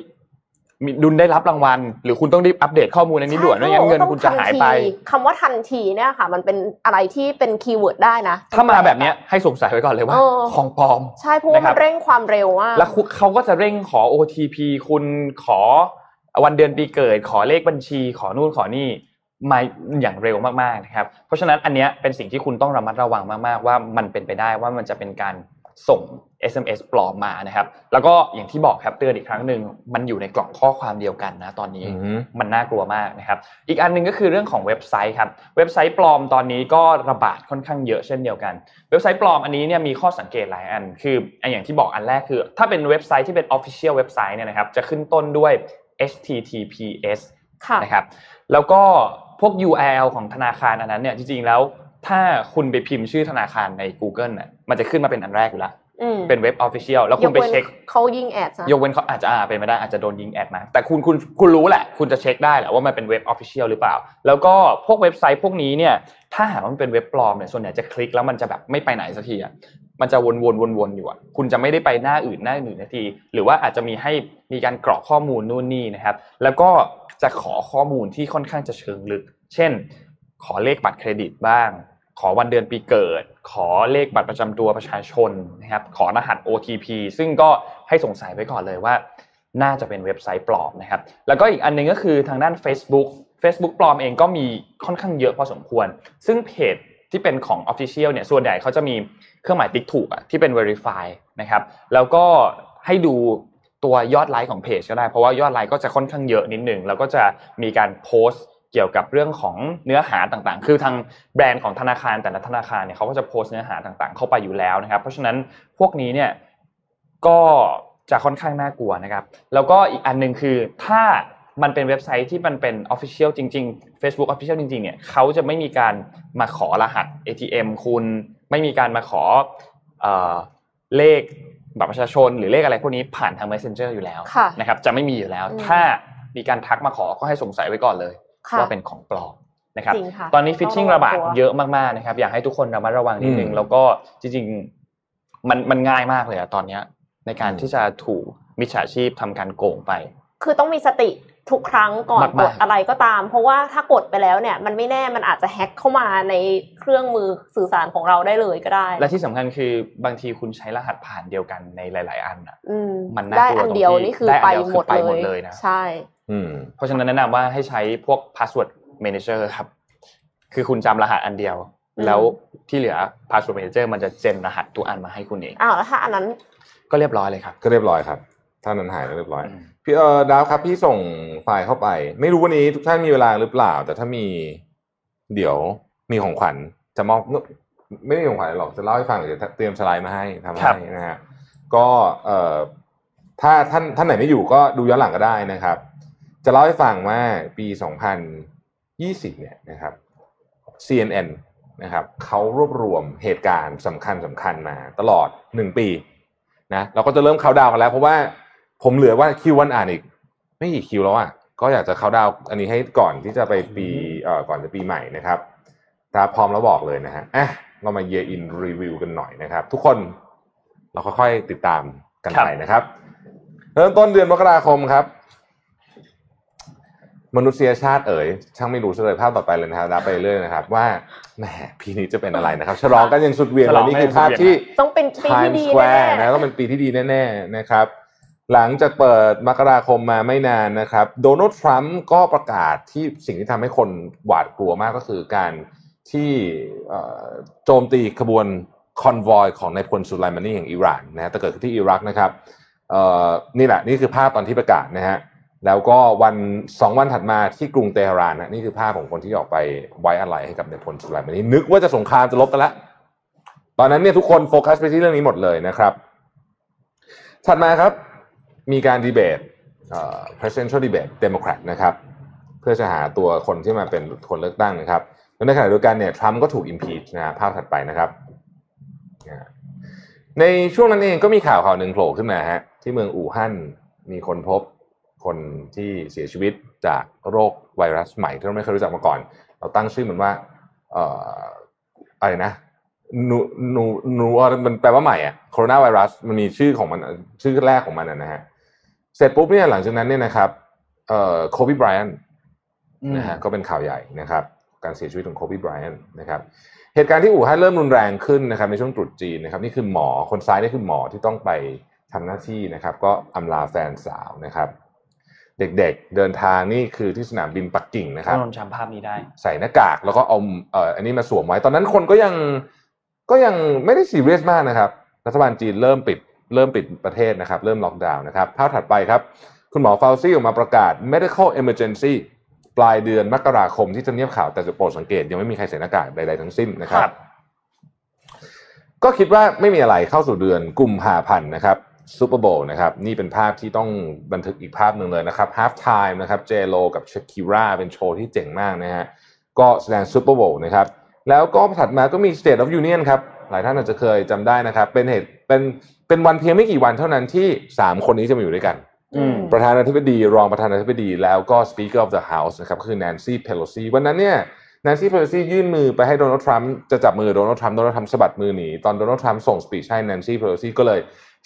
Speaker 2: มีดุลได้รับรางวัล หรือคุณต้องรีบอัปเดตข้อมูลในนี้ด่วนไม่งั้นเงินคุณจะหายไป
Speaker 4: คำว่าทันทีเนี่ยค่ะ มันเป็นอะไรที่เป็น keyword ได้นะ
Speaker 2: ถ้ามาแบบเนี้ยให้สงสัยไว้ก่อนเลยว่า
Speaker 4: เออ
Speaker 2: ของปลอม
Speaker 4: ใช่เพราะว่า
Speaker 2: นะครั
Speaker 4: มั
Speaker 2: บ
Speaker 4: นเร่งความเร็วมาก
Speaker 2: แล้วคุเขาก็จะเร่งขอ OTP คุณขอวันเดือนปีเกิด ขอเลขบัญชี ขอนู่นขอนี่มาอย่างเร็วมากๆนะครับ เพราะฉะนั้นอันเนี้ยเป็นสิ่งที่คุณต้องระมัดระวังมากๆ ว่ามันเป็นไปได้ว่ามันจะเป็นการ ส่ง SMS ปลอมมานะครับ แล้วก็อย่างที่บอกครับเตือนอีกครั้งหนึ่งมันอยู่ในกล่องข้อความเดียวกันนะตอนนี้
Speaker 3: อือฮึ
Speaker 2: มันน่ากลัวมากนะครับ อีกอันหนึงก็คือเรื่องของเว็บไซต์ครับเว็บไซต์ปลอมตอนนี้ก็ระบาดค่อนข้างเยอะเช่นเดียวกัน เว็บไซต์ปลอมอันนี้เนี่ยมีข้อสังเกตหลายอัน คืออันอย่างที่บอกอันแรกคือ ถ้าเป็นเว็บไซต์ที่เป็น official เว็บไซต์เนี่ยนะครับจะขึ้นต้นด้วย https
Speaker 4: ค่ะ
Speaker 2: นะครับแล้วก็พวก URL ของธนาคารอันนั้นเนี่ยจริงๆแล้วถ้าคุณไปพิมพ์ชื่อธนาคารใน Google น่ะ มันจะขึ้นมาเป็นอันแรกอยู่แล้ว
Speaker 4: อืม
Speaker 2: เป็นเว็บ official แล้วคุณไปเช็ค
Speaker 4: เขายิง ad นะ
Speaker 2: ยกเว้นเขาอาจจะอ่าเป็นไม่ได้อาจจะโดนยิง ad มาแต่คุณคุณคุณรู้แหละ คุณจะเช็คได้แหละว่ามันเป็นเว็บ official หรือเปล่า แล้วก็พวกเว็บไซต์พวกนี้เนี่ยถ้าหากว่ามันเป็นเว็บปลอมเนี่ยส่วนใหญ่จะคลิกแล้วมันจะแบบไม่ไปไหนสักทีอะมันจะวนวนวนวนๆอยู่อะคุณจะไม่ได้ไปหน้าอื่นหน้าอื่นสักที หรือว่าอาจจะมีให้มีการกรอกข้อมูลนู่นนี่นะครับ แล้วก็จะขอข้อมูลที่ค่อนข้างจะเชิงลึก เช่น ขอเลขบัตรเครดิตบ้าง ขอวันเดือนปีเกิด ขอเลขบัตรประจำตัวประชาชนนะครับ ขอรหัส OTP ซึ่งก็ให้สงสัยไว้ก่อนเลยว่า น่าจะเป็นเว็บไซต์ปลอมนะครับ แล้วก็อีกอันหนึงก็คือทางด้าน Facebook Facebook ปลอมเองก็มีค่อนข้างเยอะพอสมควร ซึ่งเพจที่เป็นของ Official เนี่ย ส่วนใหญ่เขาจะมีเครื่องหมายติ๊กถูกอะที่เป็น Verify นะครับ แล้วก็ให้ดูตัวยอดไลค์ของเพจก็ได้ เพราะว่ายอดไลค์ก็จะค่อนข้างเยอะนิดหนึ่งแล้วก็จะมีการโพสต์ เกี่ยวกับเรื่องของเนื้อหาต่างๆ คือทางแบรนด์ของธนาคารแต่ละธนาคารเนี่ยเขาก็จะโพสต์เนื้อหาต่างๆ เข้าไปอยู่แล้วนะครับ เพราะฉะนั้นพวกนี้เนี่ยก็จะค่อนข้างน่ากลัวนะครับ แล้วก็อีกอันหนึงคือถ้ามันเป็นเว็บไซต์ที่มันเป็น Official จริง ๆ Facebook Official จริง ๆ เนี่ยเขาจะไม่มีการมาขอรหัส ATM คุณ ไม่มีการมาขอเอ่อเลขบัตรประชาชน หรือเลขอะไรพวกนี้ผ่านทาง Messenger อยู่แล้ว
Speaker 4: ค่ะ
Speaker 2: นะครับ จะไม่มีอยู่แล้ว
Speaker 4: อืม
Speaker 2: ถ้ามีการทักมาขอก็ให้สงสัยไว้ก่อนเลย
Speaker 4: ค่ะ
Speaker 2: ว่าเป็นของปลอมนะครับ
Speaker 4: จริงค่ะ
Speaker 2: ตอนนี้ฟิชชิง
Speaker 4: ต้องระ
Speaker 2: ระ
Speaker 4: วั
Speaker 2: บางด
Speaker 4: ตัว
Speaker 2: เยอะมากๆนะครับ อยากให้ทุกคนระมัดระวังนิดนึง
Speaker 3: อืม
Speaker 2: แล้วก็จริงๆมันมันง่ายมากเลยอะตอนเนี้ยในการ
Speaker 3: อืม
Speaker 2: ที่จะถูกมิจฉาชีพทำการโกงไป
Speaker 4: คือต้องมีสติทุกครั้งก่อน
Speaker 2: มากๆ
Speaker 4: กดอะไรก็ตาม เพราะว่าถ้ากดไปแล้วเนี่ย มันไม่แน่มันอาจจะแฮ็กเข้ามาในเครื่องมือสื่อสารของเราได้เลยก็ได้
Speaker 2: และที่สำคัญคือบางทีคุณใช้รหัสผ่านเดียวกันในหลาย ๆ อันอะ
Speaker 4: อืม
Speaker 2: มันน่ากลัว
Speaker 4: ได้อันเดียว
Speaker 2: ตรงที่
Speaker 4: นี่คือ
Speaker 2: ได้อั
Speaker 4: ไป
Speaker 2: นเดียวคือ
Speaker 4: หมด
Speaker 2: ไปหมด
Speaker 4: เล
Speaker 2: เลยยนะ
Speaker 4: ใช่
Speaker 3: อืม
Speaker 2: เพราะฉะนั้นแนะนำว่าให้ใช้พวก password manager ครับ คือคุณจำรหัสอันเดียว
Speaker 4: อืม
Speaker 2: แล้วที่เหลือ password manager มันจะเจนรหัสทุกอันมาให้คุณเอง
Speaker 4: อ้าวแล้วถ้าอันนั้น
Speaker 2: ก็เรียบร้อยเลยครับ
Speaker 3: ก็เรียบร้อยครับ ถ้านั้นหายก็เรียบร้อย
Speaker 2: อืม
Speaker 3: พี่เออดาวครับ พี่ส่งไฟล์เข้าไป ไม่รู้วันนี้ทุกท่านมีเวลาหรือเปล่า แต่ถ้ามี เดี๋ยวมีของขวัญจะมอบไม่ได้ของขวัญหรอกจะเล่าให้ฟังเดี๋ยวเตรียมสไลด์มาให้ทำ
Speaker 2: ครั
Speaker 3: ให้
Speaker 2: บ
Speaker 3: นะฮะก็เอ่อถ้าท่านท่านไหนไม่อยู่ก็ดูย้อนหลังก็ได้นะครับ จะเล่าให้ฟังว่าปี 2020 เนี่ยนะครับ CNN นะครับเขารวบรวมเหตุการณ์สำคัญสำคัญมาตลอดหนึ่งปีนะเราก็จะเริ่มเขาดาวกันแล้ว เพราะว่าผมเหลือว่าคิววันอ่านอีก ไม่กี่คิวแล้วอะก็อยากจะเขาดาวอันนี้ให้ก่อนที่จะไปปีเอ่อก่อนจะปีใหม่นะครับถ้าพร้อมแล้วบอกเลยนะฮะอะเรามา year in review กันหน่อยนะครับ ทุกคนเราค่อยๆติดตามกันไปนะครับ เริ่มต้นเดือนมกราคมครับ มนุษยชาติเอ๋ยช่างไม่รู้เลยภาพต่อไปเลยนะครับนับไปเรื่อยนะครับ ว่าแหมปีนี้จะเป็นอะไรนะครับ ฉลองกันอย่างสุดเหวียง
Speaker 2: ฉ
Speaker 3: เล
Speaker 2: ลอยง
Speaker 3: นี่คือ
Speaker 2: กันอย่าง
Speaker 3: ภาพ
Speaker 2: สุดเหวี่ยง
Speaker 3: ที่
Speaker 4: ต้องเป็นปีที่
Speaker 3: Times
Speaker 4: ดี
Speaker 3: Square
Speaker 4: แน่
Speaker 3: นะต้องเป็นปีที่ดีแน่ๆนะครับ หลังจากเปิดมกราคมมาไม่นานนะครับโดนัลด์ทรัมป์ก็ประกาศที่สิ่งที่ทำให้คนหวาดกลัวมากก็คือการที่เอ่อโจมตีขบวนคอนวอยของนายพลสุไลมานีแห่งอิหร่านนะฮะแต่เกิดขึ้นที่อิรักนะครับเอ่อนี่แหละนี่คือภาพตอนที่ประกาศนะฮะ แล้วก็วันสองวันถัดมาที่กรุงเตหะรานนะนี่คือภาพของคนที่ออกไปไว้อะไรให้กับนพลสุไลมานีนึกว่าจะสงครามจะลบกันแล้วตอนนั้นเนี่ยทุกคนโฟกัสไปที่เรื่องนี้หมดเลยนะครับ ถัดมาครับมีการดีเบตเอ่อ presidential debate Democrat นะครับ เพื่อจะหาตัวคนที่มาเป็นคนเลือกตั้งนะครับแล้วในขณะเดียวกันเนี่ยทรัมป์ก็ถูก impeach นะภาพถัดไปนะครับ ในช่วงนั้นเองก็มีข่าวข่าวหนึ่งโผล่ขึ้นมาฮะที่เมืองอู่ฮั่นมีคนพบ คนที่เสียชีวิตจากโรคไวรัสใหม่ที่เราไม่เคยรู้จักมาก่อน เราตั้งชื่อมันว่าเอ่ออะไรนะนูนูนูมันแปลว่าใหม่อะโคโรนาไวรัสมันมีชื่อของมันชื่อแรกของมันอะนะฮะเสร็จปุ๊บเนี่ยหลังจากนั้นเนี่ยนะครับเอ่อโคบีไบรอันนะฮะก็เป็นข่าวใหญ่นะครับ การเสียชีวิตของโคบีไบรอันนะครับเหตุการณ์ที่อู่ฮั่นเริ่มรุนแรงขึ้นนะครับในช่วงตรุษจีนนะครับนี่คือหมอคนซ้ายนี่คือหมอที่ต้องไปทำหน้าที่นะครับ ก็อำลาแฟนสาวนะครับ เด็กๆ เดินทางนี่คือที่สนามบินปักกิ่งนะครับ
Speaker 2: นนท์จำภาพนี้ได้
Speaker 3: ใส่หน้ากากแล้วก็เอาเอ่ออันนี้มาสวมไว้ ตอนนั้นคนก็ยังก็ยังไม่ได้ซีเรียสมากนะครับ รัฐบาลจีนเริ่มปิดเริ่มปิดประเทศนะครับ เริ่มล็อกดาวน์นะครับ ภาพถัดไปครับ คุณหมอฟาวซี่ออกมาประกาศ medical emergency ปลายเดือนมกราคมที่จะเนียบข่าวแต่จะโปรดสังเกต ยังไม่มีใครใส่หน้ากากใดๆทั้งสิ้นนะครับ
Speaker 2: ครับ
Speaker 3: ก็คิดว่าไม่มีอะไรเข้าสู่เดือนกุมภาพันธ์นะครับ ซูเปอร์โบว์นะครับนี่เป็นภาพที่ต้องบันทึกอีกภาพหนึ่งเลยนะครับ half time นะครับเจโ o กับช a คิราเป็นโชว์ที่เจ๋งมากนะฮะก็แสดงซูเปอร์โบว์นะครับแล้วก็ถัดมาก็มี State of Union ครับหลายท่านอาจจะเคยจำได้นะครับ เป็นเหตุเป็นเป็นวันเพียงไม่กี่วันเท่านั้นที่ 3 คนนี้จะมาอยู่ด้วยกัน
Speaker 2: อืม
Speaker 3: ประธานาธิบดีรองประธานาธิบดี แล้วก็ Speaker of the House นะครับคือ Nancy Pelosi วันนั้นเนี่ย Nancy Pelosi ยื่นมือไปให้โดนัลด์ทรัมป์จะจับมือโดนัลด์ทรัมป์โดนัลด์ทรัมป์สะบัดมือหนีตอนโดนัลด์ทรัมป์ส่ง speech ให้ Nancy Pelosi ก็เลย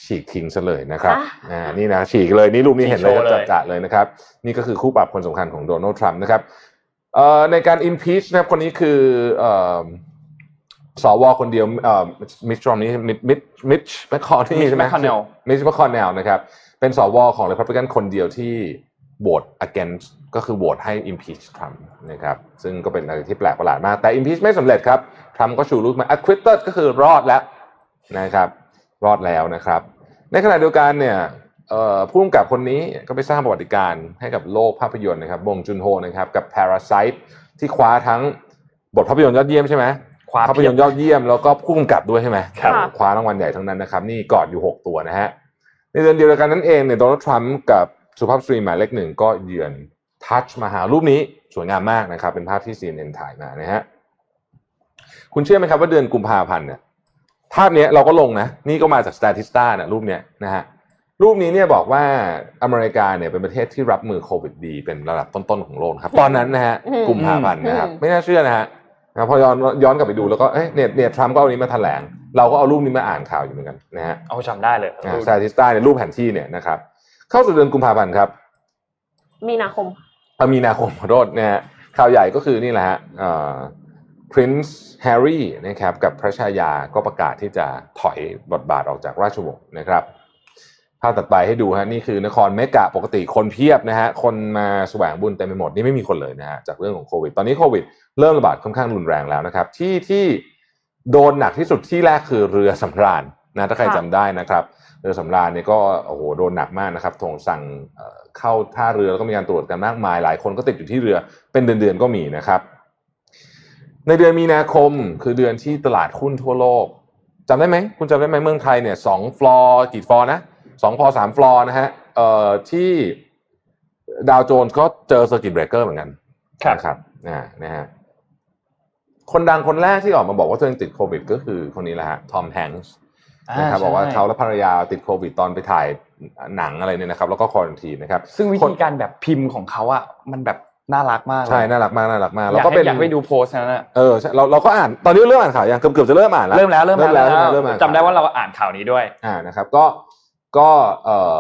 Speaker 3: ฉีกทิ้งซะเลยนะครับ
Speaker 4: อะ
Speaker 3: อ่านี่นะฉีกเลยนี่รูปนี้เห็นเลย
Speaker 2: ฉีกโชว์เลย
Speaker 3: จัดๆเลยนะครับ นี่ก็คือคู่ปรับคนสำคัญของโดนัลด์ทรัมป์นะครับเอ่อในการ impeach นะครับคนนี้คือเอ่อสวคนเดียวเอ่อ Mitt Romney นี้ Mitch Mitch Mitch McConnell ใช่ไหม
Speaker 2: McConnell
Speaker 3: Mitch McConnell นะครับเป็นสวของ Republican คนเดียวที่โหวต against ก็คือโหวตให้ impeach ทรัมป์นะครับซึ่งก็เป็นอะไรที่แปลกประหลาดมาก แต่ impeach ไม่สำเร็จครับทรัมป์ก็ชูรูปมา acquitted ก็คือรอดแล้วนะครับ รอดแล้วนะครับ ในขณะเดียวกันเนี่ยเอ่อผู้กำกับคนนี้ก็ไปสร้างประวัติการณ์ให้กับโลกภาพยนตร์นะครับบงจุนโฮนะครับกับ Parasite ที่คว้าทั้งบทภาพยนตร์ยอดเยี่ยมใช่ไหม
Speaker 2: คว้า
Speaker 3: ภาพยนตร์ยอดเยี่ยมแล้วก็ผู้กำกับด้วยใช่ไหม
Speaker 2: ครับ
Speaker 4: ค่ะ
Speaker 3: คว้ารางวัลใหญ่ทั้งนั้นนะครับ นี่กอดอยู่ 6 ตัวนะฮะในเดือนเดียวกันนั้นเองเนี่ยโดนัลด์ทรัมป์กับสุภาพสตรีหมายเลขหนึ่งก็เยือนทัชมาหารูปนี้สวยงามมากนะครับ เป็นภาพที่ CNN ถ่ายมานะฮะคุณเชื่อไหมครับว่าเดือนกุมภาพันธ์เนี่ย ภาพเนี้ยเราก็ลงนะ นี่ก็มาจาก Statista นะรูปเนี้ยนะฮะรูปนี้เนี่ยบอกว่าอเมริกาเนี่ยเป็นประเทศที่รับมือโควิดดี เป็นระดับต้นๆของโลกนะครับ ตอนนั้นนะฮะ
Speaker 4: อืม
Speaker 3: กุมภาพันธ์นะครับ
Speaker 4: อืม
Speaker 3: ไม่น่าเชื่อนะฮะนะพอย้อนย้อนกลับไปดูแล้วก็เอ๊ะเนี่ยเนี่ยทรัมป์ก็เอาอันนี้มาแถลง เราก็เอารูปนี้มาอ่านข่าวอยู่เหมือนกันนะฮะ
Speaker 2: เอาจำได้เลย
Speaker 3: สตาติสตาในยรูปแผนที่เนี่ยนะครับ เข้าสู่เดือนกุมภาพันธ์ครับ
Speaker 4: มีนาคม
Speaker 3: เอ่อมีนาคมขอโทษนะฮะข่าวใหญ่ก็คือนี่แหละฮะ เอ่อ Prince Harry นะครับกับพระชายาก็ประกาศที่จะถอยบทบาทออกจากราชวงศ์นะครับภาพตัดไปให้ดูฮะนี่คือนครเมกะปกติคนเพียบนะฮะคนมาแสวงบุญเต็มไปหมดนี่ไม่มีคนเลยนะฮะจากเรื่องของโควิด ตอนนี้โควิดเริ่มระบาดค่อนข้างรุนแรงแล้วนะครับ ที่ที่โดนหนักที่สุดที่แรกคือเรือสำราญนะถ้าใคร
Speaker 4: ค่ะ
Speaker 3: จำได้นะครับ เรือสำราญเนี่ยก็โอ้โหโดนหนักมากนะครับถึงฝั่งเอ่อเข้าท่าเรือแล้วก็มีการตรวจกันมากมายหลายคนก็ติดอยู่ที่เรือเป็นเดือนๆก็มีนะครับ ในเดือนมีนาคมคือเดือนที่ตลาดหุ้นทั่วโลกจำได้ไหมคุณจำได้ไหมเมืองไทยเนี่ยสองฟลอร์กี่ฟลอร์นะสองฟลอร์สามฟลอร์นะฮะเอ่อที่ดาวโจนส์ก็เจอ circuit breaker เหมือนกัน
Speaker 2: ครับ
Speaker 3: นะครับนะนะฮะคนดังคนแรกที่ออกมาบอกว่าตัวเองติดโควิด ก็คือคนนี้แหละฮะทอมแฮงส์นะครับบอกว่าเขาและภรรยาติดโควิดตอนไปถ่ายหนังอะไรเนี่ยนะครับ แล้วก็ quarantine นะครับ
Speaker 2: ซึ่งวิ
Speaker 3: ค
Speaker 2: ธี
Speaker 3: น
Speaker 2: การแบบพิมพ์ของเขาอะมันแบบ น่ารักมากเลย
Speaker 3: ใช่น่ารักมากน่ารักมาก
Speaker 2: อ
Speaker 3: แล้ว
Speaker 2: ยาก
Speaker 3: ก็
Speaker 2: ให้
Speaker 3: เป็น
Speaker 2: อยากไปดูโพสต์นั้นอะ
Speaker 3: เออใช่เราเราก็อ่านตอนนี้เริ่มอ่านข่าวยังเกือบเกือบจะเริ่มอ่านแล้ว
Speaker 2: เริ่มแล้วเริ่ม
Speaker 3: เริ่ม
Speaker 2: แล้ว
Speaker 3: แล้วเริ่มอ่าน
Speaker 2: จำได้ว่าเราอ่านข่าวนี้ด้วย
Speaker 3: อ่านะครับ ก็ก็เอ่อ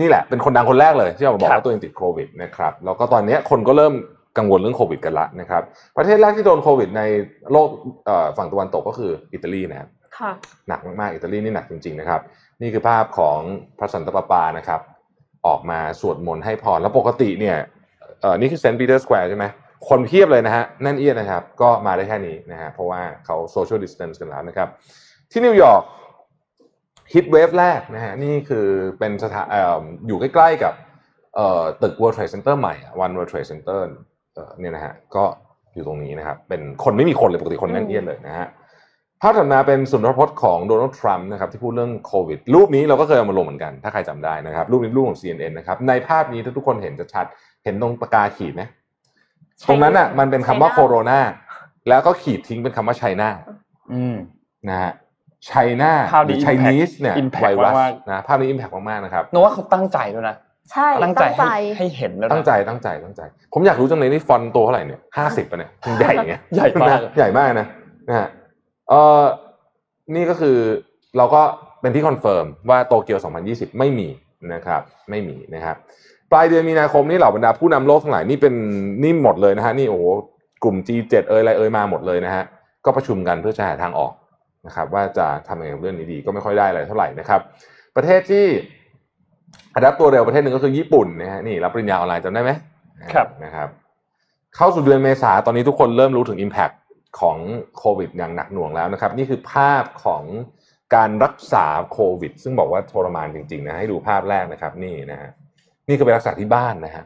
Speaker 3: นี่แหละเป็นคนดังคนแรกเลยที่ออกมาบอก
Speaker 2: ครับ
Speaker 3: ว่าตัวเองติดโควิดนะครับแล้วก็ตอนเนี้ยคนก็เริ่มกังวลเรื่องโควิดกันละนะครับประเทศแรกที่โดนโควิดในโลกเอ่อฝั่งตะวันตกก็คืออิตาลีนะครับ
Speaker 4: ค่ะ
Speaker 3: หนักมากๆอิตาลีนี่หนักจริงๆนะครับนี่คือภาพของพระสันตะปาปานะครับ ออกมาสวดมนต์ให้พรแล้วปกติเนี่ย เออนี่คือเซนต์ปีเตอร์สแควร์ใช่ไหมคนเพียบเลยนะฮะแน่นเอียดนะครับ ก็มาได้แค่นี้นะฮะเพราะว่าเขา social distance กันแล้วนะครับ ที่นิวยอร์ก hit wave แรกนะฮะนี่คือเป็นสถานออยู่ใกล้ๆกับตึก World Trade Center ใหม่อะ One World Trade Center เอ่อเนี่ยนะฮะก็อยู่ตรงนี้นะครับ เป็นคนไม่มีคนเลยปกติคนแน่นเอียดเลยนะฮะภาพถัดมาเป็นสุนทรพจน์ของโดนัลด์ทรัมป์นะครับที่พูดเรื่องโควิด รูปนี้เราก็เคยเอามาลงเหมือนกัน ถ้าใครจำได้นะครับ รูปนี้รูปของ CNN นะครับในภาพนี้ถ้าทุกคนเห็นจะชัด เห็นตรงปากกาขีดไหมตรงนั้นอะ มันเป็นคำว่า
Speaker 4: China
Speaker 3: Coronaแล้วก็ขีดทิ้งเป็นคำว่าไชน่า
Speaker 2: อืม
Speaker 3: นะฮะไชน่า
Speaker 2: ภาพ
Speaker 3: หรื
Speaker 2: นี้
Speaker 3: อไชนีสเนี่ย
Speaker 2: impact
Speaker 3: ไวรัส
Speaker 2: มาก
Speaker 3: นะภาพนี้อิมแพกมากๆนะครับ
Speaker 2: นึกว่าเขาตั้งใจด้วยนะ
Speaker 4: ใช่
Speaker 2: ตั้งใจให้ให้เห็นแล้วนะ
Speaker 3: ตั้งใจตั้งใจตั้งใจ ผมอยากรู้จังเลยนี่ฟอนต์ตัวเท่าไหร่เนี่ยห้าสิบปะเนี่ยใหญ่เนี่ย
Speaker 2: ใหญ่มาก
Speaker 3: ใหญ่มากนะนะฮะเออนี่ก็คือเราก็เป็นที่ confirm ว่าโตเกียว 2020 ไม่มีนะครับ ไม่มีนะครับ ปลายเดือนมีนาคมนี่เหล่าบรรดาผู้นำโลกทั้งหลายนี่เป็นนี่หมดเลยนะฮะนี่โอ้โหกลุ่ม G7 เอยอะไรเอยมาหมดเลยนะฮะก็ประชุมกันเพื่อจะหาทางออกนะครับ ว่าจะทำยังไงกับเรื่องนี้ดีก็ไม่ค่อยได้อะไรเท่าไหร่นะครับ ประเทศที่อัดับตัวเร็วประเทศหนึ่งก็คือญี่ปุ่นนะฮะนี่รับปริญญาออนไลน์จำได้ไหม
Speaker 2: ครับ
Speaker 3: นะครับ เข้าสู่เดือนเมษาตอนนี้ทุกคนเริ่มรู้ถึง Impact ของโควิดอย่างหนักหน่วงแล้วนะครับ นี่คือภาพของการรักษาโควิด ซึ่งบอกว่าทรมานจริงๆนะให้ดูภาพแรกนะครับนี่นะฮะ นี่คือไปรักษาที่บ้านนะฮะ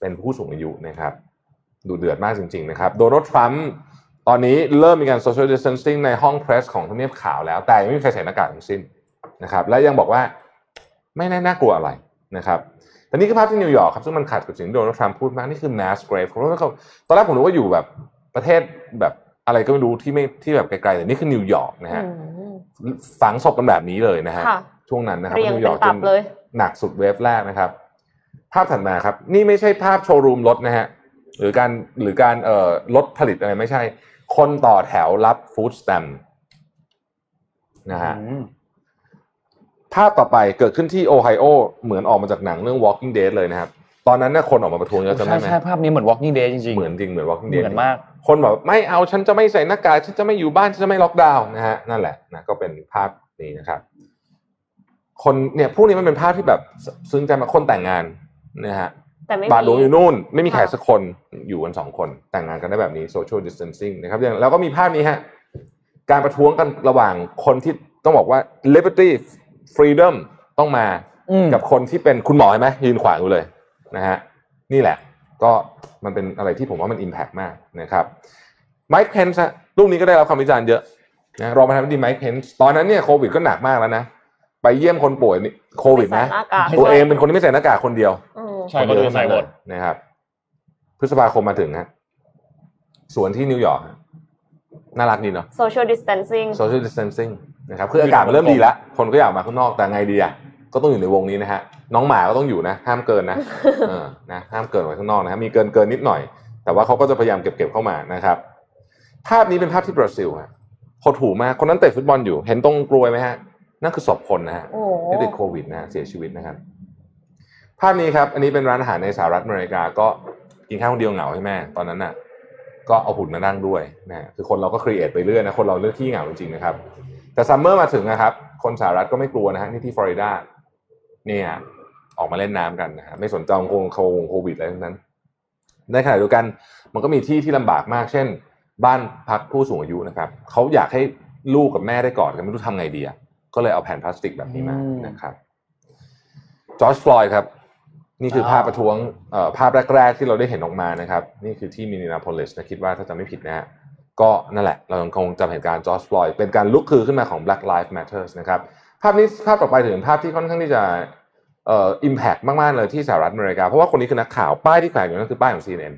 Speaker 3: เป็นผู้สูงอายุนะครับ ดูเดือดมากจริง ๆ นะครับ โดนัลด์ทรัมป์ตอนนี้เริ่มมีการ social distancing ในห้องเพรสของทำเนียบขาวแล้ว แต่ยังไม่มีใครใส่หน้ากากทั้งสิ้นนะครับ และยังบอกว่าไม่น่าน่ากลัวอะไรนะครับแต่นี่คือภาพที่นิวยอร์กครับซึ่งมันขัดกับสิ่งที่โดนัลด์ทรัมป์พูดมากนี่คือ mass grave เพราะว่าเขาตอนแรกผมนึกว่าอยู่แบบประเทศแบบอะไรก็ไม่รู้ที่ไม่ที่แบบไกลๆแต่นี่คือนิวยอร์กนะฮะ
Speaker 4: อืม
Speaker 3: ฝังศพกันแบบนี้เลยนะฮะ
Speaker 4: ค่ะ
Speaker 3: ช่วงนั้นนะครับ
Speaker 4: เรียงเป็
Speaker 3: ยอน
Speaker 4: ตับเลยนิวยอร์ก
Speaker 3: หนักสุด wave แรกนะครับ ภาพถัดมาครับ นี่ไม่ใช่ภาพโชว์รูมรถนะฮะหรือการหรือการเอ่อรถผลิตอะไรไม่ใช่ คนต่อแถวรับ food stamp นะฮะ
Speaker 2: อืม
Speaker 3: ภาพต่อไปเกิดขึ้นที่โอไฮโอเหมือนออกมาจากหนังเรื่อง Walking Dead เลยนะครับ ตอนนั้นเนี่ยคนออกมาประท้วงเยอะจำ
Speaker 2: ใช่
Speaker 3: ได้ไหม
Speaker 2: ใช่ภาพนี้เหมือน Walking Dead จริงๆ
Speaker 3: เหมือนจริงเหมือน Walking
Speaker 2: เห
Speaker 3: Dead
Speaker 2: มือนมาก
Speaker 3: คนแบบไม่เอาฉันจะไม่ใส่หน้ากากฉันจะไม่อยู่บ้านฉันจะไม่ล็อกดาวน์นะฮะนั่นแหละนะก็เป็นภาพนี้นะครับ คนเนี่ยพวกนี้มันเป็นภาพที่แบบซึ้งใจมากคนแต่งงาน นะฮะ
Speaker 4: แต่ไม่
Speaker 3: บาทหลวงอยู่นู่น ไม่มีใคร
Speaker 4: ค่ะ
Speaker 3: สักคนอยู่กันสองคนแต่งงานกันได้แบบนี้ social distancing นะครับอย่างแล้วก็มีภาพนี้ฮะการประท้วงกันระหว่างคนที่ต้องบอกว่า liberty freedom ต้องมา
Speaker 2: อืม
Speaker 3: กับคนที่เป็นคุณหมอเห็นไหมยืนขวางอยู่เลยนะฮะนี่แหละ ก็มันเป็นอะไรที่ผมว่ามัน impact มากนะครับไมค์เพนส์รูปนี้ก็ได้รับคำวิจารณ์เยอะนะรองประธานาธิบดีไมค์เพนส์ตอนนั้นเนี่ยโควิดก็หนักมากแล้วนะ ไปเยี่ยมคนป่วยนี่โควิดนะ
Speaker 4: ไม่ใส่หน้ากาก
Speaker 3: ตัวเองเป็นคนที่ไม่ใส่หน้ากากคนเดียว
Speaker 4: อืม
Speaker 2: ใช่คนอื่นใส่หมด
Speaker 3: นะครับพฤษภาคมมาถึงฮะสวนที่นิวยอร์กฮะน่ารักดีเนาะ
Speaker 4: social distancing
Speaker 3: social distancing นะครับคืออากาศมันเริ่มดีแล้วคนก็อยากมาข้างนอกแต่ไงดีอะก็ต้องอยู่ในวงนี้นะฮะน้องหมาก็ต้องอยู่นะ ห้ามเกินนะเออนะห้ามเกินออกไปข้างนอกนะฮะมีเกินเกินนิดหน่อย แต่ว่าเขาก็จะพยายามเก็บเก็บเข้ามานะครับ ภาพนี้เป็นภาพที่บราซิลฮะหดหูมากคนนั้นเตะฟุตบอลอยู่ เห็นตรงกลวยไหมฮะ นั่นคือศพคนนะฮะ
Speaker 4: โอ้
Speaker 3: ที่ติดโควิดนะฮะเสียชีวิตนะครับภาพนี้ครับ อันนี้เป็นร้านอาหารในสหรัฐอเมริกาก็กินข้าวคนเดียวเหงาใช่ไหมตอนนั้นน่ะ ก็เอาหุ่นมานั่งด้วยนะฮะคือคนเราก็ครีเอทไปเรื่อยนะคนเราเลือกที่เหงาจริงๆนะครับ แต่ summer มาถึงนะครับ คนสหรัฐก็ไม่กลัวนะฮะนี่ที่ฟลอริดาเนี่ยออกมาเล่นน้ำกันนะฮะไม่สนใจโควิดโควิดอะไรทั้งนั้น ในขณะเดียวกันมันก็มีที่ที่ลำบากมาก เช่น บ้านพักผู้สูงอายุนะครับเขาอยากให้ลูกกับแม่ได้กอดกันไม่รู้ทำไงดีอะก็เลยเอาแผ่นพลาสติกแบบนี้มา
Speaker 2: อืม
Speaker 3: นะครับจอร์จฟลอยด์ครับ นี่คือภาพประท้วงเอ่อภาพแรก ๆ ที่เราได้เห็นออกมานะครับ นี่คือที่มินนินาโพลิสนะคิดว่าถ้าจะไม่ผิดนะฮะก็นั่นแหละ เรายังคงจำเหตุการณ์จอร์จฟลอยด์เป็นการลุกคือขึ้นมาของ Black Lives Matter นะครับ ภาพนี้ภาพต่อไปถึงภาพที่ค่อนข้างที่จะเอ่ออิมแพกมาก ๆ เลยที่สหรัฐอเมริกา เพราะว่าคนนี้คือนักข่าวป้ายที่แขวนอยู่นั่นคือป้ายของ CNN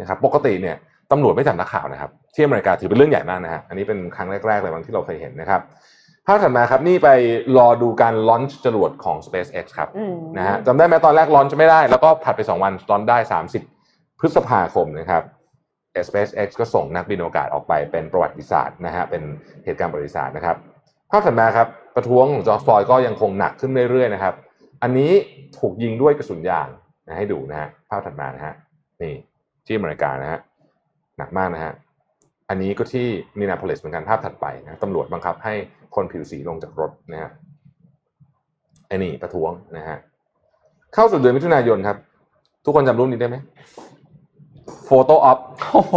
Speaker 3: นะครับปกติเนี่ยตำรวจไม่จับนักข่าวนะครับที่อเมริกาถือเป็นเรื่องใหญ่มากนะฮะอันนี้เป็นครั้งแรก ๆ เลยบางที่เราเคยเห็นนะครับ ภาพถัดมาครับนี่ไปรอดูการลอนช์จรวดของ SpaceX ครับ
Speaker 4: อืม
Speaker 3: นะฮะจำได้ไหมตอนแรกลอนช์ไม่ได้ แล้วก็ถัดไป 2 วันลอนได้ 30 พฤษภาคมนะครับ SpaceX ก็ส่งนักบินอวกาศออกไปเป็นประวัติศาสตร์นะฮะเป็นเหตุการณ์ประวัติศาสตร์นะครับ ภาพถัดมาครับประท้วงของจอร์จฟลอยด์ก็ยังคงหนักขึ้นเรื่อยๆนะครับ อันนี้ถูกยิงด้วยกระสุนยางนะให้ดูนะฮะภาพถัดมานะฮะนี่ที่อเมริกานะฮะหนักมากนะฮะ อันนี้ก็ที่มินาโพลิสเหมือนกันภาพถัดไปนะตำรวจบังคับให้คนผิวสีลงจากรถนะฮะไอ้นี่ประท้วงนะฮะเข้าสู่เดือนมิถุนายนครับ ทุกคนจำรูปนี้ได้ไหม photo op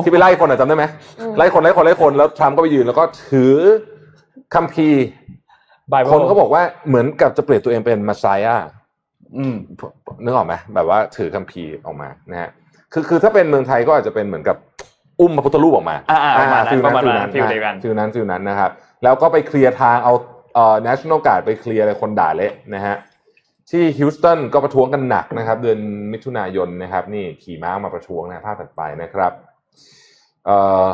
Speaker 3: ที่ไปไล่คนอะจำได้ไหม
Speaker 4: อืม
Speaker 3: ไล่คนไล่คนไล่คนแล้วทรัมป์ก็ไปยืนแล้วก็ถือคัมภีร์
Speaker 2: Bible
Speaker 3: คนเขาบอกว่าเหมือนกับจะเปลี่ยนตัวเองเป็น Messiah
Speaker 2: อืม
Speaker 3: นึกออกไหมแบบว่าถือคัมภีร์ออกมานะฮะคือคือถ้าเป็นเมืองไทยก็อาจจะเป็นเหมือนกับ อุ้มพระพุทธรูปออกมา
Speaker 2: อ่าๆประมาณนั้น
Speaker 3: feel
Speaker 2: ประมาณ
Speaker 3: ฟิล
Speaker 2: นั้
Speaker 3: นั้นนั้
Speaker 2: น feel เดียวกัน
Speaker 3: feel นั้น feel นั้นนะครับ แล้วก็ไปเคลียร์ทางเอาเอ่อ national guard ไปเคลียร์อะไรคนด่าเละนะฮะที่ฮิวสตันก็ประท้วงกันหนักนะครับ เดือนมิถุนายนนะครับ นี่ขี่ม้ามาประท้วงนะภาพถัดไปนะครับเอ่อ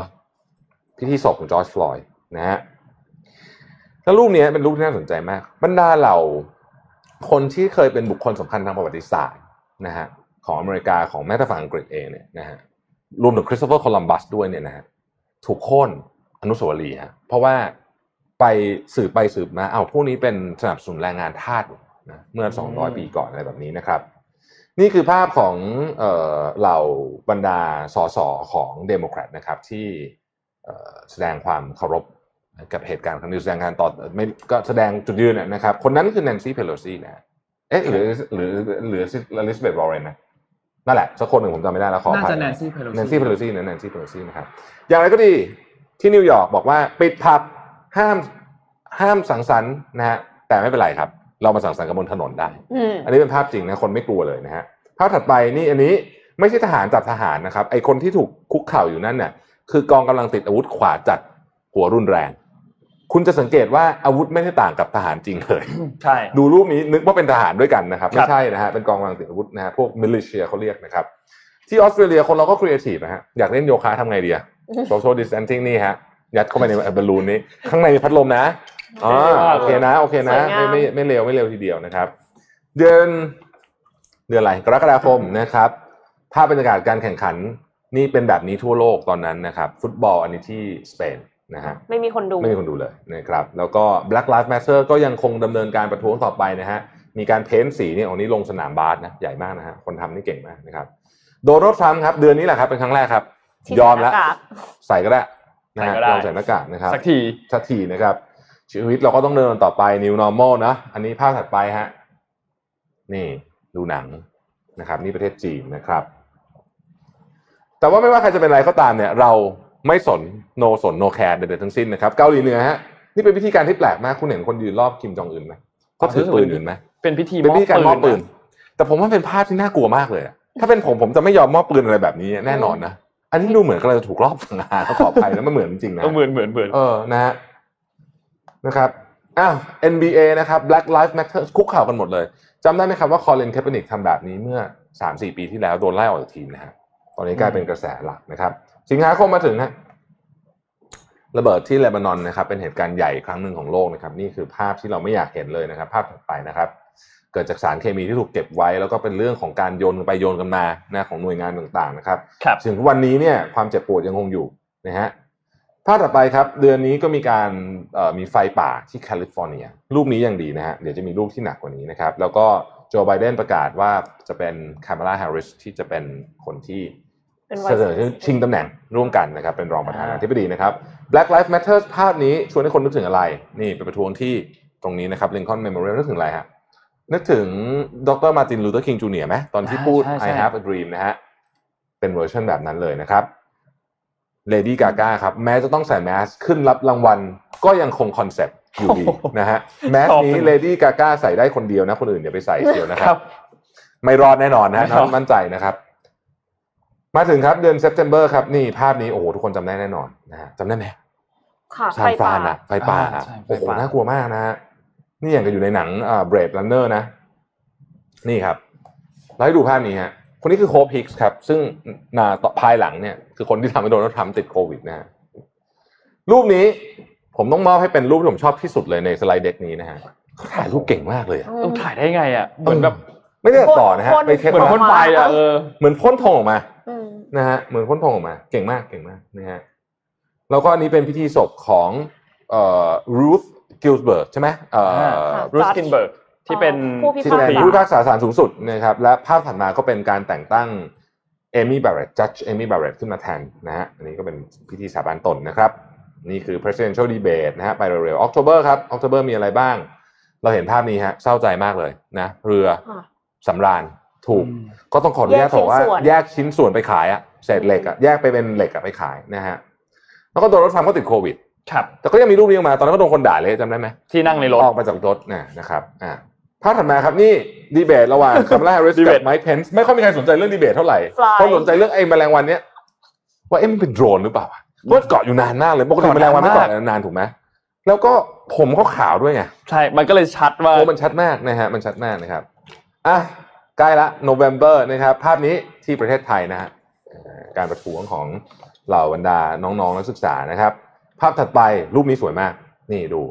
Speaker 3: พิธีศพของจอร์จฟลอยด์นะฮะแล้วรูปนี้เป็นรูปที่น่าสนใจมากบรรดาเหล่าคนที่เคยเป็นบุคคลสำคัญทางประวัติศาสตร์นะฮะของอเมริกาของแม้แต่ฝั่งอังกฤษเองเนี่ยนะฮะ รวมถึงคริสโตเฟอร์โคลัมบัสด้วยเนี่ยนะฮะถูกโค่นอนุสาวรีย์ฮะเพราะว่าไปสืบไปสืบมาเอาพวกนี้เป็นสนับสนุนแรงงานทาสนะเมื่อ 200 ปีก่อนอะไรแบบนี้นะครับ นี่คือภาพของเอ่อเหล่าบรรดาสสของเดโมแครตนะครับที่เอ่อแสดงความเคารพกับเหตุการณ์ครั้งนี้แสดงการต่อไม่ก็แสดงจุดยืนนะนะครับ คนนั้นคือแนนซี่เพโลซีนะเอ๊ะหรือหรือหรืออลิซาเบธวอร์เรนนะ นั่นแหละสักคนหนึ่งผมจำไม่ได้แล้วขออภัยน่า
Speaker 5: จะแนนซี่เพโล
Speaker 3: แนนซี่เพโลซีนะแนนซี่เพโลซีนะครับอย่างไรก็ดีที่นิวยอร์กบอกว่าปิดผับห้ามห้ามสังสรรค์นะฮะแต่ไม่เป็นไรครับ เรามาสังสรรค์กันบนถนนได้
Speaker 4: อืม
Speaker 3: อันนี้เป็นภาพจริงนะคนไม่กลัวเลยนะฮะภาพถัดไปนี่อันนี้ไม่ใช่ทหารจับทหารนะครับไอคนที่ถูกคุกเข่าอยู่นั่นเนี่ยคือกองกำลังติดอาวุธขวาจัดหัวรุนแรง คุณจะสังเกตว่าอาวุธไม่ได้ต่างกับทหารจริงเลย
Speaker 2: ใช่
Speaker 3: ดูรูปนี้นึกว่าเป็นทหารด้วยกันนะครับ
Speaker 2: ครั
Speaker 3: ไม่ใช่นะฮะเป็นกองกำลังติดอาวุธนะฮะพวก militia เขาเรียกนะครับ ที่ออสเตรเลียคนเราก็ครีเอทีฟนะฮะอยากเล่นโยคะทำไงดีอะโซเชียลดิส a ท c ซิ่งนี่ฮะยัดเข้าไปในบอลลูนนี้ ข้างในมีพัดลมนะอ๋อโอเคนะ โอเคนะ
Speaker 4: สวยงาม
Speaker 3: ไม่ไม่ไม่เร็วไม่เร็วทีเดียวนะครับ เดือนเดือนอะไรกรกฎาคมนะครับภาพบรรยากาศการแข่งขันนี่เป็นแบบนี้ทั่วโลกตอนนั้นนะครับ ฟุตบอลอันนี้ที่สเปน นะฮะ
Speaker 4: ไม่มีคนดู
Speaker 3: ไม่มีคนดูเลยนะครับแล้วก็ Black Lives Matter ก็ยังคงดำเนินการประท้วงต่อไปนะฮะมีการเพ้นท์สีเนี่ยอันนี้ลงสนามบาสนะใหญ่มากนะฮะคนทำนี่เก่งมากนะครับโดนัลด์ทรัมป์ครับเดือนนี้แหละครับเป็นครั้งแรกครับ
Speaker 4: ที่
Speaker 3: ยอมแล้ว
Speaker 4: ใส่หน้ากาก
Speaker 3: ใส่ก็ได้นะฮะ
Speaker 2: ใส่ก็ได้
Speaker 3: ลองใส่หน้ากากนะครับ
Speaker 2: สักที
Speaker 3: สักทีนะครับ ชีวิตเราก็ต้องเดินต่อไป new normal นะอันนี้ภาพถัดไปฮะนี่ดูหนังนะครับ นี่ประเทศจีนนะครับ แต่ว่าไม่ว่าใครจะเป็นอะไรก็ตามเนี่ย เรา ไม่สน no สน no care ใดๆทั้งสิ้นนะครับเกาหลีเหนือฮะนี่เป็นวิธีการที่แปลกมากคุณเห็นคนยืนรอบคิมจองอึนไหมเขาถือปืนอยู่ไหม
Speaker 2: เป็นพิธี
Speaker 3: เป็นวิธีการมอบปืนะแต่ผมว่าเป็นภาพที่น่ากลัวมากเลยอะถ้าเป็นผมผมจะไม่ยอมมอบปืนอะไรแบบนี้แน่นอนนะอันนี้ดูเหมือนกำลังจะถูกรอบสังหารขออภัยแล้วมันเหมือนจริงนะ
Speaker 2: เออเหมือนเหมือนเหมือน
Speaker 3: เออนะฮะนะครับอ้าว NBA นะครับ Black Lives Matter คุกเข่ากันหมดเลยจำได้ไหมครับว่าคอลิน k คป e นิกทำแบบนี้เมื่อ 3-4 ปีที่แล้วโดนไล่ออกจากทีมนะฮะตอนนี้กลายเป็นกระแสหลักนะครับ สิงหาคมมาถึงฮะระเบิดที่เลบานอนนะครับ เป็นเหตุการณ์ใหญ่ครั้งหนึ่งของโลกนะครับ นี่คือภาพที่เราไม่อยากเห็นเลยนะครับ ภาพถัดไปนะครับ เกิดจากสารเคมีที่ถูกเก็บไว้ แล้วก็เป็นเรื่องของการโยนกันไปโยนกันมานะของหน่วยงานต่างๆนะครับ
Speaker 2: ครับ
Speaker 3: ถึงวันนี้เนี่ยความเจ็บปวดยังคงอยู่นะฮะภาพต่อไปครับ เดือนนี้ก็มีการเอ่อมีไฟป่าที่แคลิฟอร์เนียลูกนี้ยังดีนะฮะเดี๋ยวจะมีลูกที่หนักกว่านี้นะครับ แล้วก็โจไบเดนประกาศว่าจะเป็นคามาลาแฮร์ริสที่จะเป็นคนที่
Speaker 4: เป็น
Speaker 3: เสนอชิงตำแหน่งร่วมกันนะครับเป็นรองประธานาธิบดีนะครับ Black Lives Matter ภาพนี้ชวนให้คนนึกถึงอะไร นี่เป็นประท้วงที่ตรงนี้นะครับ Lincoln Memorial นึกถึงอะไรฮะนึกถึงดรมาร์ตินลูเทอร์คิงจูเนียร์ไหมตอนที่พูด
Speaker 2: ใช่ใช่
Speaker 3: I have a dream นะฮะเป็นเวอร์ชันแบบนั้นเลยนะครับ Lady Gaga ครับ แม้จะต้องใส่แมสขึ้นรับรางวัล ก็ยังคงคอนเซ็ปต์อยู่ดีนะฮะแมสนี้ Lady Gaga ใส่ได้คนเดียวนะ คนอื่นอย่าไปใส่เชียวนะค
Speaker 2: ค
Speaker 3: รั
Speaker 2: รับบ
Speaker 3: ไม่รอดแน่นอนนะฮะ
Speaker 2: ไม่รอด
Speaker 3: มั่นใจนะครับ มาถึงครับเดือน September ครับนี่ภาพนี้โอ้โหทุกคนจำได้แน่นอนนะฮะจำได้ไหม
Speaker 4: ค่ะ
Speaker 3: ซานฟรานอะไฟป่า
Speaker 2: อ่า
Speaker 3: อะ
Speaker 2: ใช่ไฟ
Speaker 3: โอ้โห
Speaker 2: ป่า
Speaker 3: น่ากลัวมากนะฮะนี่อย่างกับอยู่ในหนังอ่า Blade Runner นะ นี่ครับเราให้ดูภาพนี้ฮะคนนี้คือโฮปฮิกส์ครับ ซึ่งนาต่อภายหลังเนี่ย คือคนที่ทำให้โดนัลด์ทรัมป์ติดโควิดนะฮะรูปนี้ผมต้องมอบให้เป็นรูปที่ผมชอบที่สุดเลยใน slide deck นี้นะฮะเขาถ่ายรูปเก่งมากเลยอะ
Speaker 2: ต้องถ่ายได้ไงอะเหมือนแบบ
Speaker 3: ไม่ได้ตัดต่อนะฮะ
Speaker 4: พ่น
Speaker 3: ไปเทป
Speaker 2: เหมือน
Speaker 3: มา
Speaker 2: พ่นไฟอะเออ
Speaker 3: เหมือนพ่นทองออกมา
Speaker 4: อืม
Speaker 3: นะฮะเหมือนพ่นทองออกมา เก่งมากเก่งมากนะฮะแล้วก็อันนี้เป็นพิธีศพของเอ่อรูธกินส์เบิร์กใช่ไหมเอ่อ
Speaker 2: อ่า
Speaker 4: ค่ะ
Speaker 2: รูธกินส์เบิร์กที่เป็น
Speaker 4: ผู้พิพากษาที่
Speaker 3: เป็นผู้พิพากษาศาลสูงสุดนะครับและภาพถัดมาก็เป็นการแต่งตั้งเอมี่บาร์เรตจัดเอมี่บาร์เรตขึ้นมาแทนนะฮะอันนี้ก็เป็นพิธีสาบานตนนะครับ นี่คือ presidential debate นะฮะไปเร็วๆ October ครับ October มีอะไรบ้าง เราเห็นภาพนี้ฮะเศร้าใจมากเลยนะ เรือ
Speaker 4: ค่ะ
Speaker 3: สำราญ ถูก
Speaker 2: อืม
Speaker 3: ก็ต้องขออนุญาต
Speaker 4: แยกชิ้
Speaker 3: บอกว่า
Speaker 4: นส่วน
Speaker 3: แยกชิ้นส่วนไปขายอะเศษเหล็กอะแยกไปเป็นเหล็กอะไปขายนะฮะแล้วก็โดนรถทรัมป์ก็ติดโควิด
Speaker 2: ครับ
Speaker 3: แต่ก็ยังมีรูปนี้ออกมาตอนนั้นก็โดนคนด่าเลยจำได้ไหม
Speaker 2: ที่นั่งในรถ
Speaker 3: ออกมาจากรถนะนะครับอ่าภาพถัดมาครับนี่ดีเบตระหว่างคามาลาแฮร์ริสกับ
Speaker 2: Debate
Speaker 3: ไมค์เพนส์ไม่ค่อยมีใครสนใจเรื่องดีเบตเท่าไหร่
Speaker 4: Fly
Speaker 3: คนสนใจเรื่องไอ้แมลงวันเนี้ยว่าเอ๊ะมันเป็นโดรนหรือเปล่าเพราะเกาะอยู่นานมากเลยปกติ
Speaker 2: เกาะ
Speaker 3: แมลงวันไม่
Speaker 2: นานมาก
Speaker 3: เกาะนานถูกไหมแล้วก็ผมเขาขาวด้วยไง
Speaker 2: ใช่ มันก็เลยชัดว่า
Speaker 3: โอ้มันชัดมากนะฮะมันชัดมากนะครับอะ ใกล้ละโนเวม ber นะครับ ภาพนี้ที่ประเทศไทยนะฮะเอ่อการประท้วงของเหล่าบรรดาน้องๆนักศึกษานะครับ ภาพถัดไปรูปนี้สวยมาก นี่ดู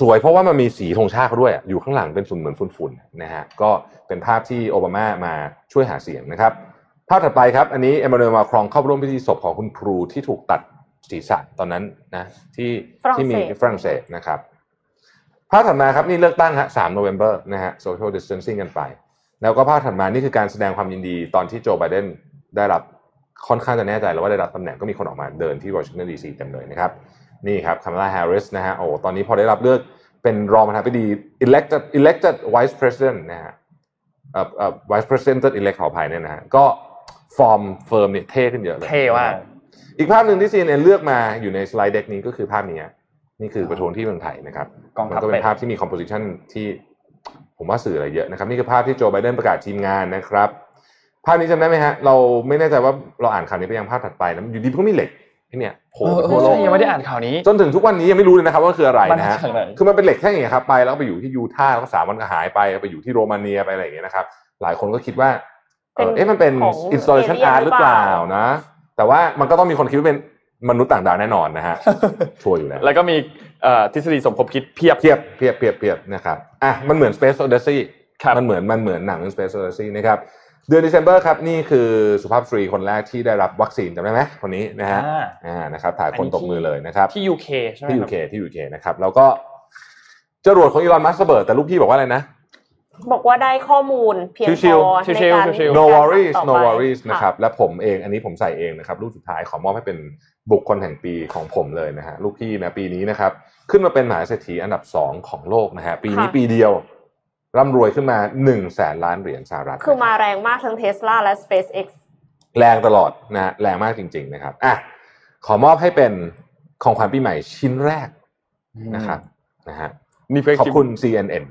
Speaker 3: สวยเพราะว่ามันมีสีธงชาติเขาด้วยอะอยู่ข้างหลังเป็นฝุ่นเหมือนฝุ่นๆนะฮะก็เป็นภาพที่โอบามามาช่วยหาเสียงนะครับ ภาพถัดไปครับ อันนี้เอมานูเอลมาครองเข้าร่วมพิธีศพของคุณครูที่ถูกตัดศีรษะตอนนั้นนะที่
Speaker 4: ฝรั่งเศส
Speaker 3: ที่มีฝรั่งเศสนะครับภาพถัดมาครับนี่เลือกตั้งฮะ3โนเวม ber นะฮะ social distancing กันไป แล้วก็ภาพถัดมานี่คือการแสดงความยินดีตอนที่โจไบเดนได้รับค่อนข้างจะแน่ใจแล้วว่าได้รับตำแหน่งก็มีคนออกมาเดินที่วอชิงตันดีซีเต็มเลยนะครับนี่ครับคามาลาแฮร์ริสนะฮะโอ้ตอนนี้พอได้รับเลือกเป็นรองประธานาธิบดี elected elected vice president นะฮะเอ่อเอ่อ vice president elect ขออภัยเนี่ยนะฮะก็ฟอร์มเฟิร์มเนี่ยเท่ขึ้นเยอะเลย
Speaker 2: เท่มาก
Speaker 3: อีกภาพหนึ่งที่ CNN เลือกมาอยู่ใน slide deck นี้ก็คือภาพนี้นี่คือประท้วงที่เมืองไทยนะครับ
Speaker 2: กอง
Speaker 3: มั
Speaker 2: ทัพ
Speaker 3: นก็เป็
Speaker 2: เป็น
Speaker 3: นภาพที่มี composition ที่ ผมว่าสื่ออะไรเยอะนะครับ นี่คือภาพที่โจไบเดนประกาศทีมงานนะครับ ภาพนี้จำได้ไหมฮะ เราไม่แน่ใจว่าเราอ่านข่าวนี้ไปยังภาพถัดไปนะอยู่ดีมันก็มีเหล็กที่เนี่ยโผล่
Speaker 2: เออ
Speaker 3: ไปทั่วโล
Speaker 2: ใช่
Speaker 3: ก
Speaker 2: ยังไม่ได้อ่านข่าวนี้
Speaker 3: จนถึงทุกวันนี้ยังไม่รู้เลยนะครับว่าคืออะไร
Speaker 2: มัน
Speaker 3: นะฮะ
Speaker 2: จากไหน
Speaker 3: คือมันเป็นเหล็กแท่งอย่างเงี้ยครับไปแล้วก็ไปอยู่ที่ยูทาห์แล้วก็สามวันก็หายไปไปอยู่ที่โรมาเนียไปอะไรอย่างเงี้ยนะครับ หลายคนก็คิดว่าเออ
Speaker 4: เป็น
Speaker 3: เอ๊ะมันเป็น
Speaker 4: ของ
Speaker 3: installation
Speaker 4: alien
Speaker 3: art หรือเปล่า
Speaker 4: หรือเปล่า
Speaker 3: นะ แต่ว่ามันก็ต้องมีคนคิดว่าเป็น มนุษย์ต่างดาวแน่นอนนะฮะชัวร์อยู่แล้ว
Speaker 2: แล้วก็มีเอ่อทฤษฎีสมคบคิดเพียบ
Speaker 3: เพียบเพียบเพียบเพียบนะครับอะมันเหมือน Space Odyssey
Speaker 2: ครับ
Speaker 3: มันเหมือนมันเหมือนหนังเรื่อง Space Odyssey นะครับเดือน December ครับนี่คือสุภาพสตรีคนแรกที่ได้รับวัคซีนจำได้ไหมคนนี้นะฮะ
Speaker 2: อ่า
Speaker 3: อ่านะครับถ่ายคน
Speaker 2: อันนี้
Speaker 3: ตบมือเลยนะครับ
Speaker 2: ที่ UK ใช่ไหม
Speaker 3: ที่
Speaker 2: ค
Speaker 3: ยู
Speaker 2: รับ
Speaker 3: เคที่ยูเคนะครับแล้วก็จรวดของอีลอนมัสก์ระเบิดแต่ลูกพี่บอกว่าอะไรนะ
Speaker 4: บอกว่าได้ข้อมูลเพียง
Speaker 3: ชิ
Speaker 4: พ
Speaker 3: ว
Speaker 4: อ
Speaker 3: ๆ
Speaker 4: ในการ
Speaker 2: ชิวๆ
Speaker 3: no
Speaker 4: ในการ
Speaker 3: worries
Speaker 4: ทำต่อ
Speaker 3: no
Speaker 4: ไป
Speaker 3: worries
Speaker 4: ค่ะ
Speaker 3: นะครับและผมเองอันนี้ผมใส่เองนะครับรูปสุดท้ายขอมอบให้เป็นบุคคลแห่งปีของผมเลยนะฮะลูกพี่นะปีนี้นะครับขึ้นมาเป็นมหาเศรษฐีอันดับสองของโลกนะฮะปีนี้
Speaker 4: ค่ะ
Speaker 3: ปีเดียวร่ำรวยขึ้นมา1นึ่งแสนล้านเหรียญสหรัฐ
Speaker 4: คือมาแรงมากทั้งเทสลาและ SpaceX
Speaker 3: แรงตลอดนะฮะแรงมากจริง ๆ นะครับอะขอมอบให้เป็นของขวัญปีใหม่ชิ้นแรกนะครับนะฮะ
Speaker 2: นี่เพื่อ
Speaker 3: ขอบคุณ CNN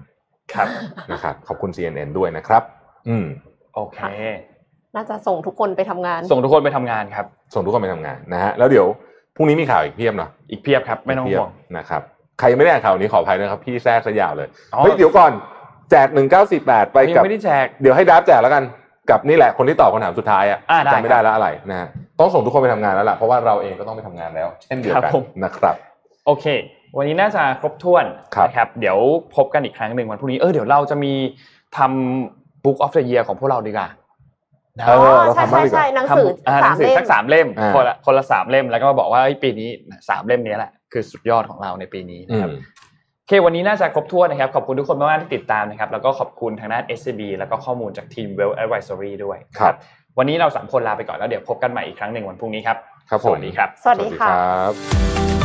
Speaker 2: ครับ
Speaker 3: นะครับขอบคุณ CNN ด้วยนะครับ อืม
Speaker 2: โอเค
Speaker 4: น่าจะส่งทุกคนไปทำงาน
Speaker 2: ส่งทุกคนไปทำงานครับ
Speaker 3: ส่งทุกคนไปทำงานนะฮะแล้วเดี๋ยวพรุ่งนี้มีข่าวอีกเพียบเนาะ
Speaker 2: อีกเพียบครับ ไม่ต้อง
Speaker 3: เพียบ
Speaker 2: ห่วง
Speaker 3: นะครับใครยังไม่ได้อ่านข่าวนี้ขออภัยนะครับ พี่แทรกซะยาวเลย
Speaker 2: อ๋อ
Speaker 3: เฮ้ยเดี๋ยวก่อนแจกหนึ่งเก้าสี่แปดไป
Speaker 2: ยัง
Speaker 3: กับ
Speaker 2: ไม่ได้แจก
Speaker 3: เดี๋ยวให้ดับแจกแล้วกันกับนี่แหละคนที่ตอบคำถามสุดท้ายอะ
Speaker 2: อ่าได้
Speaker 3: จำไม่ได้แล้วอะไรนะฮะต้องส่งทุกคนไปทำงานแล้วล่ะเพราะว่าเราเองก็ต้องไปทำงานแล้ว เช่นเดียว
Speaker 2: ครั
Speaker 3: กับน
Speaker 2: ผม
Speaker 3: นะครับ
Speaker 2: โอเค วันนี้น่าจะครบถ้วน
Speaker 3: ครับ
Speaker 2: นะครับ เดี๋ยวพบกันอีกครั้งหนึ่งวันพรุ่งนี้ เออเดี๋ยวเราจะมีทำ Book of the Year ของพวกเราดีกว่านะ
Speaker 3: เออเรา
Speaker 4: ใช่
Speaker 3: ทำบ้าง
Speaker 4: ใช่
Speaker 3: ดีกว่า
Speaker 4: ใช่หนังสือ
Speaker 2: ทำอ่าห
Speaker 4: สา
Speaker 2: นั
Speaker 4: ม
Speaker 2: งสือสาม
Speaker 4: เล่ม
Speaker 2: สักสามเล่ม
Speaker 3: อ่า
Speaker 2: คนละคนละสามเล่มแล้วก็มาบอกว่าเฮ้ยปีนี้สามเล่มนี้แหละคือสุดยอดของเราในปีนี้
Speaker 3: อื
Speaker 2: นะครับโอเควันนี้น่าจะครบถ้วนนะครับ ขอบคุณทุกคนมากๆที่ติดตามนะครับ แล้วก็ขอบคุณทางด้าน SCB แล้วก็ข้อมูลจากทีม Well Advisory ด้วย
Speaker 3: ครับ
Speaker 2: วันนี้เราสามคนลาไปก่อนแล้วเดี๋ยวพบกันใหม่อีกครั้งหนึ่งวันพรุ่งนี้ครับ
Speaker 3: ครับผมส
Speaker 2: วัสดีครับ
Speaker 4: สวัสดีค่ะ
Speaker 1: ครับ